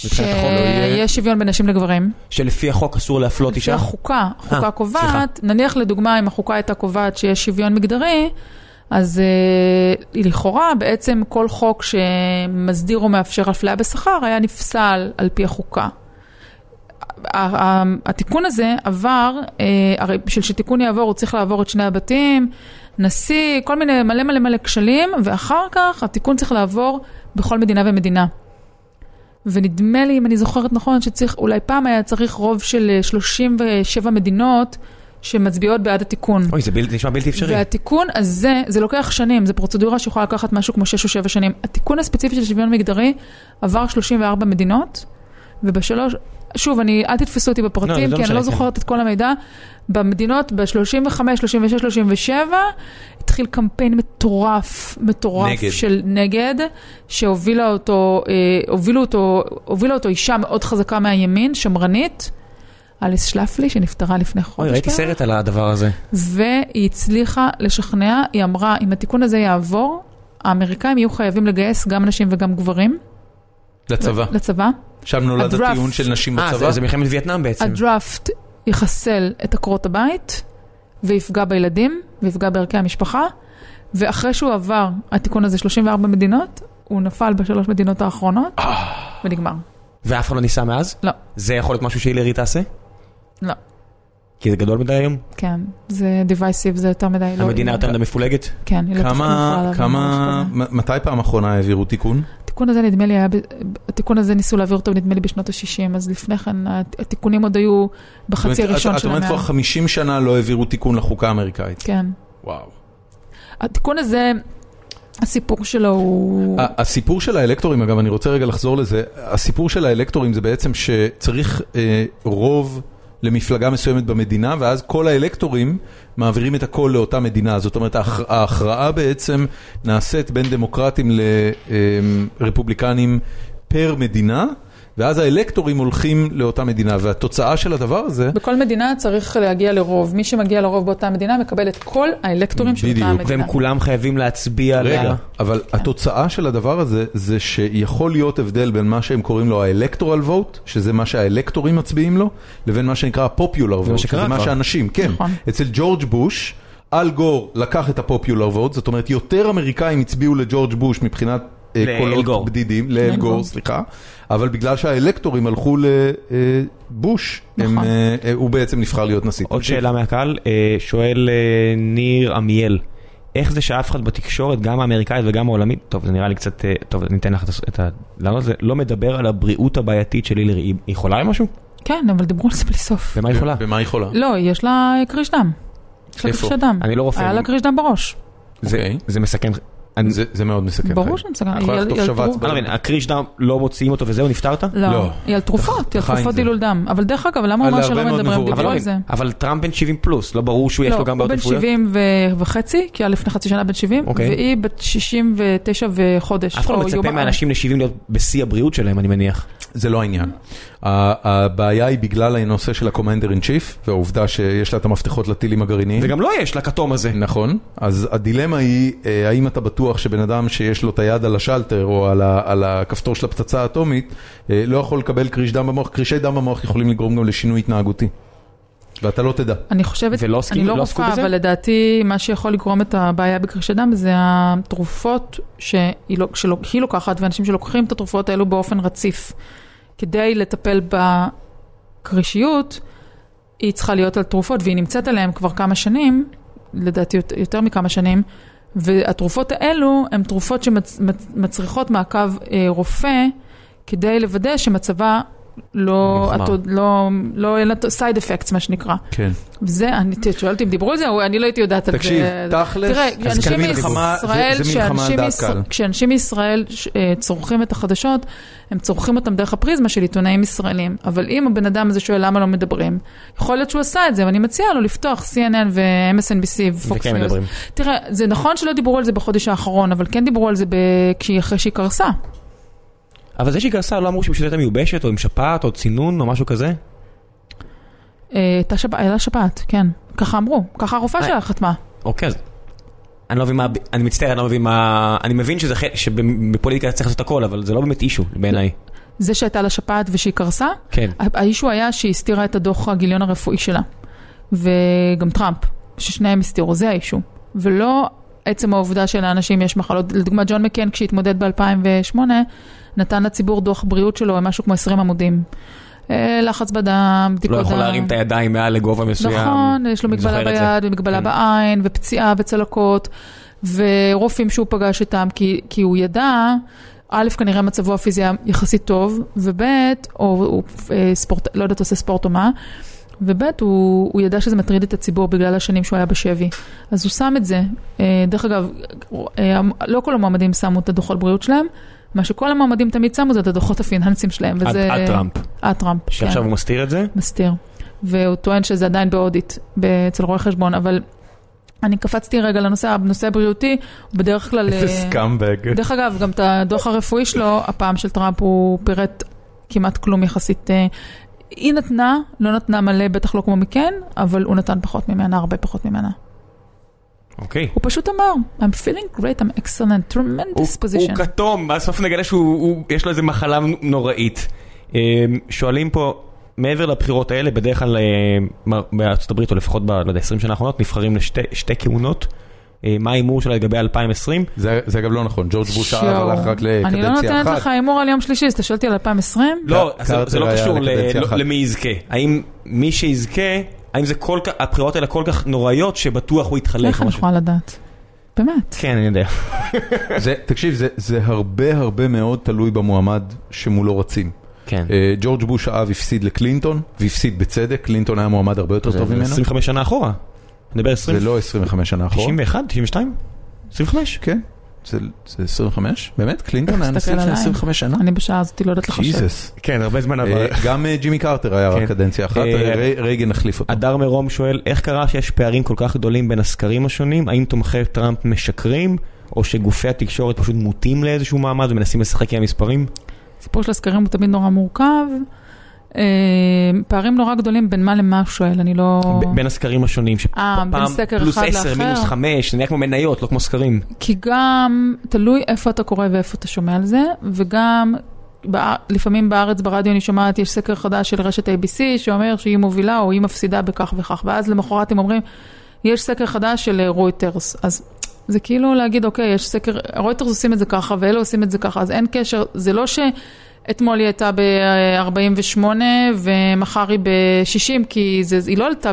יהיה- שיש שוויון בין נשים לגברים. שלפי החוק אסור להפלות לפי אישה? החוקה, החוקה אה, קובעת, נניח לדוגמה אם החוקה הייתה קובעת שיש שוויון מגדרי, אז אה, לכאורה בעצם כל חוק שמסדיר או מאפשר אפליה בשכר היה נפסל על פי החוקה. התיקון הזה עבר, אה, הרי בשביל שתיקון יעבור הוא צריך לעבור את שני הבתים, נשיא, כל מיני מלא מלא מלא כשלים, ואחר כך התיקון צריך לעבור בכל מדינה ומדינה. ונדמה לי, אם אני זוכרת נכון, שצריך, אולי פעם היה צריך רוב של אה, 37 מדינות שמצביעות בעד התיקון. אוי, זה בלתי- נשמע בלתי אפשרי. והתיקון הזה, זה לוקח שנים, זו פרוצדורה שיכולה לקחת משהו כמו 6 או 7 שנים. התיקון הספציפי של שוויון מגדרי עבר 34 מדינות, ובשלוש, שוב, אני, אל תתפסו אותי לא, בפרטים, לא כי אני משנה, לא כן. זוכרת את כל המידע. במדינות, ב-35, 36, 37, התחיל קמפיין מטורף, מטורף נגד. של נגד, שהובילה אותו, אה, הובילו אותו, הובילה אותו אישה מאוד חזקה מהימין, שמרנית, אליס שלפלי, שנפטרה לפני חודש. אוי, ראיתי. סרט על הדבר הזה. והיא הצליחה לשכנע, היא אמרה, אם התיקון הזה יעבור, האמריקאים יהיו חייבים לגייס גם נשים וגם גברים לצבא. לצבא. שם נולד הדראפט. הטיעון של נשים אה, בצבא. זה- זה מלחמת וייטנאם בעצם. הדראפט יחסל את עקרות הבית, ויפגע בילדים, ויפגע בערכי המשפחה, ואחרי שהוא עבר, התיקון הזה, 34 מדינות, הוא נפל בשלוש מדינות האחרונות, ונגמר. ואף אחד לא ניסה מאז? לא, זה יכול להיות משהו שהילרי תעשה? לא, כי זה גדול מדי היום? כן, זה divisive, זה יותר מדי. לא- המדינה יותר מדי מפולגת? כן, היא לא תוכל כמה, מתי פעם אחרונה העבירו תיקון? התיקון הזה נדמה לי היה, התיקון הזה ניסו להעביר אותו נדמה לי בשנות ה-60, אז לפני כן הת- התיקונים עוד היו בחצי הראשון של את אומרת כבר המאה. 50 שנה לא העבירו תיקון לחוקה האמריקאית. כן. וואו. התיקון הזה, הסיפור שלו הוא... הסיפור של האלקטורים, אגב, אני רוצה רגע לחזור לזה, הסיפור של האלקטורים זה בעצם שצריך אה, רוב למפלגה מסוימת במדינה, ואז כל האלקטורים מעבירים את הכל לאותה מדינה. זאת אומרת, ההכ- ההכרעה בעצם נעשית בין דמוקרטים לרפובליקנים פר מדינה, ואז האלקטורים הולכים לאותה מדינה, והתוצאה של הדבר הזה... בכל מדינה צריך להגיע לרוב. מי שמגיע לרוב באותה מדינה מקבל את כל האלקטורים של אותה בדיוק. המדינה. והם כולם חייבים להצביע על רגע, ה... אבל התוצאה של הדבר הזה, זה שיכול להיות הבדל בין מה שהם קוראים לו האלקטורל vote, שזה מה שהאלקטורים מצביעים לו, לבין מה שנקרא הפופולר vote, שקרה שזה מה. שאנשים, כן. נכון. אצל ג'ורג' בוש, אל גור לקח את הפופולר vote, זאת אומרת יותר אמריקאים הצביעו לג'ורג' בוש מבחינת קולות גור. בדידים, לאל לאל גור, גור. סליחה, אבל בגלל שהאלקטורים הלכו לבוש, נכון. הוא בעצם נבחר להיות נשיא. עוד שאלה מהקהל, אה, שואל אה, ניר עמיאל, איך זה שאף אחד בתקשורת, גם האמריקאית וגם העולמית, טוב זה נראה לי קצת, אה, טוב אני אתן לך את ה... למה זה לא מדבר על הבריאות הבעייתית של הילרי, היא היא חולה עם משהו? כן, אבל דיברו על זה בלי סוף. ומה היא חולה? במה היא יכולה? לא, יש לה קריש דם. יש לה איפה? קרישי דם. אני לא רופא. היה לה קריש דם בראש. זה- אוקיי. זה מסכן, זה- זה מאוד מסכן. ברור. שזה מסכן. יכולה היא- לחטוף שבץ אני לא מבין, הקריש דם לא מוציאים אותו וזהו, נפטרת? לא, לא. היא על תרופות, היא על תרופות. דילול דם. אבל דרך אגב, למה הוא אמר שלא מדברים? דיברו לא על זה. אבל טראמפ בן 70 פלוס, לא ברור שיש לא, לו גם הוא בעיות בן רפואיות? 70 ו- וחצי, כי היה לפני חצי שנה בן 70, אוקיי. והיא בת 69 וחודש. אף אחד לא מצפה. מאנשים ל-70 להיות בשיא הבריאות שלהם, אני מניח. זה לא העניין. הבעיה היא בגלל הנושא של ה-Commander in Chief, והעובדה שיש לה את המפתחות לטילים הגרעיניים. וגם לא יש לכתום הזה. נכון, אז הדילמה היא, אה, האם אתה בטוח שבן אדם שיש לו את היד על השלטר או על הכפתור של הפצצה האטומית, אה, לא יכול לקבל קריש דם במוח, קרישי דם במוח יכולים לגרום גם לשינוי התנהגותי. ואתה לא תדע. אני חושבת, ולא אני לא לא רופאה? אבל לדעתי מה שיכול לגרום את הבעיה בקרישי דם זה התרופות שהיא לא- שהיא לוקחת, ואנשים שלוקחים את התרופות האלו באופן רציף. כדי לטפל בקרישיות, היא צריכה להיות על תרופות, והיא נמצאת עליהן כבר כמה שנים, לדעתי יות- יותר מכמה שנים, והתרופות האלו הן תרופות שמצריכות מעקב אה, רופא, כדי לוודא שמצבה לא. את, לא, לא, אין לה סייד אפקטס, מה שנקרא. כן. וזה, אני את שואלת אם דיברו על זה, או- אני לא הייתי יודעת על זה. תקשיב, תכלס, תראה, אז כשאנשים מלחמה, מישראל, זה- זה מלחמה על כשאנשים דעת מישראל- קהל. כשאנשים מישראל ש- אה, צורכים את החדשות, הם צורכים אותם דרך הפריזמה של עיתונאים ישראלים. אבל אם הבן אדם הזה שואל למה לא מדברים, יכול להיות שהוא עשה את זה, ואני מציעה לו לפתוח CNN ו-MSNBC ו-Fox News. תראה, זה נכון שלא דיברו על זה בחודש האחרון, אבל כן דיברו על זה אחרי שהיא קרסה. אבל זה שהיא גרסה לא אמרו שהיא פשוט הייתה מיובשת או עם שפעת או צינון או משהו כזה? אה, הייתה שפעת, כן. ככה אמרו, ככה הרופאה אה. שלה חתמה. אוקיי, אז... אני לא מבין מה... אני מצטער, אני לא מבין מה... אני מבין שזה. שבפוליטיקה צריך לעשות הכל, אבל זה לא באמת אישו בעיניי. זה שהייתה לה שפעת ושהיא קרסה, כן. האישו היה שהיא הסתירה את הדוח הגיליון הרפואי שלה. וגם טראמפ, ששניהם הסתירו, זה האישו. ולא עצם העובדה שלאנשים יש מחלות. לדוגמה, ג'ון מקן, כשהתמודד ב-2008, נתן לציבור דוח בריאות שלו, משהו כמו 20 עמודים. אה, לחץ בדם, בדיקות לא דם. יכול להרים את הידיים מעל לגובה מסוים. נכון, יש לו מגבלה. ביד ומגבלה כן. בעין ופציעה וצלקות, ורופאים שהוא פגש איתם, כי, כי הוא ידע, א', כנראה מצבו הפיזי היה יחסית טוב, וב', או הוא אה, ספורט, לא יודעת, עושה ספורט או מה, וב', הוא, הוא ידע שזה מטריד את הציבור בגלל השנים שהוא היה בשבי. אז הוא שם את זה. אה, דרך אגב, אה, לא כל המועמדים שמו את הדוחות בריאות שלהם, מה שכל המועמדים תמיד שמו זה את הדוחות הפיננסיים שלהם, עד וזה... עד טראמפ. עד טראמפ, כן. שעכשיו הוא מסתיר את זה? מסתיר. והוא טוען שזה עדיין ב audit אצל רואה חשבון, אבל אני קפצתי רגע לנושא, הנושא הבריאותי, בדרך כלל... איזה אה, scumbag. דרך אגב, גם את הדוח הרפואי שלו, הפעם של טראמפ הוא פירט כמעט כלום יחסית. אה, היא נתנה, לא נתנה מלא, בטח לא כמו מקיין, אבל הוא נתן פחות ממנה, הרבה פחות ממנה. אוקיי. הוא פשוט אמר, I'm feeling great, I'm excellent, הוא tremendous הוא position. כתום, בסוף נגלה שיש לו איזה מחלה נוראית. אה, שואלים פה, מעבר לבחירות האלה, בדרך כלל אה, בארצות הברית, או לפחות ב... לא יודע, 20 שנה האחרונות, נבחרים לשתי שתי כהונות. אה, מה ההימור שלה לגבי 2020? זה זה אגב לא נכון, ג'ורג' בוש האב. הלך רק אני לא לקדנציה נותנת אחת. לך הימור על יום שלישי, אז אתה שואל אותי על 2020? לא, זה- לא קשור ל- לקדנציה לא- אחת. למי יזכה. האם מי שיזכה, האם זה כל כך, הבחירות האלה כל כך נוראיות שבטוח הוא יתחלף איך אני? יכולה לדעת? באמת. כן, אני יודע. זה- תקשיב, זה- זה הרבה הרבה מאוד תלוי במועמד שמולו רצים. כן. אה, ג'ורג' בוש האב הפסיד לקלינטון, והפסיד בצדק, קלינטון היה מועמד הרבה יותר טוב זה ממנו. 25 שנה אחורה. מדבר 20, זה לא 25 שנה אחורה. 91, 92? 25? כן, זה זה 25? באמת? קלינטון היה נשיא לפני עליי. 25 שנה? אני בשעה הזאת לא יודעת לחשב. ג'יזוס. כן, הרבה זמן אה, גם אה, ג'ימי קרטר היה כן. רק קדנציה אחת, אה, רי- רייגן החליף אותו. הדר מרום שואל, איך קרה שיש פערים כל כך גדולים בין הסקרים השונים? האם תומכי טראמפ משקרים, או שגופי התקשורת פשוט מוטים לאיזשהו מעמד ומנסים לשחק עם המספרים? הסיפור של הסקרים הוא תמיד נורא מורכב. אה, פערים נורא גדולים בין מה למה שואל, אני לא... בין הסקרים השונים, אה, שפעם סקר פלוס אחד 10, לאחר. מינוס 5, זה נראה כמו מניות, לא כמו סקרים. כי גם תלוי איפה אתה קורא ואיפה אתה שומע על זה, וגם לפעמים בארץ ברדיו אני שומעת, יש סקר חדש של רשת ABC שאומר שהיא מובילה או היא מפסידה בכך וכך, ואז למחרת הם אומרים, יש סקר חדש של אה, רויטרס, אז זה כאילו להגיד, אוקיי, יש סקר, רויטרס עושים את זה ככה ואלה עושים את זה ככה, אז אין קשר, זה לא שאתמול היא הייתה ב-48 ומחר היא ב-60, כי זה, היא לא עלתה,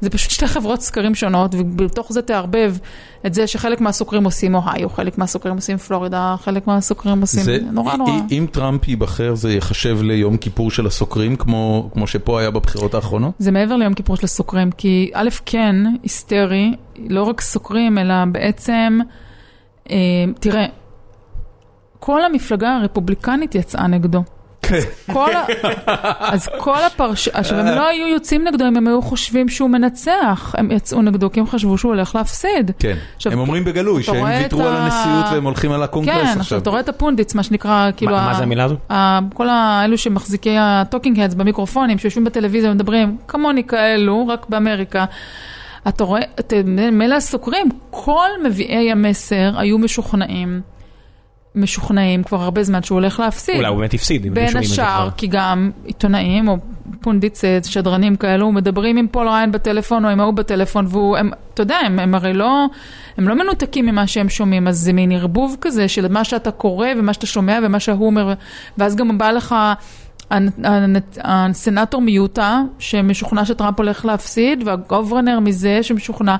זה פשוט שתי חברות סקרים שונות, ובתוך זה תערבב את זה שחלק מהסוקרים עושים אוהיו, חלק מהסוקרים עושים פלורידה, חלק מהסוקרים עושים, זה- נורא נורא. אם- אם טראמפ ייבחר זה ייחשב ליום כיפור של הסוקרים, כמו כמו שפה היה בבחירות האחרונות? זה מעבר ליום כיפור של הסוקרים, כי א', כן, היסטרי, לא רק סוקרים, אלא בעצם, אה, תראה, כל המפלגה הרפובליקנית יצאה נגדו. כל ה... אז כל הפרש... עכשיו, הם לא היו יוצאים נגדו אם הם היו חושבים שהוא מנצח. הם יצאו נגדו כי הם חשבו שהוא הולך להפסיד. כן, עכשיו, הם אומרים בגלוי שהם ויתרו על הנשיאות והם הולכים על הקונגרס כן, עכשיו. עכשיו אתה רואה את ה pundits, מה שנקרא, כאילו... מה ה- מה זה המילה הזו? ה- כל האלו שמחזיקי ה talking heads במיקרופונים, שיושבים בטלוויזיה ומדברים, כמוני כאלו, רק באמריקה. אתה רואה, מילא הסוקרים, כל מביאי המסר היו משוכנעים, משוכנעים כבר הרבה זמן שהוא הולך להפסיד. אולי הוא באמת הפסיד, אם בין השאר. כי גם עיתונאים או pundits, אה, שדרנים כאלו, מדברים עם פול ריין בטלפון או עם ההוא בטלפון, והוא, הם, אתה יודע, הם, הם הרי לא, הם לא מנותקים ממה שהם שומעים, אז זה מין ערבוב כזה של מה שאתה קורא ומה שאתה שומע ומה שההוא אומר, ואז גם בא לך הסנאטור מיוטה, שמשוכנע שטראמפ הולך להפסיד, והגוברנר מזה שמשוכנע.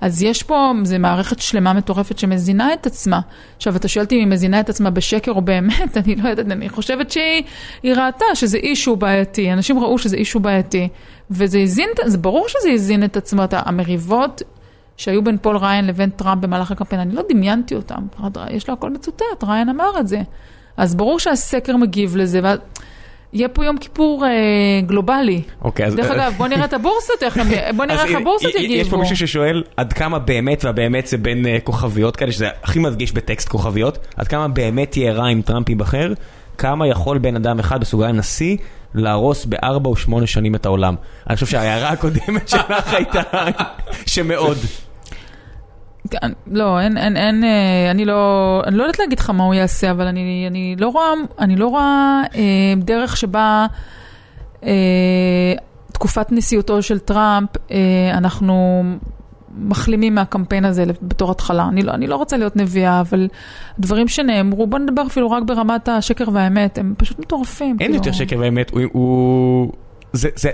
אז יש פה, זה מערכת שלמה מטורפת שמזינה את עצמה. עכשיו, אתה שואל אותי אם היא מזינה את עצמה בשקר או באמת, אני לא יודעת, אני חושבת שהיא היא ראתה שזה אישו בעייתי, אנשים ראו שזה אישו בעייתי, וזה הזין, את- זה ברור שזה הזין את עצמו, אתה- המריבות שהיו בין פול ריין לבין טראמפ במהלך הקמפיין, אני לא דמיינתי אותם, יש לו הכל מצוטט, ריין אמר את זה. אז ברור שהסקר מגיב לזה, וה- יהיה פה יום כיפור אה, גלובלי. אוקיי, אז... דרך אגב, בוא נראה את הבורסות, איך הם- בוא נראה איך י- י- יש פה. מישהו ששואל עד כמה באמת והבאמת זה בין אה, כוכביות כאלה, שזה הכי מדגיש בטקסט כוכביות, עד כמה באמת יהיה רע אם טראמפ ייבחר, כמה יכול בן אדם אחד, בסוגריים נשיא, להרוס בארבע או שמונה שנים את העולם. אני חושב שההערה הקודמת שלך הייתה שמאוד. כן, לא, אין, אין, אין, אה, אני לא, אני לא יודעת להגיד לך מה הוא יעשה, אבל אני, אני לא רואה, אני לא רואה אה, דרך שבה אה, תקופת נשיאותו של טראמפ, אה, אנחנו מחלימים מהקמפיין הזה בתור התחלה. אני לא, אני לא רוצה להיות נביאה, אבל דברים שנאמרו, בוא נדבר אפילו רק ברמת השקר והאמת, הם פשוט מטורפים. אין כאילו. יותר שקר ואמת, הוא- הוא... זה, זה,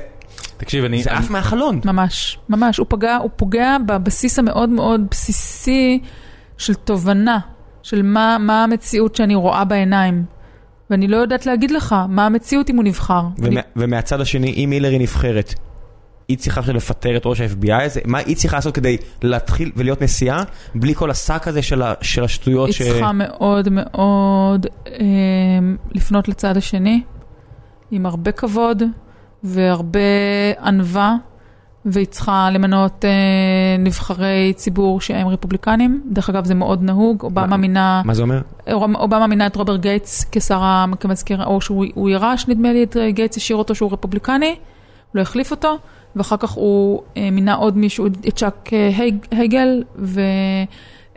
תקשיב, אני... זה אני- עף מהחלון. ממש, ממש, הוא פגע, הוא פוגע בבסיס המאוד מאוד בסיסי של תובנה, של מה, מה המציאות שאני רואה בעיניים. ואני לא יודעת להגיד לך מה המציאות אם הוא נבחר. אני, ומה, ומהצד השני, אם הילרי נבחרת, היא צריכה עכשיו לפטר את ראש ה-FBI הזה, מה היא צריכה לעשות כדי להתחיל ולהיות נשיאה, בלי כל השק הזה של, ה, של השטויות היא ש... צריכה מאוד מאוד אה, לפנות לצד השני, עם הרבה כבוד והרבה ענווה, והיא צריכה למנות אה, נבחרי ציבור שהם רפובליקנים. דרך אגב, זה מאוד נהוג, אובמה מה- מינה... מה זה אומר? אובמה מינה את רוברט גייטס כשר, ה- כמזכיר, או שהוא הוא ירש, נדמה לי, את אה, גייטס השאיר אותו שהוא רפובליקני, הוא לא החליף אותו, ואחר כך הוא אה, מינה עוד מישהו, את צ'אק אה, הייג- הייגל,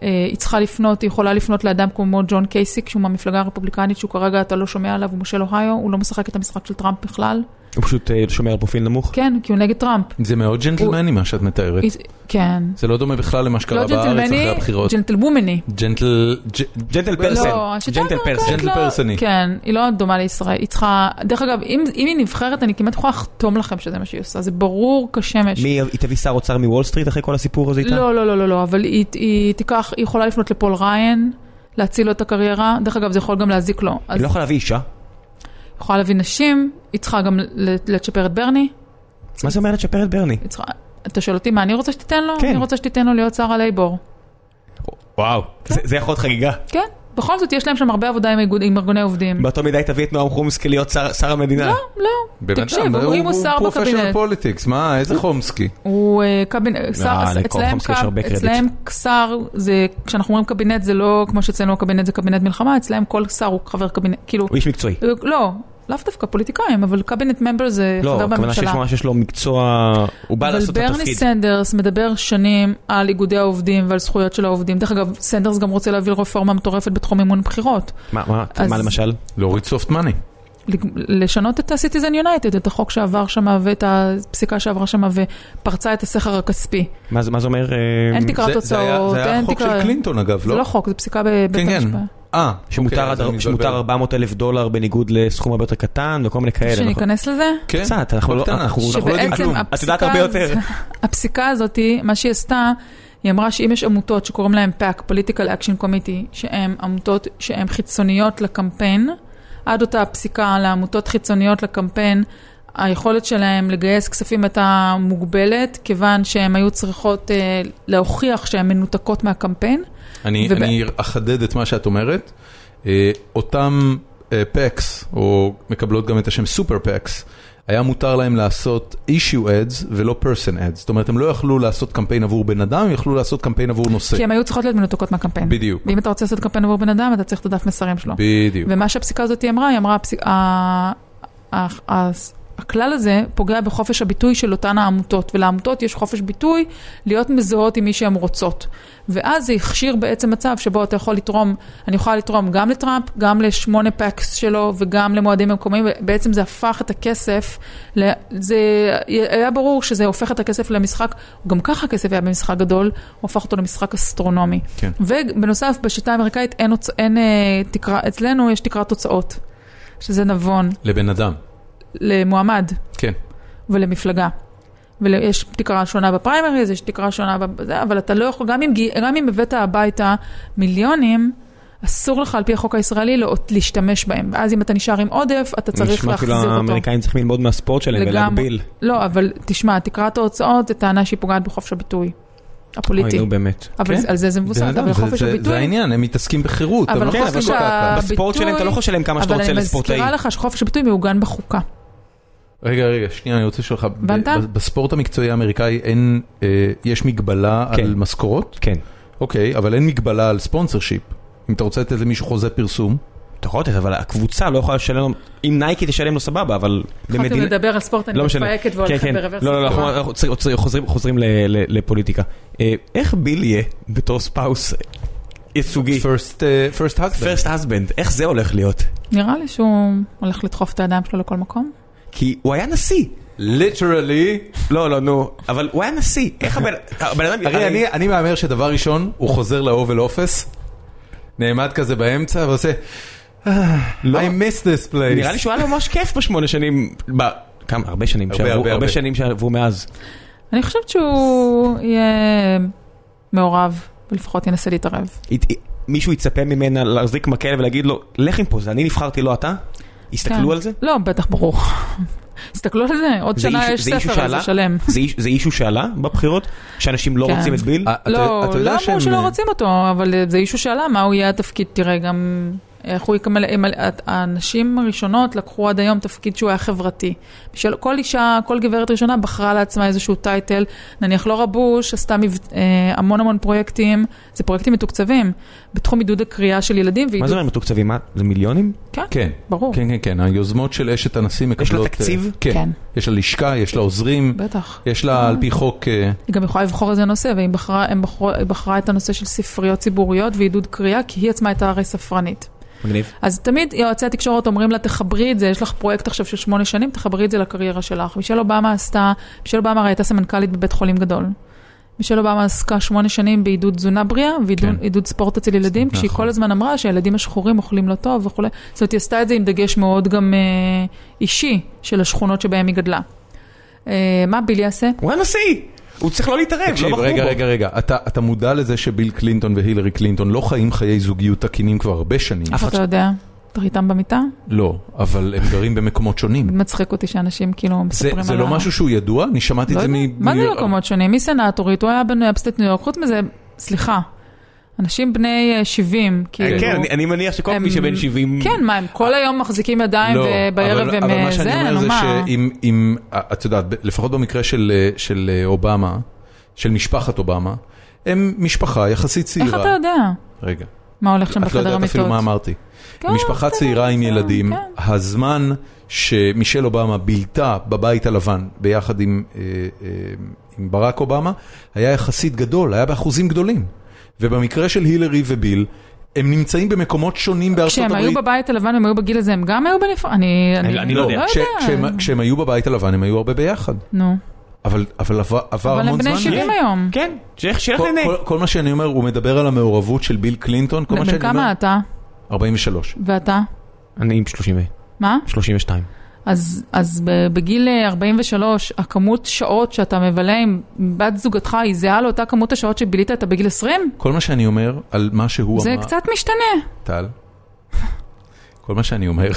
והיא צריכה לפנות, היא יכולה לפנות לאדם כמו ג'ון קייסיק, שהוא מהמפלגה הרפובליקנית, שהוא כרגע, אתה לא שומע עליו, הוא מושל אוהיו, הוא לא משחק את המשחק של טראמפ בכלל. הוא פשוט אה, שומר על פרופיל נמוך? כן, כי הוא נגד טראמפ. זה מאוד ג'נטלמני מה שאת מתארת. כן. זה לא דומה בכלל למה לא שקרה בארץ אחרי הבחירות. gentlewomanי. ג'נטל... ג'- gentle person. לא, השיטה gentle person. gentle לא- person י. כן, היא לא דומה לישראל, היא צריכה, דרך אגב, אם, אם היא נבחרת, אני כמעט יכולה לחתום לכם שזה מה שהיא עושה, זה ברור כשמש. מי, היא תביא שר אוצר מוול סטריט אחרי כל הסיפור הזה איתה? לא, לא, לא, לא, לא, אבל היא, היא תיקח, היא יכולה לפנות לפול ריין, להציל לו את הקריירה, דרך אגב, זה יכול גם להזיק לו. אז היא לא יכולה להביא אישה? יכולה להביא נשים, היא צריכה גם לצ'פר את ברני, מה זה אומר לצ'פר את ברני? צריכה, אתה שואל אותי מה אני רוצה שתיתן לו? כן. אני רוצה שתיתן לו להיות שר ה labor. וואו, זה זה יכול להיות חגיגה. כן, בכל זאת יש להם שם הרבה עבודה עם, איגוד, עם ארגוני עובדים. באותו מידה היא תביא את נועם חומסקי להיות שר- שר המדינה. לא, לא, תקשיב, הוא- אם הוא שר professional בקבינט. politics, מה, איזה חומסקי? הוא אה, קבינט, שר, לכל אצלהם. אצלהם שר, זה, כשאנחנו אומרים קבינט זה לא כמו שאצלנו הקבינט זה קבינט מלחמה, אצלהם כל שר הוא חבר קבינט, כאילו, הוא איש מקצועי. לא, לאו דווקא פוליטיקאים, אבל cabinet member זה לא, חבר הכוונה שיש בממשלה. ממש יש לו מקצוע, הוא בא אבל לעשות את ברני התפקיד. סנדרס מדבר שנים על איגודי העובדים ועל זכויות של העובדים. דרך אגב, סנדרס גם רוצה להביא רפורמה מטורפת בתחום מימון בחירות. מה- מה אז- מה למשל? להוריד soft money. לשנות את ה-Citizen United, את החוק שעבר שם ואת הפסיקה שעברה שם ופרצה את הסכר הכספי. מה זה אומר? אה, אין תקרת זה- זה היה- הוצאות, זה היה אין חוק של קלינטון אגב, זה לא? לא חוק, זה פסיקה בבית כן, כן. המשפט. אה, שמותר אוקיי, שמותר מבלבל. 400 אלף דולר בניגוד לסכום הרבה יותר קטן וכל מיני כאלה. נכון? שניכנס לזה? כן, קצת, אנחנו לא אנחנו לא יודעים כלום. את יודעת הרבה הפסיקה יותר. הפסיקה הזאת, מה שהיא עשתה, היא אמרה שאם יש עמותות שקוראים להן PAC, Political Action Committee, שהן עמותות שהן חיצוניות לקמפיין, עד אותה פסיקה לעמותות חיצוניות לקמפיין, היכולת שלהם לגייס כספים הייתה מוגבלת, כיוון שהן היו צריכות אה, להוכיח שהן מנותקות מהקמפיין. אני וב- אני אחדד את מה שאת אומרת. אה, אותם פקס, או מקבלות גם את השם סופר פקס, היה מותר להם לעשות issue ads ולא person ads. זאת אומרת, הם לא יכלו לעשות קמפיין עבור בן אדם, הם יכלו לעשות קמפיין עבור נושא. כי הן היו צריכות להיות מנותקות מהקמפיין. בדיוק. ואם אתה רוצה לעשות קמפיין עבור בן אדם, אתה צריך את הדף מסרים שלו. בדיוק. ומה שהפסיקה הזאת אמרה, היא אמרה, הפסיק... הכלל הזה פוגע בחופש הביטוי של אותן העמותות, ולעמותות יש חופש ביטוי להיות מזוהות עם מי שהן רוצות. ואז זה הכשיר בעצם מצב שבו אתה יכול לתרום, אני יכולה לתרום גם לטראמפ, גם לשמונה פקס שלו וגם למועדים מקומיים, ובעצם זה הפך את הכסף. זה היה ברור שזה הופך את הכסף למשחק, גם ככה הכסף היה במשחק גדול, הוא הפך אותו למשחק אסטרונומי. כן. ובנוסף, בשיטה האמריקאית אין, הוצ... אין אה, תקרה, אצלנו יש תקרת תוצאות, שזה נבון לבן אדם. למועמד כן. ולמפלגה. ויש תקרה שונה בפריימריז, יש תקרה שונה בזה, אבל אתה לא יכול, גם אם, גם אם הבאת הביתה מיליונים, אסור לך על פי החוק הישראלי לא, להשתמש בהם. ואז אם אתה נשאר עם עודף, אתה צריך נשמע כאילו להחזיר אותו. האמריקאים צריכים ללמוד מהספורט שלהם ולהגביל. לא, אבל תשמע, תקרת ההוצאות, זו טענה שהיא פוגעת בחופש הביטוי הפוליטי. אוי, נו באמת. אבל כן. על זה זה מבוסס, אבל זה- חופש זה- הביטוי... זה העניין, הם מתעסקים בחירות, אבל הם לא כן, חופש בקקה. ה- בספורט שלהם אתה לא יכול לשלם כמה שאתה רוצה אבל לספורטאי. אני מזכירה לך שחופש הביטוי מעוגן בחוקה. רגע, רגע, שנייה, אני רוצה לשאול לך, ב- הבנת? ב- בספורט המקצועי האמריקאי אין, אה, יש מגבלה כן. על משכורות? כן. אוקיי, אבל אין מגבלה על ספונסר שיפ. אם אתה רוצה לתת למישהו חוזה פרסום, אתה יכול לתת, אבל הקבוצה לא יכולה לשלם, אם נייקי תשלם לו סבבה, אבל התחלתם לדבר על ספורט, אני לא. מפהקת כן, והולכת כן. ב reverse. לא, לא, לא, חוזרים- חוזרים ל- ל- לפוליטיקה. אה, איך ביל יהיה בתור spouse ייצוגי? first, first husband. first husband, איך זה הולך להיות? נראה לי שהוא הולך לדחוף את הידיים שלו לכל מקום. כי הוא היה נשיא. literally. לא, לא, נו, אבל הוא היה נשיא. איך הבן אדם... הרי אני, אני מהמר שדבר ראשון, הוא חוזר ל Oval Office, נעמד כזה באמצע ועושה, "אה, I miss this place. נראה לי שהוא היה לו ממש כיף בשמונה שנים, ב- כמה, הרבה שנים הרבה, שעברו, הרבה. שנים שעברו מאז. אני חושבת שהוא יהיה מעורב, ולפחות ינסה להתערב. הת- מישהו יצפה ממנה להחזיק מקל ולהגיד לו, לך מפה, זה אני נבחרתי, לא אתה? יסתכלו כן. על זה? לא, בטח, ברור. הסתכלו על זה, עוד שנה איש- יש ספר על שעלה? זה שלם. זה איש- זה אישו שעלה בבחירות? שאנשים לא כן. רוצים את ביל? אה, לא, לא שהם- אמרו שלא רוצים אותו, אבל זה אישו שאלה מה הוא יהיה התפקיד, תראה, גם איך הוא יקמל, הם- הנשים הראשונות לקחו עד היום תפקיד שהוא היה חברתי. בשביל, כל אישה, כל גברת ראשונה בחרה לעצמה איזשהו טייטל, נניח לא רבוש, עשתה מבט, אה, המון המון פרויקטים, זה פרויקטים מתוקצבים, בתחום עידוד הקריאה של ילדים מה ועידוד... זה אומר מתוקצבים? מה? זה מיליונים? כן, כן, ברור. כן, כן, כן, היוזמות של אשת הנשיא מקבלות... יש לה אה, תקציב? כן. כן. יש לה לשכה, יש לה עוזרים, בטח. יש לה על פי חוק... אה, היא גם יכולה לבחור איזה נושא, והיא בחרה, בחרו, בחרה את הנושא של ספריות ציבוריות ועידוד קריאה, כי היא עצמה הייתה הרי ספרנית. מגניב. אז תמיד יועצי התקשורת אומרים לה, תחברי את זה, יש לך פרויקט עכשיו של שמונה שנים, תחברי את זה לקריירה שלך. מישל אובמה עשתה, מישל אובמה הרי הייתה סמנכ"לית בבית חולים גדול. מישל אובמה עסקה שמונה שנים בעידוד תזונה בריאה ועידוד כן. ספורט אצל ילדים, כשהיא נכון. כל הזמן אמרה שהילדים השחורים אוכלים לא טוב וכולי. זאת אומרת, היא עשתה את זה עם דגש מאוד גם אה, אישי של השכונות שבהן היא גדלה. אה, מה ביל יעשה? הוא היה נשיא! הוא צריך לא להתערב, לא תקשיב, בחרו רגע, בו. רגע, רגע, אתה אתה מודע לזה שביל קלינטון והילרי קלינטון לא חיים חיי זוגיות תקינים כבר הרבה שנים? אחד אתה יודע? אתה איתם במיטה? לא, אבל הם גרים במקומות שונים. מצחיק אותי שאנשים כאילו זה מספרים על זה לא משהו שהוא ידוע? אני שמעתי את לא זה. מ... מה זה מ- מקומות שונים? מי סנאטורית? הוא היה ב upstate ניו יורק. חוץ מזה, סליחה, אנשים בני אה, 70, כאילו... כן, אני- מניח שכל מי שבן 70... כן, מה, הם כל היום מחזיקים ידיים לא, ובערב אבל- הם... אבל אה, מה שאני אומר זה? שאם, אם, את יודעת, לפחות במקרה של, אה, אה, אובמה, של משפחת אובמה, הם משפחה יחסית צעירה. איך אתה יודע? רגע, מה הולך שם את לא בחדר יודעת המיטות? אפילו מה אמרתי. כן, משפחה צעירה עם כן, ילדים, כן. הזמן שמישל אובמה בילתה בבית הלבן ביחד אה, אה, עם ברק אובמה, היה יחסית גדול, היה באחוזים גדולים. ובמקרה של הילרי וביל, הם נמצאים במקומות שונים בארצות כשהם הברית. היו בבית הלבן, הם היו בגיל הזה, הם גם היו בנפרד? אני אני- אני לא יודע. כש- כשהם- כשהם היו בבית הלבן הם היו הרבה ביחד. נו, אבל אבל עבר עבר אבל הם המון בני זמן. 70 כן. היום. כן, שילך שילך כל-. כל- כל מה שאני אומר, הוא מדבר על המעורבות של ביל קלינטון, כל מה בן שאני אומר, כמה אתה? 43. ואתה? אני עם 30 מה? 32. אז, אז בגיל אה, 43, הכמות שעות שאתה מבלה עם בת זוגתך היא זהה לאותה כמות השעות שבילית אתה בגיל 20? כל מה שאני אומר על מה שהוא זה אמר, קצת משתנה. טל, כל מה שאני אומר,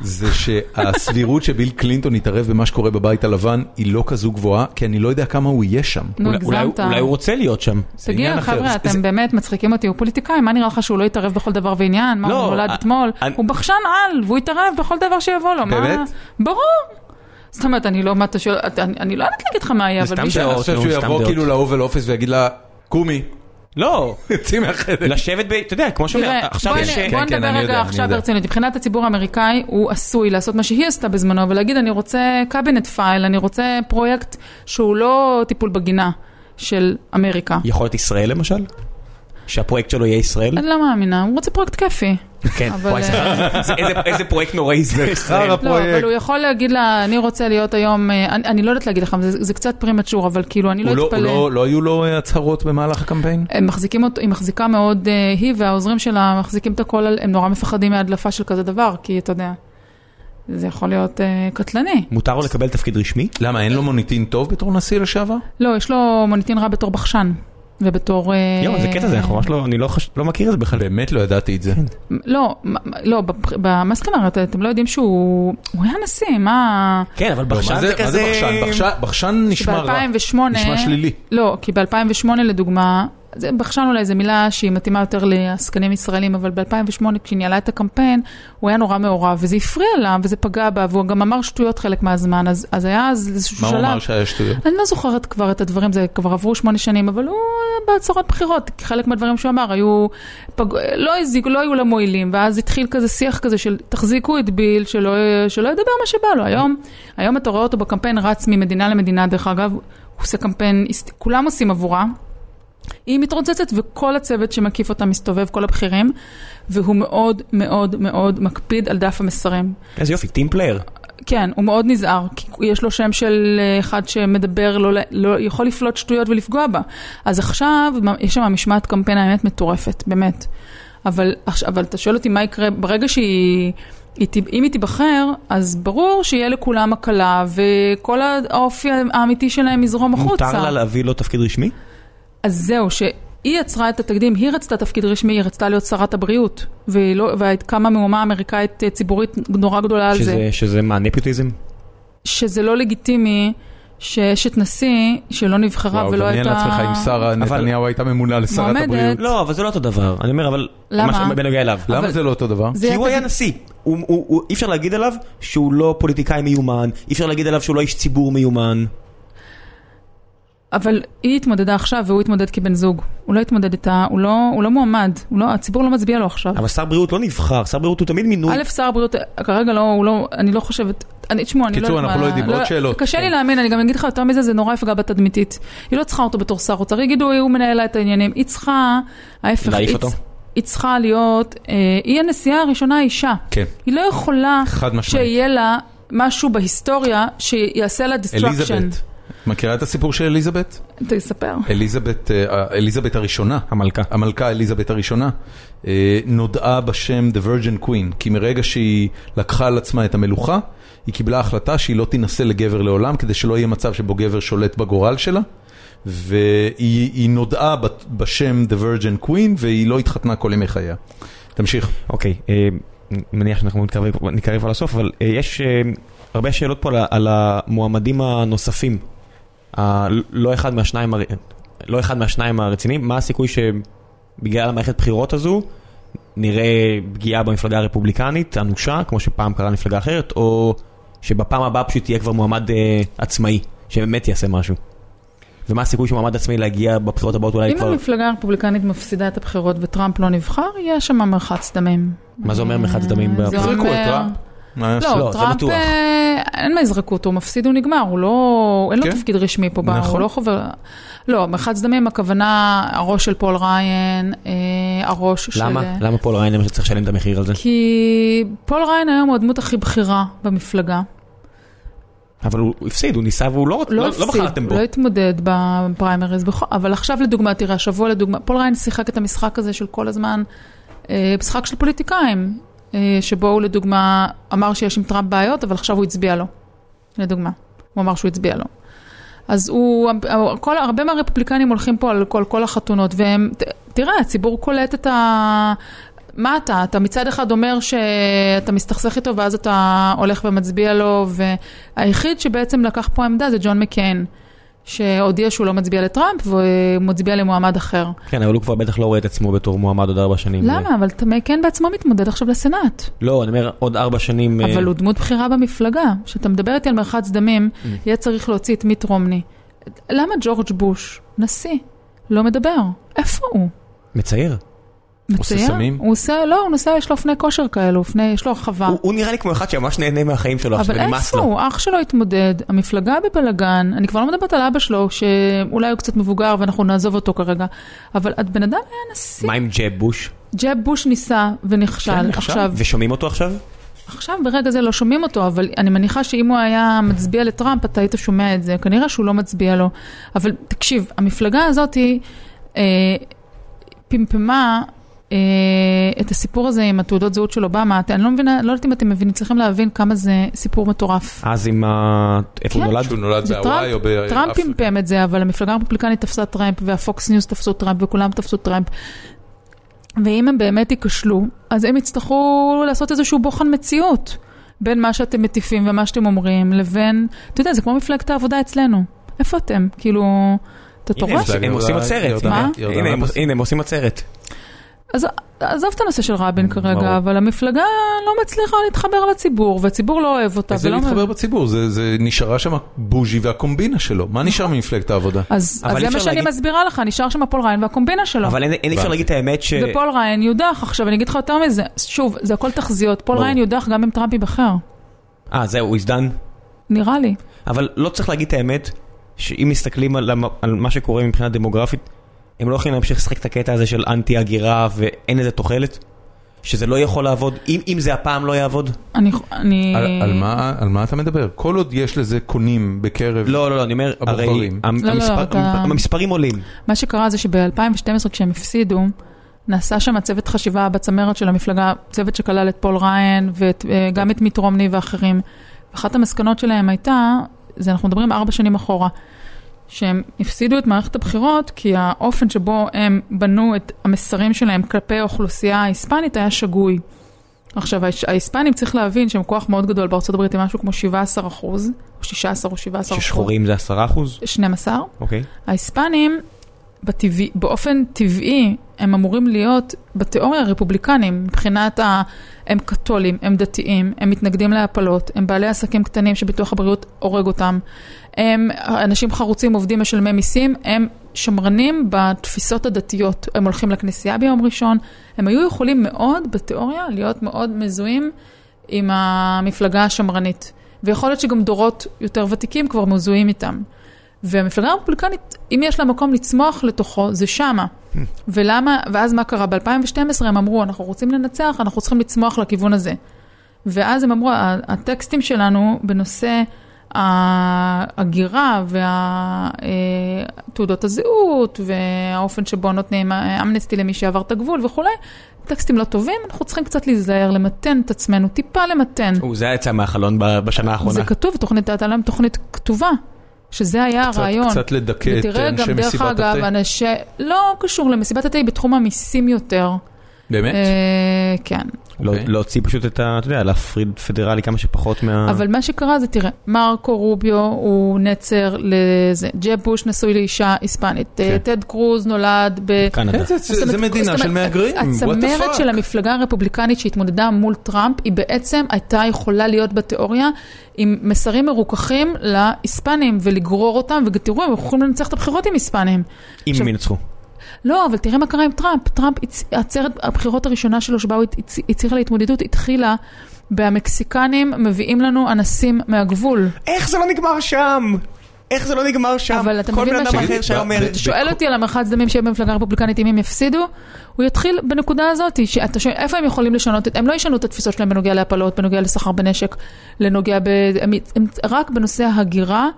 זה שהסבירות שביל קלינטון יתערב במה שקורה בבית הלבן היא לא כזו גבוהה, כי אני לא יודע כמה הוא יהיה שם. נו, אולי- אולי- הגזמת. אולי הוא רוצה להיות שם. תגיד. חבר'ה, זה- אתם זה- באמת מצחיקים אותי, הוא פוליטיקאי, מה נראה לך שהוא לא יתערב בכל דבר ועניין? מה, לא, הוא נולד אה, אתמול? אני- הוא בחשן על, והוא יתערב בכל דבר שיבוא לו. מה- באמת? ברור. זאת אומרת, אני לא, מה אתה שואל, אתה- אני לא יודעת להגיד לך מה יהיה, זה אבל סתם מישהו... דעות. אני חושב נו, שהוא סתם יבוא דעות. כאילו ל Oval Office ויגיד לה, קומי, לא, צאי מהחדר. לשבת ב... אתה יודע, כמו שאומר, עכשיו יש... כן, בוא כן, נדבר רגע עכשיו. ברצינות. מבחינת הציבור האמריקאי, הוא עשוי לעשות מה שהיא עשתה בזמנו, ולהגיד, אני רוצה קבינט פייל, אני רוצה פרויקט שהוא לא טיפול בגינה של אמריקה. יכול להיות ישראל למשל? שהפרויקט שלו יהיה ישראל? אני לא מאמינה, הוא רוצה פרויקט כיפי. כן, אבל, וואי, זה- אה, זה- איזה- פרויקט נוראי זה. חרא לא, פרויקט. אבל הוא יכול להגיד לה, אני רוצה להיות היום, אה, אני, לא יודעת להגיד לך, זה, זה קצת premature, אבל כאילו, אני לא לא- אתפלא. לא- לא היו לו אה, הצהרות במהלך הקמפיין? היא מחזיקה מאוד, היא והעוזרים שלה מחזיקים את הכל, הם נורא מפחדים מהדלפה של כזה דבר, כי אתה יודע, זה יכול להיות קטלני. מותר לו לקבל תפקיד רשמי? למה, אין לו מוניטין טוב בתור נשיא לשעבר? לא, יש לו מוניטין רע בתור בחשן, ובתור... אה, יואו, זה קטע זה, אנחנו ממש לא, אני לא חש- לא מכיר את זה בכלל. באמת לא ידעתי את זה. לא, מה- לא, ב- מה זאת אומרת, אתם לא יודעים שהוא הוא היה נשיא, מה... כן, אבל לא, בחשן זה זה מה זה כזה... בחשן? בחשן- נשמע רע. ב-2008... נשמע שלילי. לא, כי ב-2008 לדוגמה, בחשן אולי זו מילה שהיא מתאימה יותר לעסקנים ישראלים, אבל ב-2008 כשהיא ניהלה את הקמפיין, הוא היה נורא מעורב, וזה הפריע לה, וזה פגע בה, והוא גם אמר שטויות חלק מהזמן, אז, אז היה אז איזשהו מה שלב. הוא אמר שהיה שטויות? אני לא זוכרת כבר את הדברים, זה כבר עברו שמונה שנים, אבל הוא בהצהרות בחירות, חלק מהדברים שהוא אמר היו, פג... לא הזיקו, לא היו לה מועילים, ואז התחיל כזה שיח כזה של תחזיקו את ביל, שלא, שלא ידבר מה שבא לו. היום, היום אתה רואה אותו בקמפיין רץ ממדינה למדינה, דרך אגב, הוא עושה קמפיין, כולם עושים עבורה. היא מתרוצצת וכל הצוות שמקיף אותה מסתובב, כל הבכירים, והוא מאוד מאוד מאוד מקפיד על דף המסרים. איזה יופי, team player. כן, הוא מאוד נזהר, כי יש לו שם של אה, אחד שמדבר, לא, לא, יכול לפלוט שטויות ולפגוע בה. אז עכשיו, יש שם משמעת קמפיין האמת מטורפת, באמת. אבל, אבל אתה שואל אותי מה יקרה ברגע שהיא... אם היא תיבחר, אז ברור שיהיה לכולם הקלה, וכל האופי האמיתי שלהם יזרום החוצה. מותר לה להביא לו תפקיד רשמי? אז זהו, שהיא יצרה את התקדים, היא רצתה תפקיד רשמי, היא רצתה להיות שרת הבריאות, לא, וקמה מהומה אמריקאית אה, ציבורית נורא גדולה שזה, על זה. שזה מה, נפיוטיזם? שזה לא לגיטימי. שאשת נשיא שלא נבחרה וואו, ולא הייתה... וואו, דמיין לעצמך אם שרה נתניהו הייתה ממונה לשרת מועמדת. הבריאות. לא, אבל זה לא אותו דבר. אני אומר, אבל... למה? בנוגע אליו. למה זה לא אותו דבר? כי הוא היה נשיא. הוא- הוא- הוא- אי אפשר להגיד עליו שהוא לא פוליטיקאי מיומן, אי אפשר להגיד עליו שהוא לא איש ציבור מיומן. אבל היא התמודדה עכשיו והוא התמודד כבן זוג. הוא לא התמודד איתה, הוא לא, הוא לא מועמד, הוא לא, הציבור לא מצביע לו עכשיו. אבל שר בריאות לא נבחר, שר בריאות הוא תמיד מינוי. א', שר הבריאות, כרגע לא, הוא לא, אני לא חושבת, אני, תשמעו, אני לא קיצור, יודעת אנחנו מה- לא יודעים. עוד שאלות. קשה לי כן. להאמין, אני גם אגיד לך יותר מזה, זה נורא יפגע בתדמיתית. היא לא צריכה אותו בתור שר אוצר, יגידו, הוא מנהל את העניינים. היא צריכה, ההפך, להעיף אותו? היא צריכה להיות, אה, היא הנשיאה הראשונה האישה. כן. היא לא יכולה חד משמעית. שיהיה לה משהו בהיסטוריה שיעשה לה distraction. אליזבת. מכירה את הסיפור של אליזבת? תספר. אליזבת, אה, אליזבת הראשונה. המלכה. המלכה אליזבת הראשונה, אה, נודעה בשם The Virgin Queen, כי מרגע שהיא לקחה על עצמה את המלוכה, היא קיבלה החלטה שהיא לא תינשא לגבר לעולם, כדי שלא יהיה מצב שבו גבר שולט בגורל שלה, והיא היא נודעה בשם The Virgin Queen, והיא לא התחתנה כל ימי חייה. תמשיך. אוקיי, אה, אני מניח שאנחנו נתקרב נתקרב על הסוף, אבל אה, יש אה, הרבה שאלות פה על על המועמדים הנוספים. לא אחד מהשניים לא אחד מהשניים הרציניים, מה הסיכוי שבגלל המערכת בחירות הזו נראה פגיעה במפלגה הרפובליקנית אנושה, כמו שפעם קרה למפלגה אחרת, או שבפעם הבאה פשוט תהיה כבר מועמד אה, עצמאי, שבאמת יעשה משהו. ומה הסיכוי של מועמד עצמאי להגיע בבחירות הבאות אולי אם כבר... המפלגה הרפובליקנית מפסידה את הבחירות וטראמפ לא נבחר, יהיה שם מרחץ דמים. מה זה אומר מרחץ דמים זה? יזרקו את אומר-? לא, לא, טראמפ. אה, אין מה יזרקו אותו, הוא מפסיד, הוא נגמר, הוא לא, אין לו כן. תפקיד רשמי פה, נכון. הוא לא חובר, לא, מרחץ דמים, הכוונה, הראש של פול ריין, אה, הראש של... למה? למה פול ריין למשל צריך לשלם את המחיר על זה? כי פול ריין היום הוא הדמות הכי בכירה במפלגה. אבל הוא הפסיד, הוא ניסה והוא לא לא לא הפסיד, בחרתם בו. לא התמודד בפריימריז, אבל עכשיו לדוגמה, תראה, השבוע לדוגמה, פול ריין שיחק את המשחק הזה של כל הזמן, אה, משחק של פוליטיקאים, שבו הוא לדוגמה אמר שיש עם טראמפ בעיות, אבל עכשיו הוא הצביע לו, לדוגמה. הוא אמר שהוא הצביע לו. אז הוא, כל, הרבה מהרפובליקנים הולכים פה על כל, כל החתונות, והם, ת- תראה, הציבור קולט את ה... מה אתה? אתה מצד אחד אומר שאתה מסתכסך איתו ואז אתה הולך ומצביע לו, והיחיד שבעצם לקח פה עמדה זה ג'ון מקיין, שהודיע שהוא לא מצביע לטראמפ ומצביע למועמד אחר. כן, אבל הוא כבר בטח לא רואה את עצמו בתור מועמד עוד ארבע שנים. למה? אבל אתה- מקיין בעצמו מתמודד עכשיו לסנאט. לא, אני אומר עוד ארבע שנים. אה, אבל הוא דמות בכירה במפלגה. כשאתה מדבר איתי על מרחץ דמים, Mm. יהיה צריך להוציא את מיט רומני. למה ג'ורג' בוש, נשיא, לא מדבר? איפה הוא? מצייר. עושה מצייר? סמים? הוא עושה, לא, הוא נוסע, יש לו אופני כושר כאלו, אופני, יש לו הרחבה. הוא הוא נראה לי כמו אחד שממש נהנה מהחיים שלו עכשיו, אבל ונמאס איפה לו. הוא? אח שלו התמודד, המפלגה בבלגן, אני כבר לא מדברת על אבא שלו, שאולי הוא קצת מבוגר ואנחנו נעזוב אותו כרגע, אבל הבן אדם היה נשיא. מה עם ג'ב בוש? ג'ב בוש ניסה ונכשל. כן. עכשיו, ושומעים אותו עכשיו? עכשיו ברגע זה לא שומעים אותו, אבל אני מניחה שאם הוא היה מצביע לטראמפ, אתה היית שומע את זה. כנראה שהוא לא מצביע לו. אבל תקשיב, המפלגה הזאת היא אה, פמפמה את הסיפור הזה עם התעודות זהות של אובמה. אתה- אני לא מבינה, לא יודעת אם אתם מבינים, צריכים להבין כמה זה סיפור מטורף. אז עם ה... איפה הוא כן. נולד? שהוא נולד זה בהוואי או באפריקה. טראמפ פמפם את זה, אבל המפלגה הרפובליקנית תפסה טרמפ, והפוקס ניוז תפסו טרמפ, וכולם תפסו טרמפ. ואם הם באמת ייכשלו, אז הם יצטרכו לעשות איזשהו בוחן מציאות בין מה שאתם מטיפים ומה שאתם אומרים, לבין, אתה יודע, זה כמו מפלגת העבודה אצלנו. איפה אתם? כאילו, אתה הנה, טורף? הם- עושים עצרת. מה? הנה, הם עושים עצרת. אז עזוב את הנושא של רבין. כרגע, אבל המפלגה לא מצליחה להתחבר לציבור, והציבור לא אוהב אותה. זה להתחבר. בציבור, זה זה נשארה שם בוז'י והקומבינה שלו. מה נשאר ממפלגת העבודה? אז זה מה שאני להגיד- מסבירה לך, נשאר שם פול ריין והקומבינה שלו. אבל אין אפשר. להגיד את האמת ש... ופול ריין יודח, עכשיו אני אגיד לך יותר מזה, שוב, זה הכל תחזיות, פול. ריין יודח גם אם טראמפ ייבחר, אה, זהו, הוא הזדן. נראה לי. אבל לא צריך להגיד את האמת, שאם מסתכלים על מה שקורה מבחינה דמוגרפית, הם לא יכולים להמשיך לשחק את הקטע הזה של אנטי הגירה ואין לזה תוחלת. שזה לא יכול לעבוד, אם אם זה הפעם לא יעבוד? אני... אני... על- על מה- על מה אתה מדבר? כל עוד יש לזה קונים בקרב... לא, לא, לא, אני אומר, הרי הבוחרים. לא, לא, המספר- אתה- המספרים עולים. מה שקרה זה שב-2012 כשהם הפסידו, נעשה שם צוות חשיבה בצמרת של המפלגה, צוות שכלל את פול ריין וגם את מיט רומני ואחרים. אחת המסקנות שלהם הייתה, זה אנחנו מדברים ארבע שנים אחורה, שהם הפסידו את מערכת הבחירות כי האופן שבו הם בנו את המסרים שלהם כלפי האוכלוסייה ההיספנית היה שגוי. עכשיו, ההיספנים צריך להבין שהם כוח מאוד גדול בארצות הברית, עם משהו כמו 17 אחוז, או 16 או 17 אחוז. ששחורים זה 10 אחוז? 12. אוקיי. ההיספנים, בטבעי, באופן טבעי, הם אמורים להיות בתיאוריה רפובליקנים, מבחינת ה... הם קתולים, הם דתיים, הם מתנגדים להפלות, הם בעלי עסקים קטנים שביטוח הבריאות הורג אותם, הם אנשים חרוצים, עובדים, משלמי מיסים, הם שמרנים בתפיסות הדתיות, הם הולכים לכנסייה ביום ראשון, הם היו יכולים מאוד, בתיאוריה, להיות מאוד מזוהים עם המפלגה השמרנית. ויכול להיות שגם דורות יותר ותיקים כבר מזוהים איתם. והמפלגה הרפובליקנית, אם יש לה מקום לצמוח לתוכו, זה שמה. ולמה, ואז מה קרה? ב-2012 הם אמרו, אנחנו רוצים לנצח, אנחנו צריכים לצמוח לכיוון הזה. ואז הם אמרו, "ה- הטקסטים שלנו בנושא ההגירה ותעודות הזהות והאופן שבו נותנים אמנסטי למי שעבר את הגבול וכולי, טקסטים לא טובים, אנחנו צריכים קצת להיזהר, למתן את עצמנו, טיפה למתן. זה יצא מהחלון בשנה האחרונה. זה כתוב, תוכנית, הייתה להם תוכנית כתובה, שזה היה קצת- הרעיון. קצת לדכא את ותראה אנשי גם, דרך מסיבת אגב, התה. אנשי... לא קשור למסיבת התה, בתחום המיסים יותר. באמת? אה, כן. לא- אוקיי. להוציא פשוט את ה... אתה יודע, להפריד פדרלי כמה שפחות מה... אבל מה שקרה זה, תראה, מרקו רוביו הוא נצר לזה, ג'ב בוש נשוי לאישה היספנית, כן. טד קרוז נולד ב... קנדה. כן, זה- זאת זה אומרת, מדינה של מהגרים, הצמרת? של המפלגה הרפובליקנית שהתמודדה מול טראמפ, היא בעצם הייתה יכולה להיות בתיאוריה עם מסרים מרוככים להיספנים ולגרור אותם, ותראו, הם יכולים לנצח את הבחירות עם היספנים. אם הם ינצחו. לא, אבל תראה מה קרה עם טראמפ. טראמפ, עצרת הבחירות הראשונה שלו שבה הוא הצ- הצהיר להתמודדות, התחילה במקסיקנים מביאים לנו אנסים מהגבול. איך זה לא נגמר שם? איך זה לא נגמר שם? אבל אתה כל מבין בן מה אדם ש- אחר שהיה אומר... אתה שואל אותי על המרחץ דמים שיהיה במפלגה הרפובליקנית אם הם יפסידו, הוא יתחיל בנקודה הזאת, שאתה שואל איפה הם יכולים לשנות, את- הם לא ישנו את התפיסות שלהם בנוגע להפלות, בנוגע לסחר בנשק, לנוגע ב... הם רק בנושא ההגירה,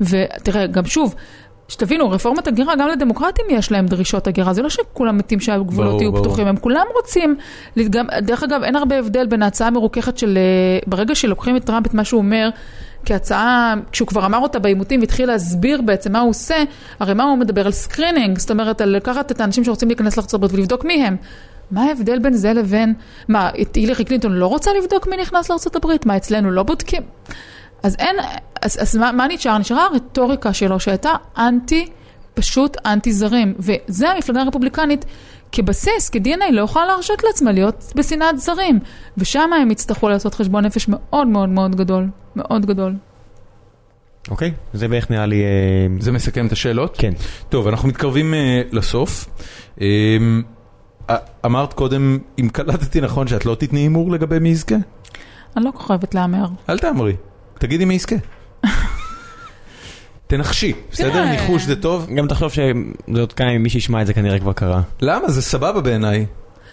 ותראה, גם שוב, שתבינו, רפורמת הגירה, גם לדמוקרטים יש להם דרישות הגירה, זה לא שכולם מתים שהגבולות יהיו ברור. פתוחים, הם כולם רוצים, גם, דרך אגב, אין הרבה הבדל בין ההצעה המרוככת של, אה, ברגע שלוקחים את טראמפ את מה שהוא אומר, כהצעה, כשהוא כבר אמר אותה בעימותים והתחיל להסביר בעצם מה הוא עושה, הרי מה הוא מדבר על screening, זאת אומרת על לקחת את האנשים שרוצים להיכנס לארה"ב ולבדוק מי הם. מה ההבדל בין זה לבין, מה, את הילרי קלינטון לא רוצה לבדוק מי נכנס לארה"ב? מה, אצלנו לא בודקים? אז אין, אז, אז מה, מה נשאר? נשארה הרטוריקה שלו שהייתה אנטי, פשוט אנטי זרים. וזה המפלגה הרפובליקנית כבסיס, כ-DNA, לא יכולה להרשות לעצמה להיות בשנאת זרים. ושם הם יצטרכו לעשות חשבון נפש מאוד מאוד מאוד גדול. מאוד גדול. אוקיי, זה בערך נראה לי... אה, זה מסכם את השאלות? כן. טוב, אנחנו מתקרבים אה, לסוף. אה, אמרת קודם, אם קלטתי נכון, שאת לא תתני הימור לגבי מי יזכה? אני לא כל כך אוהבת להמר. אל תאמרי, תגידי מי יזכה. תנחשי, בסדר? תראה. ניחוש זה טוב? גם תחשוב שזה עוד כמה, מי שישמע את זה כנראה כבר קרה. למה? זה סבבה בעיניי.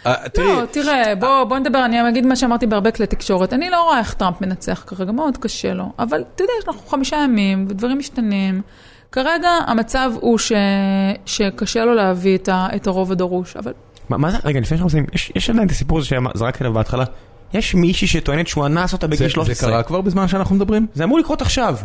אה, תראי, לא, תראה, בוא, בוא נדבר, אני אגיד מה שאמרתי בהרבה כלי תקשורת. אני לא רואה איך טראמפ מנצח כרגע, מאוד קשה לו. אבל אתה יודע, יש לנו חמישה ימים, ודברים משתנים. כרגע המצב הוא ש... שקשה לו להביא את, ה... את הרוב הדרוש, אבל מה מה זה? רגע, לפני שאנחנו עושים, יש- יש עדיין את הסיפור הזה שזרקתי עליו בהתחלה. יש מישהי שטוענת שהוא אנס אותה זה בגיל זה 13. קרה כבר בזמן שאנחנו מדברים? זה אמור לקרות עכשיו.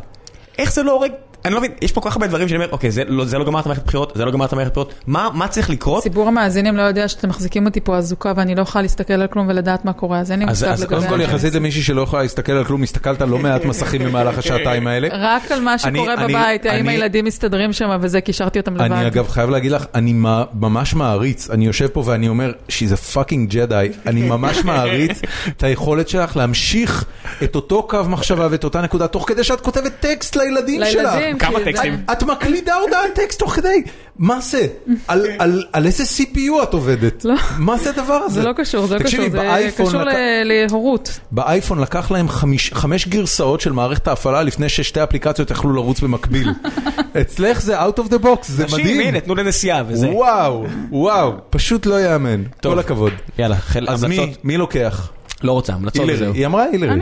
איך זה לא הורג? אני לא מבין, יש פה כל כך הרבה דברים שאני אומר, אוקיי, זה לא, זה לא גמר את המערכת בחירות, זה לא גמר את המערכת בחירות, מה, מה צריך לקרות? ציבור המאזינים לא יודע שאתם מחזיקים אותי פה אזוקה ואני לא יכולה להסתכל על כלום ולדעת מה קורה, אז אין לי אז- מושג אז לגבי... קודם כל. יחסית למישהי שלא יכולה להסתכל על כלום, הסתכלת לא מעט מסכים במהלך השעתיים האלה. רק על מה שקורה אני- בבית, האם הילדים מסתדרים שם וזה, כי השארתי אותם לבד. אני אגב חייב להגיד לך, אני ממש מעריץ, אני יושב פה ואני אומר, she's a fucking Jedi, אני ממש מעריץ את היכולת שלך להמשיך את אותו קו מחשבה ואת אותה נקודה, תוך כדי שאת כותבת טקסט לילדים שלך. לילדים, טקסטים. כמה טקסטים? את מקלידה הודעת טקסט תוך כדי, מה זה? על- על- על איזה CPU את עובדת? לא. מה זה הדבר הזה? זה לא קשור, זה לא קשור, זה קשור להורות. באייפון לקח להם חמיש- חמש גרסאות של מערכת ההפעלה לפני ששתי אפליקציות יכלו לרוץ במקביל. אצלך זה out of the box, זה נשים, מדהים. הנה, תנו לנסיעה וזה. וואו, וואו, פשוט לא יאמן. כל הכבוד. יאללה, אז מי, לוקח? לא רוצה, המלצות. וזהו. היא אמרה הילרי.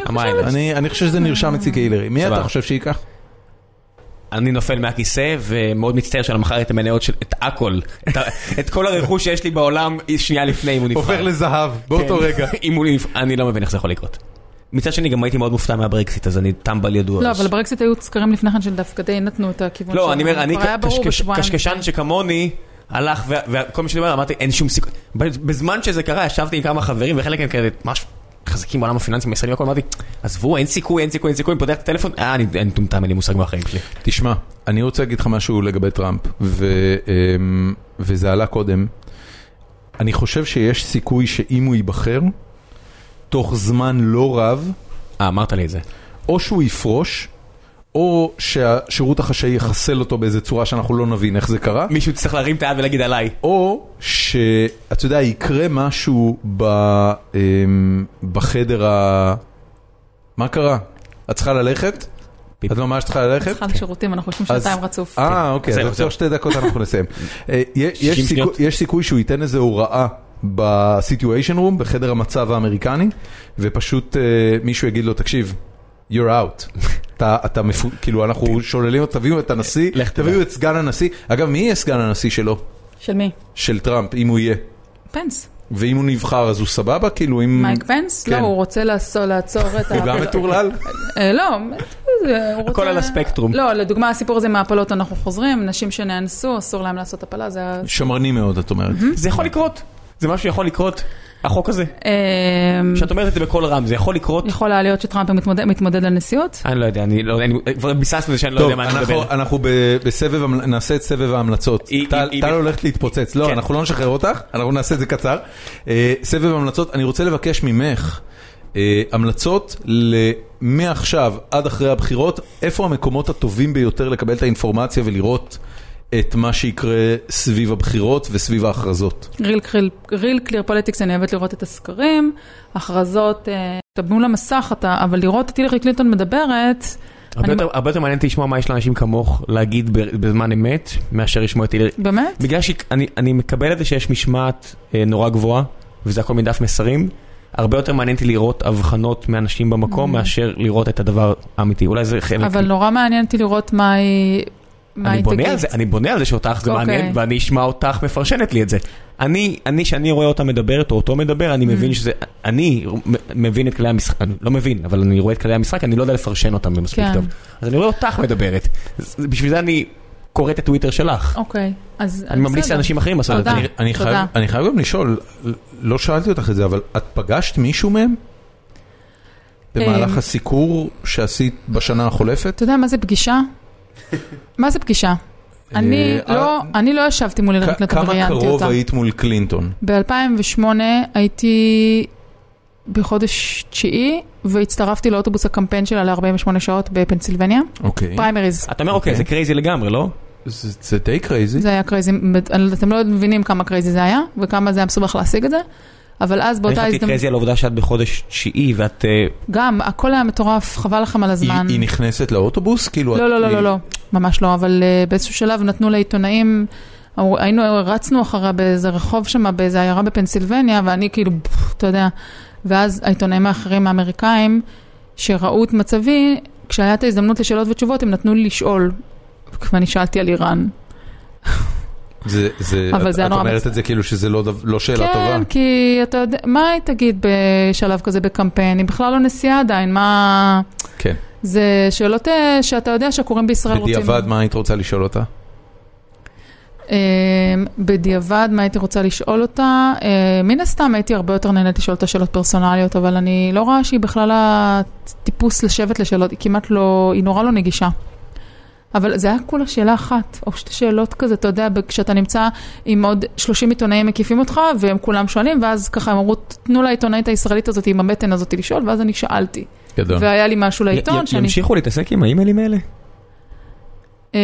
אני חושב שזה נרשם אצלי כהילרי. מי אתה. חושב שייקח? אני נופל מהכיסא ומאוד מצטער שאני מחר את המניות של, את הכל, את כל הרכוש שיש לי בעולם שנייה לפני אם הוא נבחר. הופך לזהב, באותו כן. רגע. אם הוא נבחר, אני לא מבין איך זה יכול לקרות. מצד שני גם הייתי מאוד מופתע מהברקסיט אז אני טמבל ידוע. לא, אבל ברקסיט היו סקרים לפני כן שדווקא די נתנו את הכיוון לא, שלו. אני אומר, אני קשקשן. שכמוני הלך וכל מה שאני אומר אמרתי אין שום סיכוי. בזמן שזה קרה ישבתי עם כמה חברים וחלק מהם כאלה ממש חזקים בעולם הפיננסים הישראלי והכל אמרתי עזבו אין סיכוי אין סיכוי אין סיכוי אני פותח את הטלפון אה אני מטומטם אין לי מושג מהחיים שלי. תשמע, אני רוצה להגיד לך משהו לגבי טראמפ, ו, אמ, וזה עלה קודם. אני חושב שיש סיכוי שאם הוא ייבחר, תוך זמן לא רב, אה אמרת לי את זה. או שהוא יפרוש, או שהשירות החשאי יחסל אותו באיזה צורה שאנחנו לא נבין איך זה קרה, מישהו צריך להרים את היד ולהגיד עליי. או שאתה יודע, יקרה משהו ב, אמ, בחדר ה... מה קרה? את צריכה ללכת? את ממש צריכה ללכת? צריכה לשירותים, אנחנו יושבים אז- שנתיים רצוף. אה, אוקיי, אז. תוך שתי דקות אנחנו נסיים. אה, יש 60 סיכוי- שניות. יש סיכוי שהוא ייתן איזה הוראה בסיטואשן רום, בחדר המצב האמריקני, ופשוט אה, מישהו יגיד לו, תקשיב, you're out. אתה, אתה מפו... כאילו, אנחנו שוללים, תביאו את הנשיא, לך. תביאו את סגן הנשיא. אגב, מי יהיה סגן הנשיא שלו? של מי? של טראמפ, אם הוא יהיה. פנס. ואם הוא נבחר, אז הוא סבבה? כאילו, אם... מייק פנס? כן. לא, הוא רוצה לעצור לעצור את ה... הוא גם מטורלל? אה, לא, הוא רוצה... הכל על הספקטרום. לא, לדוגמה, הסיפור הזה מהפלות אנחנו חוזרים, נשים שנאנסו, אסור להם לעשות הפלה, זה... שמרני מאוד, את אומרת. זה יכול לקרות. זה משהו שיכול לקרות. החוק הזה. אה, שאת אומרת את זה בקול רם זה יכול לקרות. יכול היה להיות שטראמפ מתמודד- מתמודד לנשיאות? אני לא יודע אני לא אני כבר ביססנו את זה שאני לא יודע מה אני מדבר. אנחנו ב- בסבב, נעשה את סבב ההמלצות. טל הולכת להתפוצץ. לא, כן. אנחנו לא נשחרר אותך, אנחנו נעשה את זה קצר. אה, סבב המלצות, אני רוצה לבקש ממך אה, המלצות מעכשיו עד אחרי הבחירות, איפה המקומות הטובים ביותר לקבל את האינפורמציה ולראות את מה שיקרה סביב הבחירות וסביב ההכרזות. Real Clear Politics, אני אוהבת לראות את הסקרים, הכרזות, אתה מול המסך, אתה, אבל לראות את הילרי קלינטון מדברת, הרבה יותר- מעניין אותי לשמוע מה יש לאנשים כמוך להגיד ב- בזמן אמת מאשר לשמוע את הילרי. באמת? בגלל שאני מקבל את זה שיש משמעת אה, נורא גבוהה וזה הכל מדף מסרים. הרבה יותר מעניין אותי לראות הבחנות מאנשים במקום מאשר לראות את הדבר האמיתי. אולי זה חלק... Mm. אבל נורא מעניין אותי לראות מה היא, אני בונה. על זה, אני בונה על זה שאותך זה אוקיי. מעניין ואני אשמע אותך מפרשנת לי את זה. אני, אני, שאני רואה אותה מדברת או אותו מדבר, אני Mm. מבין שזה, אני מבין את כללי המשחק, אני לא מבין, אבל אני רואה את כללי המשחק, אני לא יודע לפרשן אותם מספיק כן. טוב. אז אני רואה אותך מדברת. בשביל זה אני קורא את הטוויטר שלך. אוקיי, אז אני ממליץ בסדר. לאנשים אחרים לעשות את זה. תודה. אני-. חייב- אני חייב גם לשאול, לא שאלתי אותך את זה, אבל את פגשת מישהו מהם? במהלך אמ, הסיקור שעשית בשנה החולפת? אתה יודע מה זה פגישה? מה זה פגישה? אני אה, לא, אני לא ישבתי מול הילרי קלינטון כמה וראיינתי קרוב אותה. היית מול קלינטון? ב-2008 הייתי בחודש תשיעי, והצטרפתי לאוטובוס הקמפיין שלה ל-48 שעות בפנסילבניה. אוקיי. פריימריז. אתה אומר אוקיי, אוקיי. זה crazy לגמרי, לא? זה זה די crazy. זה היה crazy, אתם לא מבינים כמה crazy זה היה, וכמה זה היה מסובך להשיג את זה, אבל אז אני באותה חשבתי הזדמנות, קרייזי על העובדה שאת בחודש תשיעי ואת... אה, גם, הכל היה מטורף, חבל לכם על הזמן. היא נכנסת לאוטובוס? כאילו... לא, את- לא, לא, לא, לא, ממש לא, אבל אה, באיזשהו שלב נתנו לעיתונאים, היינו, רצנו אחריה באיזה רחוב שם, באיזה עיירה בפנסילבניה, ואני כאילו, אתה יודע, ואז העיתונאים האחרים האמריקאים, שראו את מצבי, כשהיה את ההזדמנות לשאלות ותשובות, הם נתנו לי לשאול, ואני שאלתי על איראן. זה, זה, אבל את, זה את אומרת מצ- את זה כאילו שזה לא, לא שאלה טובה. כן, כי אתה יודע, מה היא תגיד בשלב כזה בקמפיין? היא בכלל לא נשיאה עדיין, מה... כן. זה שאלות אה, שאתה יודע שהקוראים בישראל רוצים... בדיעבד, מה היית רוצה לשאול אותה? אה, בדיעבד, מה הייתי רוצה לשאול אותה? אה, מן הסתם הייתי הרבה יותר נהנית לשאול אותה שאלות פרסונליות, אבל אני לא רואה שהיא בכלל הטיפוס לשבת לשאלות, היא כמעט לא, היא נורא לא נגישה. אבל זה היה כולה שאלה אחת, או שתי שאלות כזה, אתה יודע, כשאתה נמצא עם עוד 30 עיתונאים מקיפים אותך, והם כולם שואלים, ואז ככה הם אמרו, תנו לעיתונאית הישראלית הזאת עם הבטן הזאת לשאול, ואז אני שאלתי. גדול. והיה לי משהו לעיתון, י- שאני... ימשיכו להתעסק עם האימיילים האלה? אה,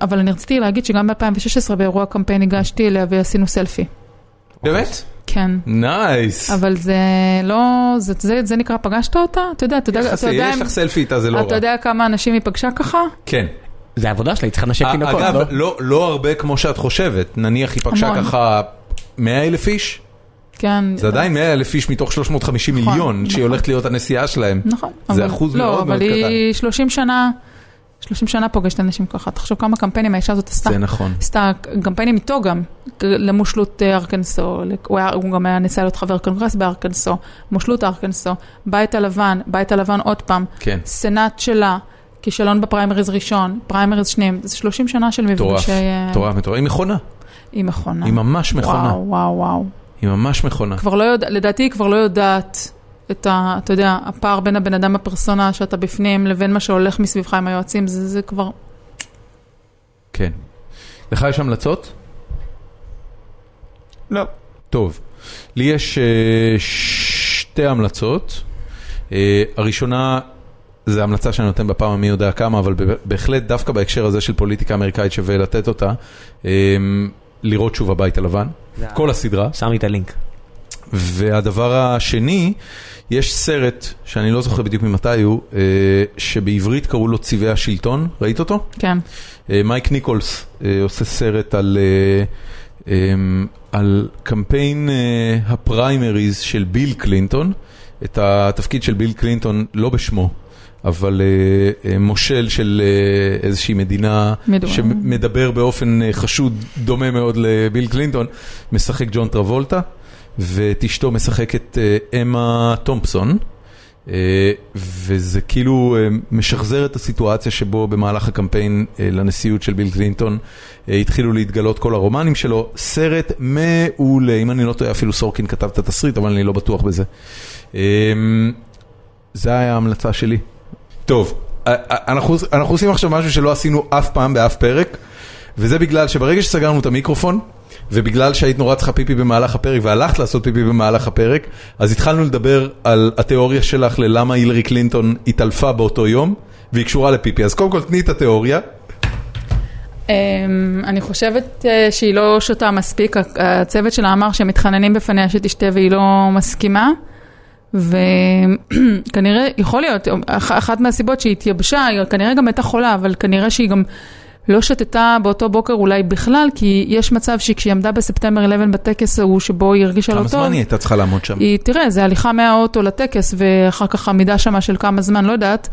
אבל אני רציתי להגיד שגם ב-2016 באירוע קמפיין ניגשתי אליה ועשינו סלפי. באמת? כן. nice. אבל זה לא, זה, זה, זה נקרא פגשת אותה? אתה יודע, אתה יודע, אתה יודע, יש לך סלפי איתה, זה לא אתה רע. יודע כמה אנשים היא פגשה ככה? כן. זה העבודה שלה, היא צריכה לנשק תינוקות, אגב, לא? לא- לא הרבה כמו שאת חושבת. נניח היא פגשה המון. ככה 100 אלף איש, כן. זה עדיין 100 אלף איש מתוך 350 נכון, מיליון, שהיא נכון. הולכת להיות הנשיאה שלהם. נכון. זה אבל- אחוז לא, מאוד מאוד אבל היא 30 שנה, 30 שנה פוגשת אנשים ככה. תחשוב כמה קמפיינים האישה הזאת עשתה. זה נכון. עשתה קמפיינים איתו גם, למושלות אה, ארקנסו, הוא, היה, הוא גם היה ניסה להיות חבר קונגרס בארקנסו, מושלות ארקנסו, בית הלבן, בית הלבן עוד פעם, כן. סנאט שלה, כישלון בפריימריז ראשון, פריימריז שניים, זה 30 שנה של מטורף, מפגשי... אה, מטורף, מטורף. היא מכונה, היא מכונה. היא ממש מכונה. וואו, וואו, וואו. היא ממש מכונה. כבר לא יודע, לדעתי היא כבר לא יודעת את ה... אתה יודע, הפער בין הבן אדם הפרסונה שאתה בפנים לבין מה שהולך מסביבך עם היועצים, זה, זה כבר... כן. לך יש המלצות? לא. טוב. לי יש אה, שתי המלצות. אה, הראשונה, זו המלצה שאני נותן בפעם המי יודע כמה, אבל בהחלט דווקא בהקשר הזה של פוליטיקה אמריקאית שווה לתת אותה, אה, לראות שוב הבית הלבן, כל הסדרה. שם לי את הלינק. והדבר השני, יש סרט, שאני לא זוכר בדיוק ממתי הוא, אה, שבעברית קראו לו צבעי השלטון, ראית אותו? כן. אה, מייק ניקולס אה, עושה סרט על, אה, על קמפיין הפריימריז של ביל קלינטון, את התפקיד של ביל קלינטון לא בשמו. אבל אה, אה, מושל של אה, איזושהי מדינה. שמדבר באופן חשוד דומה מאוד לביל קלינטון, משחק ג'ון טרבולטה, ואת אשתו משחקת אמה תומפסון, וזה כאילו משחזר את הסיטואציה שבו במהלך הקמפיין לנשיאות של ביל קלינטון התחילו להתגלות כל הרומנים שלו. סרט מעולה, אם אני לא טועה אפילו סורקין כתב את התסריט, אבל אני לא בטוח בזה. זה היה ההמלצה שלי. טוב, אה, אה, אנחנו, אנחנו עושים עכשיו משהו שלא עשינו אף פעם באף פרק, וזה בגלל שברגע שסגרנו את המיקרופון, ובגלל שהיית נורא צריכה פיפי במהלך הפרק והלכת לעשות פיפי במהלך הפרק, אז התחלנו לדבר על התיאוריה שלך ללמה הילרי קלינטון התעלפה באותו יום, והיא קשורה לפיפי. אז קודם כל תני את התיאוריה. אמ, אני חושבת אה, שהיא לא שותה מספיק, הצוות שלה אמר שהם מתחננים בפניה שתשתה והיא לא מסכימה. וכנראה, יכול להיות, אח- אחת מהסיבות שהיא התייבשה, היא כנראה גם הייתה חולה, אבל כנראה שהיא גם לא שתתה באותו בוקר אולי בכלל, כי יש מצב שכשהיא עמדה בספטמבר 11 בטקס ההוא שבו היא הרגישה לא כמה טוב, זמן היא הייתה צריכה לעמוד שם? היא, תראה, זה הליכה מהאוטו לטקס, ואחר כך עמידה שמה של כמה זמן, לא יודעת.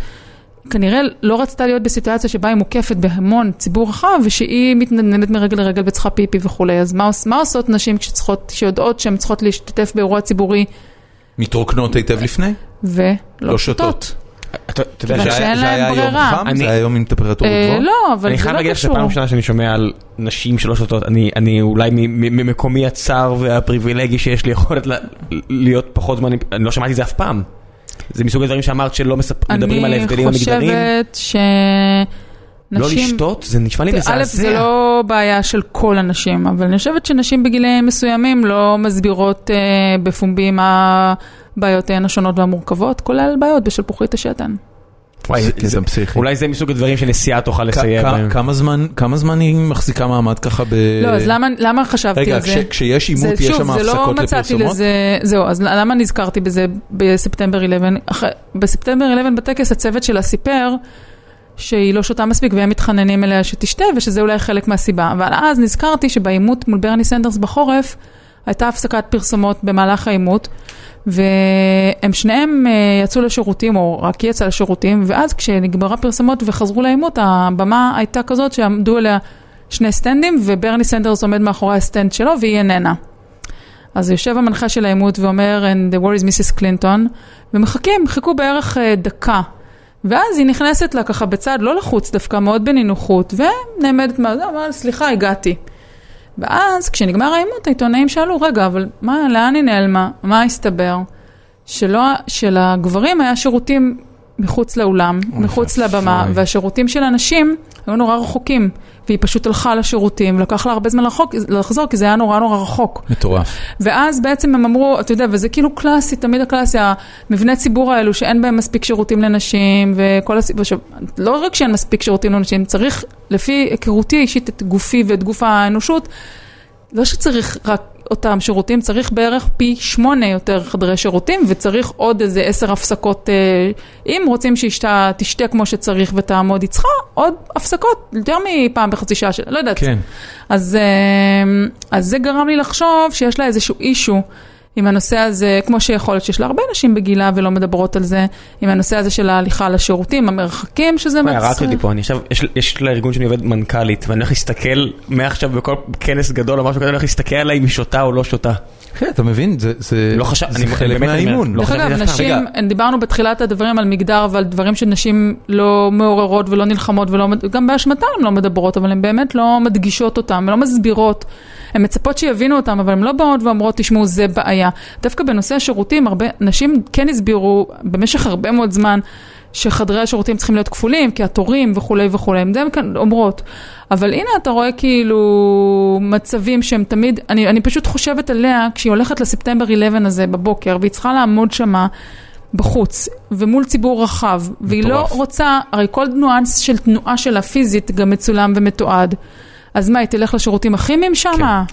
כנראה לא רצתה להיות בסיטואציה שבה היא מוקפת בהמון ציבור רחב, ושהיא מתנדנדת מרגל לרגל וצריכה פיפי וכולי. אז מה, מה עושות נשים כשצריכות, שיודעות שהן צריכות להשתתף באירוע ציבורי מתרוקנות היטב לפני? ולא לא שותות? אתה יודע זה שאין היה- זה להם היה יום ברירה. חם? אני- זה היה יום עם טמפרטורות אה, גבוהות? לא, אבל אני זה חייב לא להגיד לך קשור. שפעם ראשונה שאני שומע על נשים שלא שותות, אני, אני אולי מ- מ- ממקומי הצר והפריבילגי שיש לי יכולת ל- להיות פחות זמן, אני לא שמעתי את זה אף פעם. זה מסוג הדברים שאמרת שלא מספ... מדברים על ההבדלים המגדריים. אני חושבת ש... לא לשתות, זה נשמע לי מזעזע. א', זה לא בעיה של כל הנשים, אבל אני חושבת שנשים בגילאים מסוימים לא מסבירות אה, בפומבי מה בעיותיהן השונות והמורכבות, כולל בעיות בשלפוחית השתן. וואי, זה- זה- זה פסיכי. אולי זה מסוג הדברים שנסיעה תוכל לסייע בהם. כמה זמן- כמה זמן היא מחזיקה מעמד ככה ב... לא, אז למה, למה חשבתי רגע, על זה? כש- כשיש עימות זה- יש שוב, שם זה לא הפסקות מצאתי לפרסומות? לזה, זהו, אז למה נזכרתי בזה בספטמבר 11? אח- בספטמבר 11 בטקס הצוות שלה סיפר שהיא לא שותה מספיק והם מתחננים אליה שתשתה ושזה אולי חלק מהסיבה. אבל אז נזכרתי שבעימות מול ברני סנדרס בחורף הייתה הפסקת פרסומות במהלך העימות. והם שניהם אה, יצאו לשירותים, או רק יצאה לשירותים, ואז כשנגמרה פרסומות וחזרו לעימות, הבמה הייתה כזאת שעמדו אליה שני סטנדים, וברני סנדרס עומד מאחורי הסטנד שלו, והיא איננה. אז יושב המנחה של העימות ואומר, and where is Mrs. Clinton, ומחכים, חיכו בערך אה, דקה. ואז היא נכנסת לה ככה בצד, לא לחוץ דווקא, מאוד בנינוחות, ונעמדת מה זה, אמרה, סליחה, הגעתי. ואז כשנגמר העימות, העיתונאים שאלו, רגע, אבל מה, לאן היא נעלמה? מה הסתבר? שלא, שלגברים היה שירותים מחוץ לאולם, מחוץ. לבמה, והשירותים של הנשים היו נורא רחוקים. והיא פשוט הלכה לשירותים, ולקח לה הרבה זמן לחוק, לחזור, כי זה היה נורא נורא רחוק. מטורף. ואז בעצם הם אמרו, אתה יודע, וזה כאילו קלאסי, תמיד הקלאסי, המבני ציבור האלו, שאין בהם מספיק שירותים לנשים, וכל הסיפור, עכשיו, לא רק שאין מספיק שירותים לנשים, צריך, לפי היכרותי האישית, את גופי ואת גוף האנושות, לא שצריך רק אותם שירותים, צריך בערך פי שמונה יותר חדרי שירותים, וצריך עוד איזה עשר הפסקות, אה, אם רוצים שאשתה תשתה כמו שצריך ותעמוד, היא צריכה עוד הפסקות, יותר מפעם בחצי שעה שלה, לא יודעת. כן. אז, אה, אז זה גרם לי לחשוב שיש לה איזשהו אישו עם הנושא הזה, כמו שיכול להיות שיש לה הרבה נשים בגילה ולא מדברות על זה, עם הנושא הזה של ההליכה לשירותים, המרחקים שזה מה, ירדתי אותי פה, אני עכשיו, יש- יש לארגון שאני עובד מנכ"לית, ואני הולך להסתכל מעכשיו בכל כנס גדול או משהו כזה, אני הולך להסתכל עליה אם היא שותה או לא שותה. כן, אתה מבין? זה- זה לא חשב- זה אני- חלק מהאימון. לא דרך אגב. נשים, דיברנו בתחילת הדברים על מגדר ועל דברים שנשים לא מעוררות ולא נלחמות ולא, גם באשמתן הן לא מדברות, אבל הן באמת לא מדגישות אותם, הן לא מסבירות. הן מצפות שיבינו אותם, אבל הן לא באות ואומרות, תשמעו, זה בעיה. דווקא בנושא השירותים, הרבה נשים כן הסבירו במשך הרבה מאוד זמן שחדרי השירותים צריכים להיות כפולים, כי התורים וכולי וכולי, הן כאן אומרות. אבל הנה אתה רואה כאילו מצבים שהם תמיד, אני, אני פשוט חושבת עליה כשהיא הולכת לספטמבר 11 הזה בבוקר, והיא צריכה לעמוד שמה בחוץ, ומול ציבור רחב, והיא לא מטורף. רוצה, הרי כל ניואנס של תנועה שלה פיזית גם מצולם ומתועד. אז מה, היא תלך לשירותים הכימיים שמה?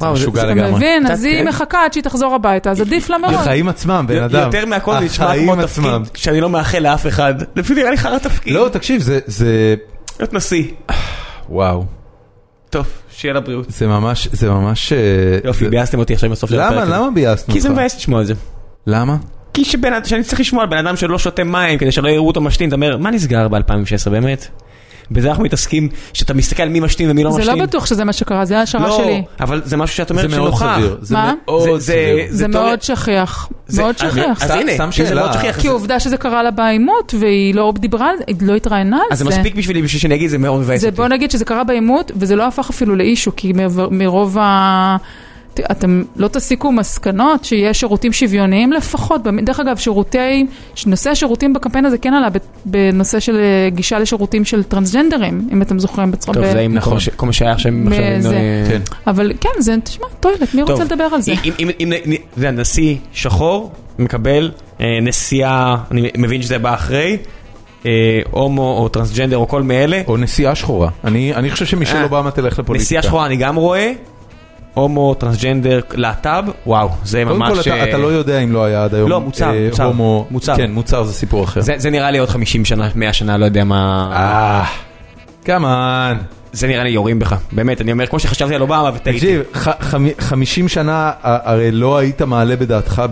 וואו, זה- משוגע אתה לגמרי. מבין? קצת, אז היא כן. מחכה עד שהיא תחזור הביתה, אז עדיף לה מאוד. החיים עצמם, בן אדם. יותר מהכל זה נשמע כמו תפקיד. שאני לא מאחל לאף אחד. זה פשוט נראה לי חרא תפקיד. לא, תקשיב, זה- זה... להיות נשיא. וואו. טוב, שיהיה לבריאות. זה ממש, זה ממש... אה, יופי, ביאסתם אותי עכשיו בסוף של הפרק. למה. למה ביאסנו כי זה אותך? מבאס לשמוע את זה. למה? כי שבן אדם, שאני צריך לשמוע על בן אדם שלא שותה מים כדי שלא יראו אותו משתין, אתה אומר, מה נסגר ב-2016 באמת? בזה אנחנו מתעסקים, שאתה מסתכל מי משתין ומי לא זה משתין. לא בטוח שזה מה שקרה, זה השערה לא, שלי. אבל זה משהו שאת זה אומרת שנוכח. זה מה? מאוד זה- זה- סביר. זה מאוד שכיח, זה- מאוד שכיח. אז הנה, זה שאלה. מאוד שכיח, כי עובדה שזה קרה לה בעימות, והיא לא דיברה על זה, היא לא התראיינה על אז זה. זה מספיק בשבילי בשביל שאני אגיד זה מאוד מבאס זה אותי. בוא נגיד שזה קרה בעימות, וזה לא הפך אפילו לאישו, כי מרוב ה... אתם לא תסיקו מסקנות שיש שירותים שוויוניים לפחות, דרך אגב שירותי, נושא השירותים בקמפיין הזה כן עלה בנושא של אה, גישה לשירותים של טרנסג'נדרים, אם אתם זוכרים בצורה, טוב, ב- זה עם נכון. כל מה ש- כל מה שהיה עכשיו עם... עכשיו אה, כן. אבל כן, זה, תשמע, טוילט, מי טוב. רוצה לדבר על זה? אם- אם- אם- אם- זה הנשיא שחור מקבל אה, נסיעה, אני מבין שזה בא אחרי, הומו או טרנסג'נדר או כל מאלה, או נסיעה שחורה. אני אני חושב שמישל. אובמה תלך לפוליטיקה. נסיעה שחורה אני גם רואה, הומו, טרנסג'נדר, להט"ב, וואו, זה קודם כל, ממש... אתה- אה, אתה לא יודע אם לא היה עד היום לא, מוצר, אה, מוצר, הומו. מוצר. כן, מוצר זה סיפור אחר. זה זה נראה לי עוד 50 שנה, 100 שנה, לא יודע מה... אה, כמובן. זה נראה לי יורים בך, באמת, אני אומר, כמו שחשבתי על אובמה וטעיתי. תקשיב, ח- חמ- 50 שנה, הרי לא היית מעלה בדעתך,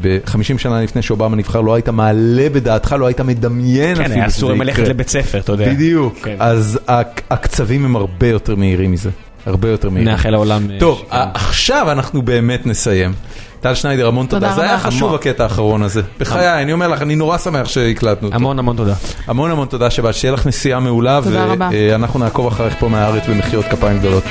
ב-50 שנה לפני שאובמה נבחר, לא היית מעלה בדעתך, לא היית מדמיין כן, אפילו היה שזה אסור ללכת. לבית ספר, אתה יודע. בדיוק, כן. אז הק- הקצבים הם הרבה יותר מהירים מזה, הרבה יותר מהירים. נאחל לעולם... אה, טוב, עכשיו אנחנו באמת נסיים. טל שניידר, המון תודה תודה. זה היה. חשוב המון. הקטע האחרון הזה. בחיי, אני אומר לך, אני נורא שמח שהקלטנו אותו. המון המון תודה. המון המון תודה שבאת, שיהיה לך נסיעה מעולה. תודה רבה. ואנחנו נעקוב אחריך פה מהארץ במחיאות כפיים גדולות.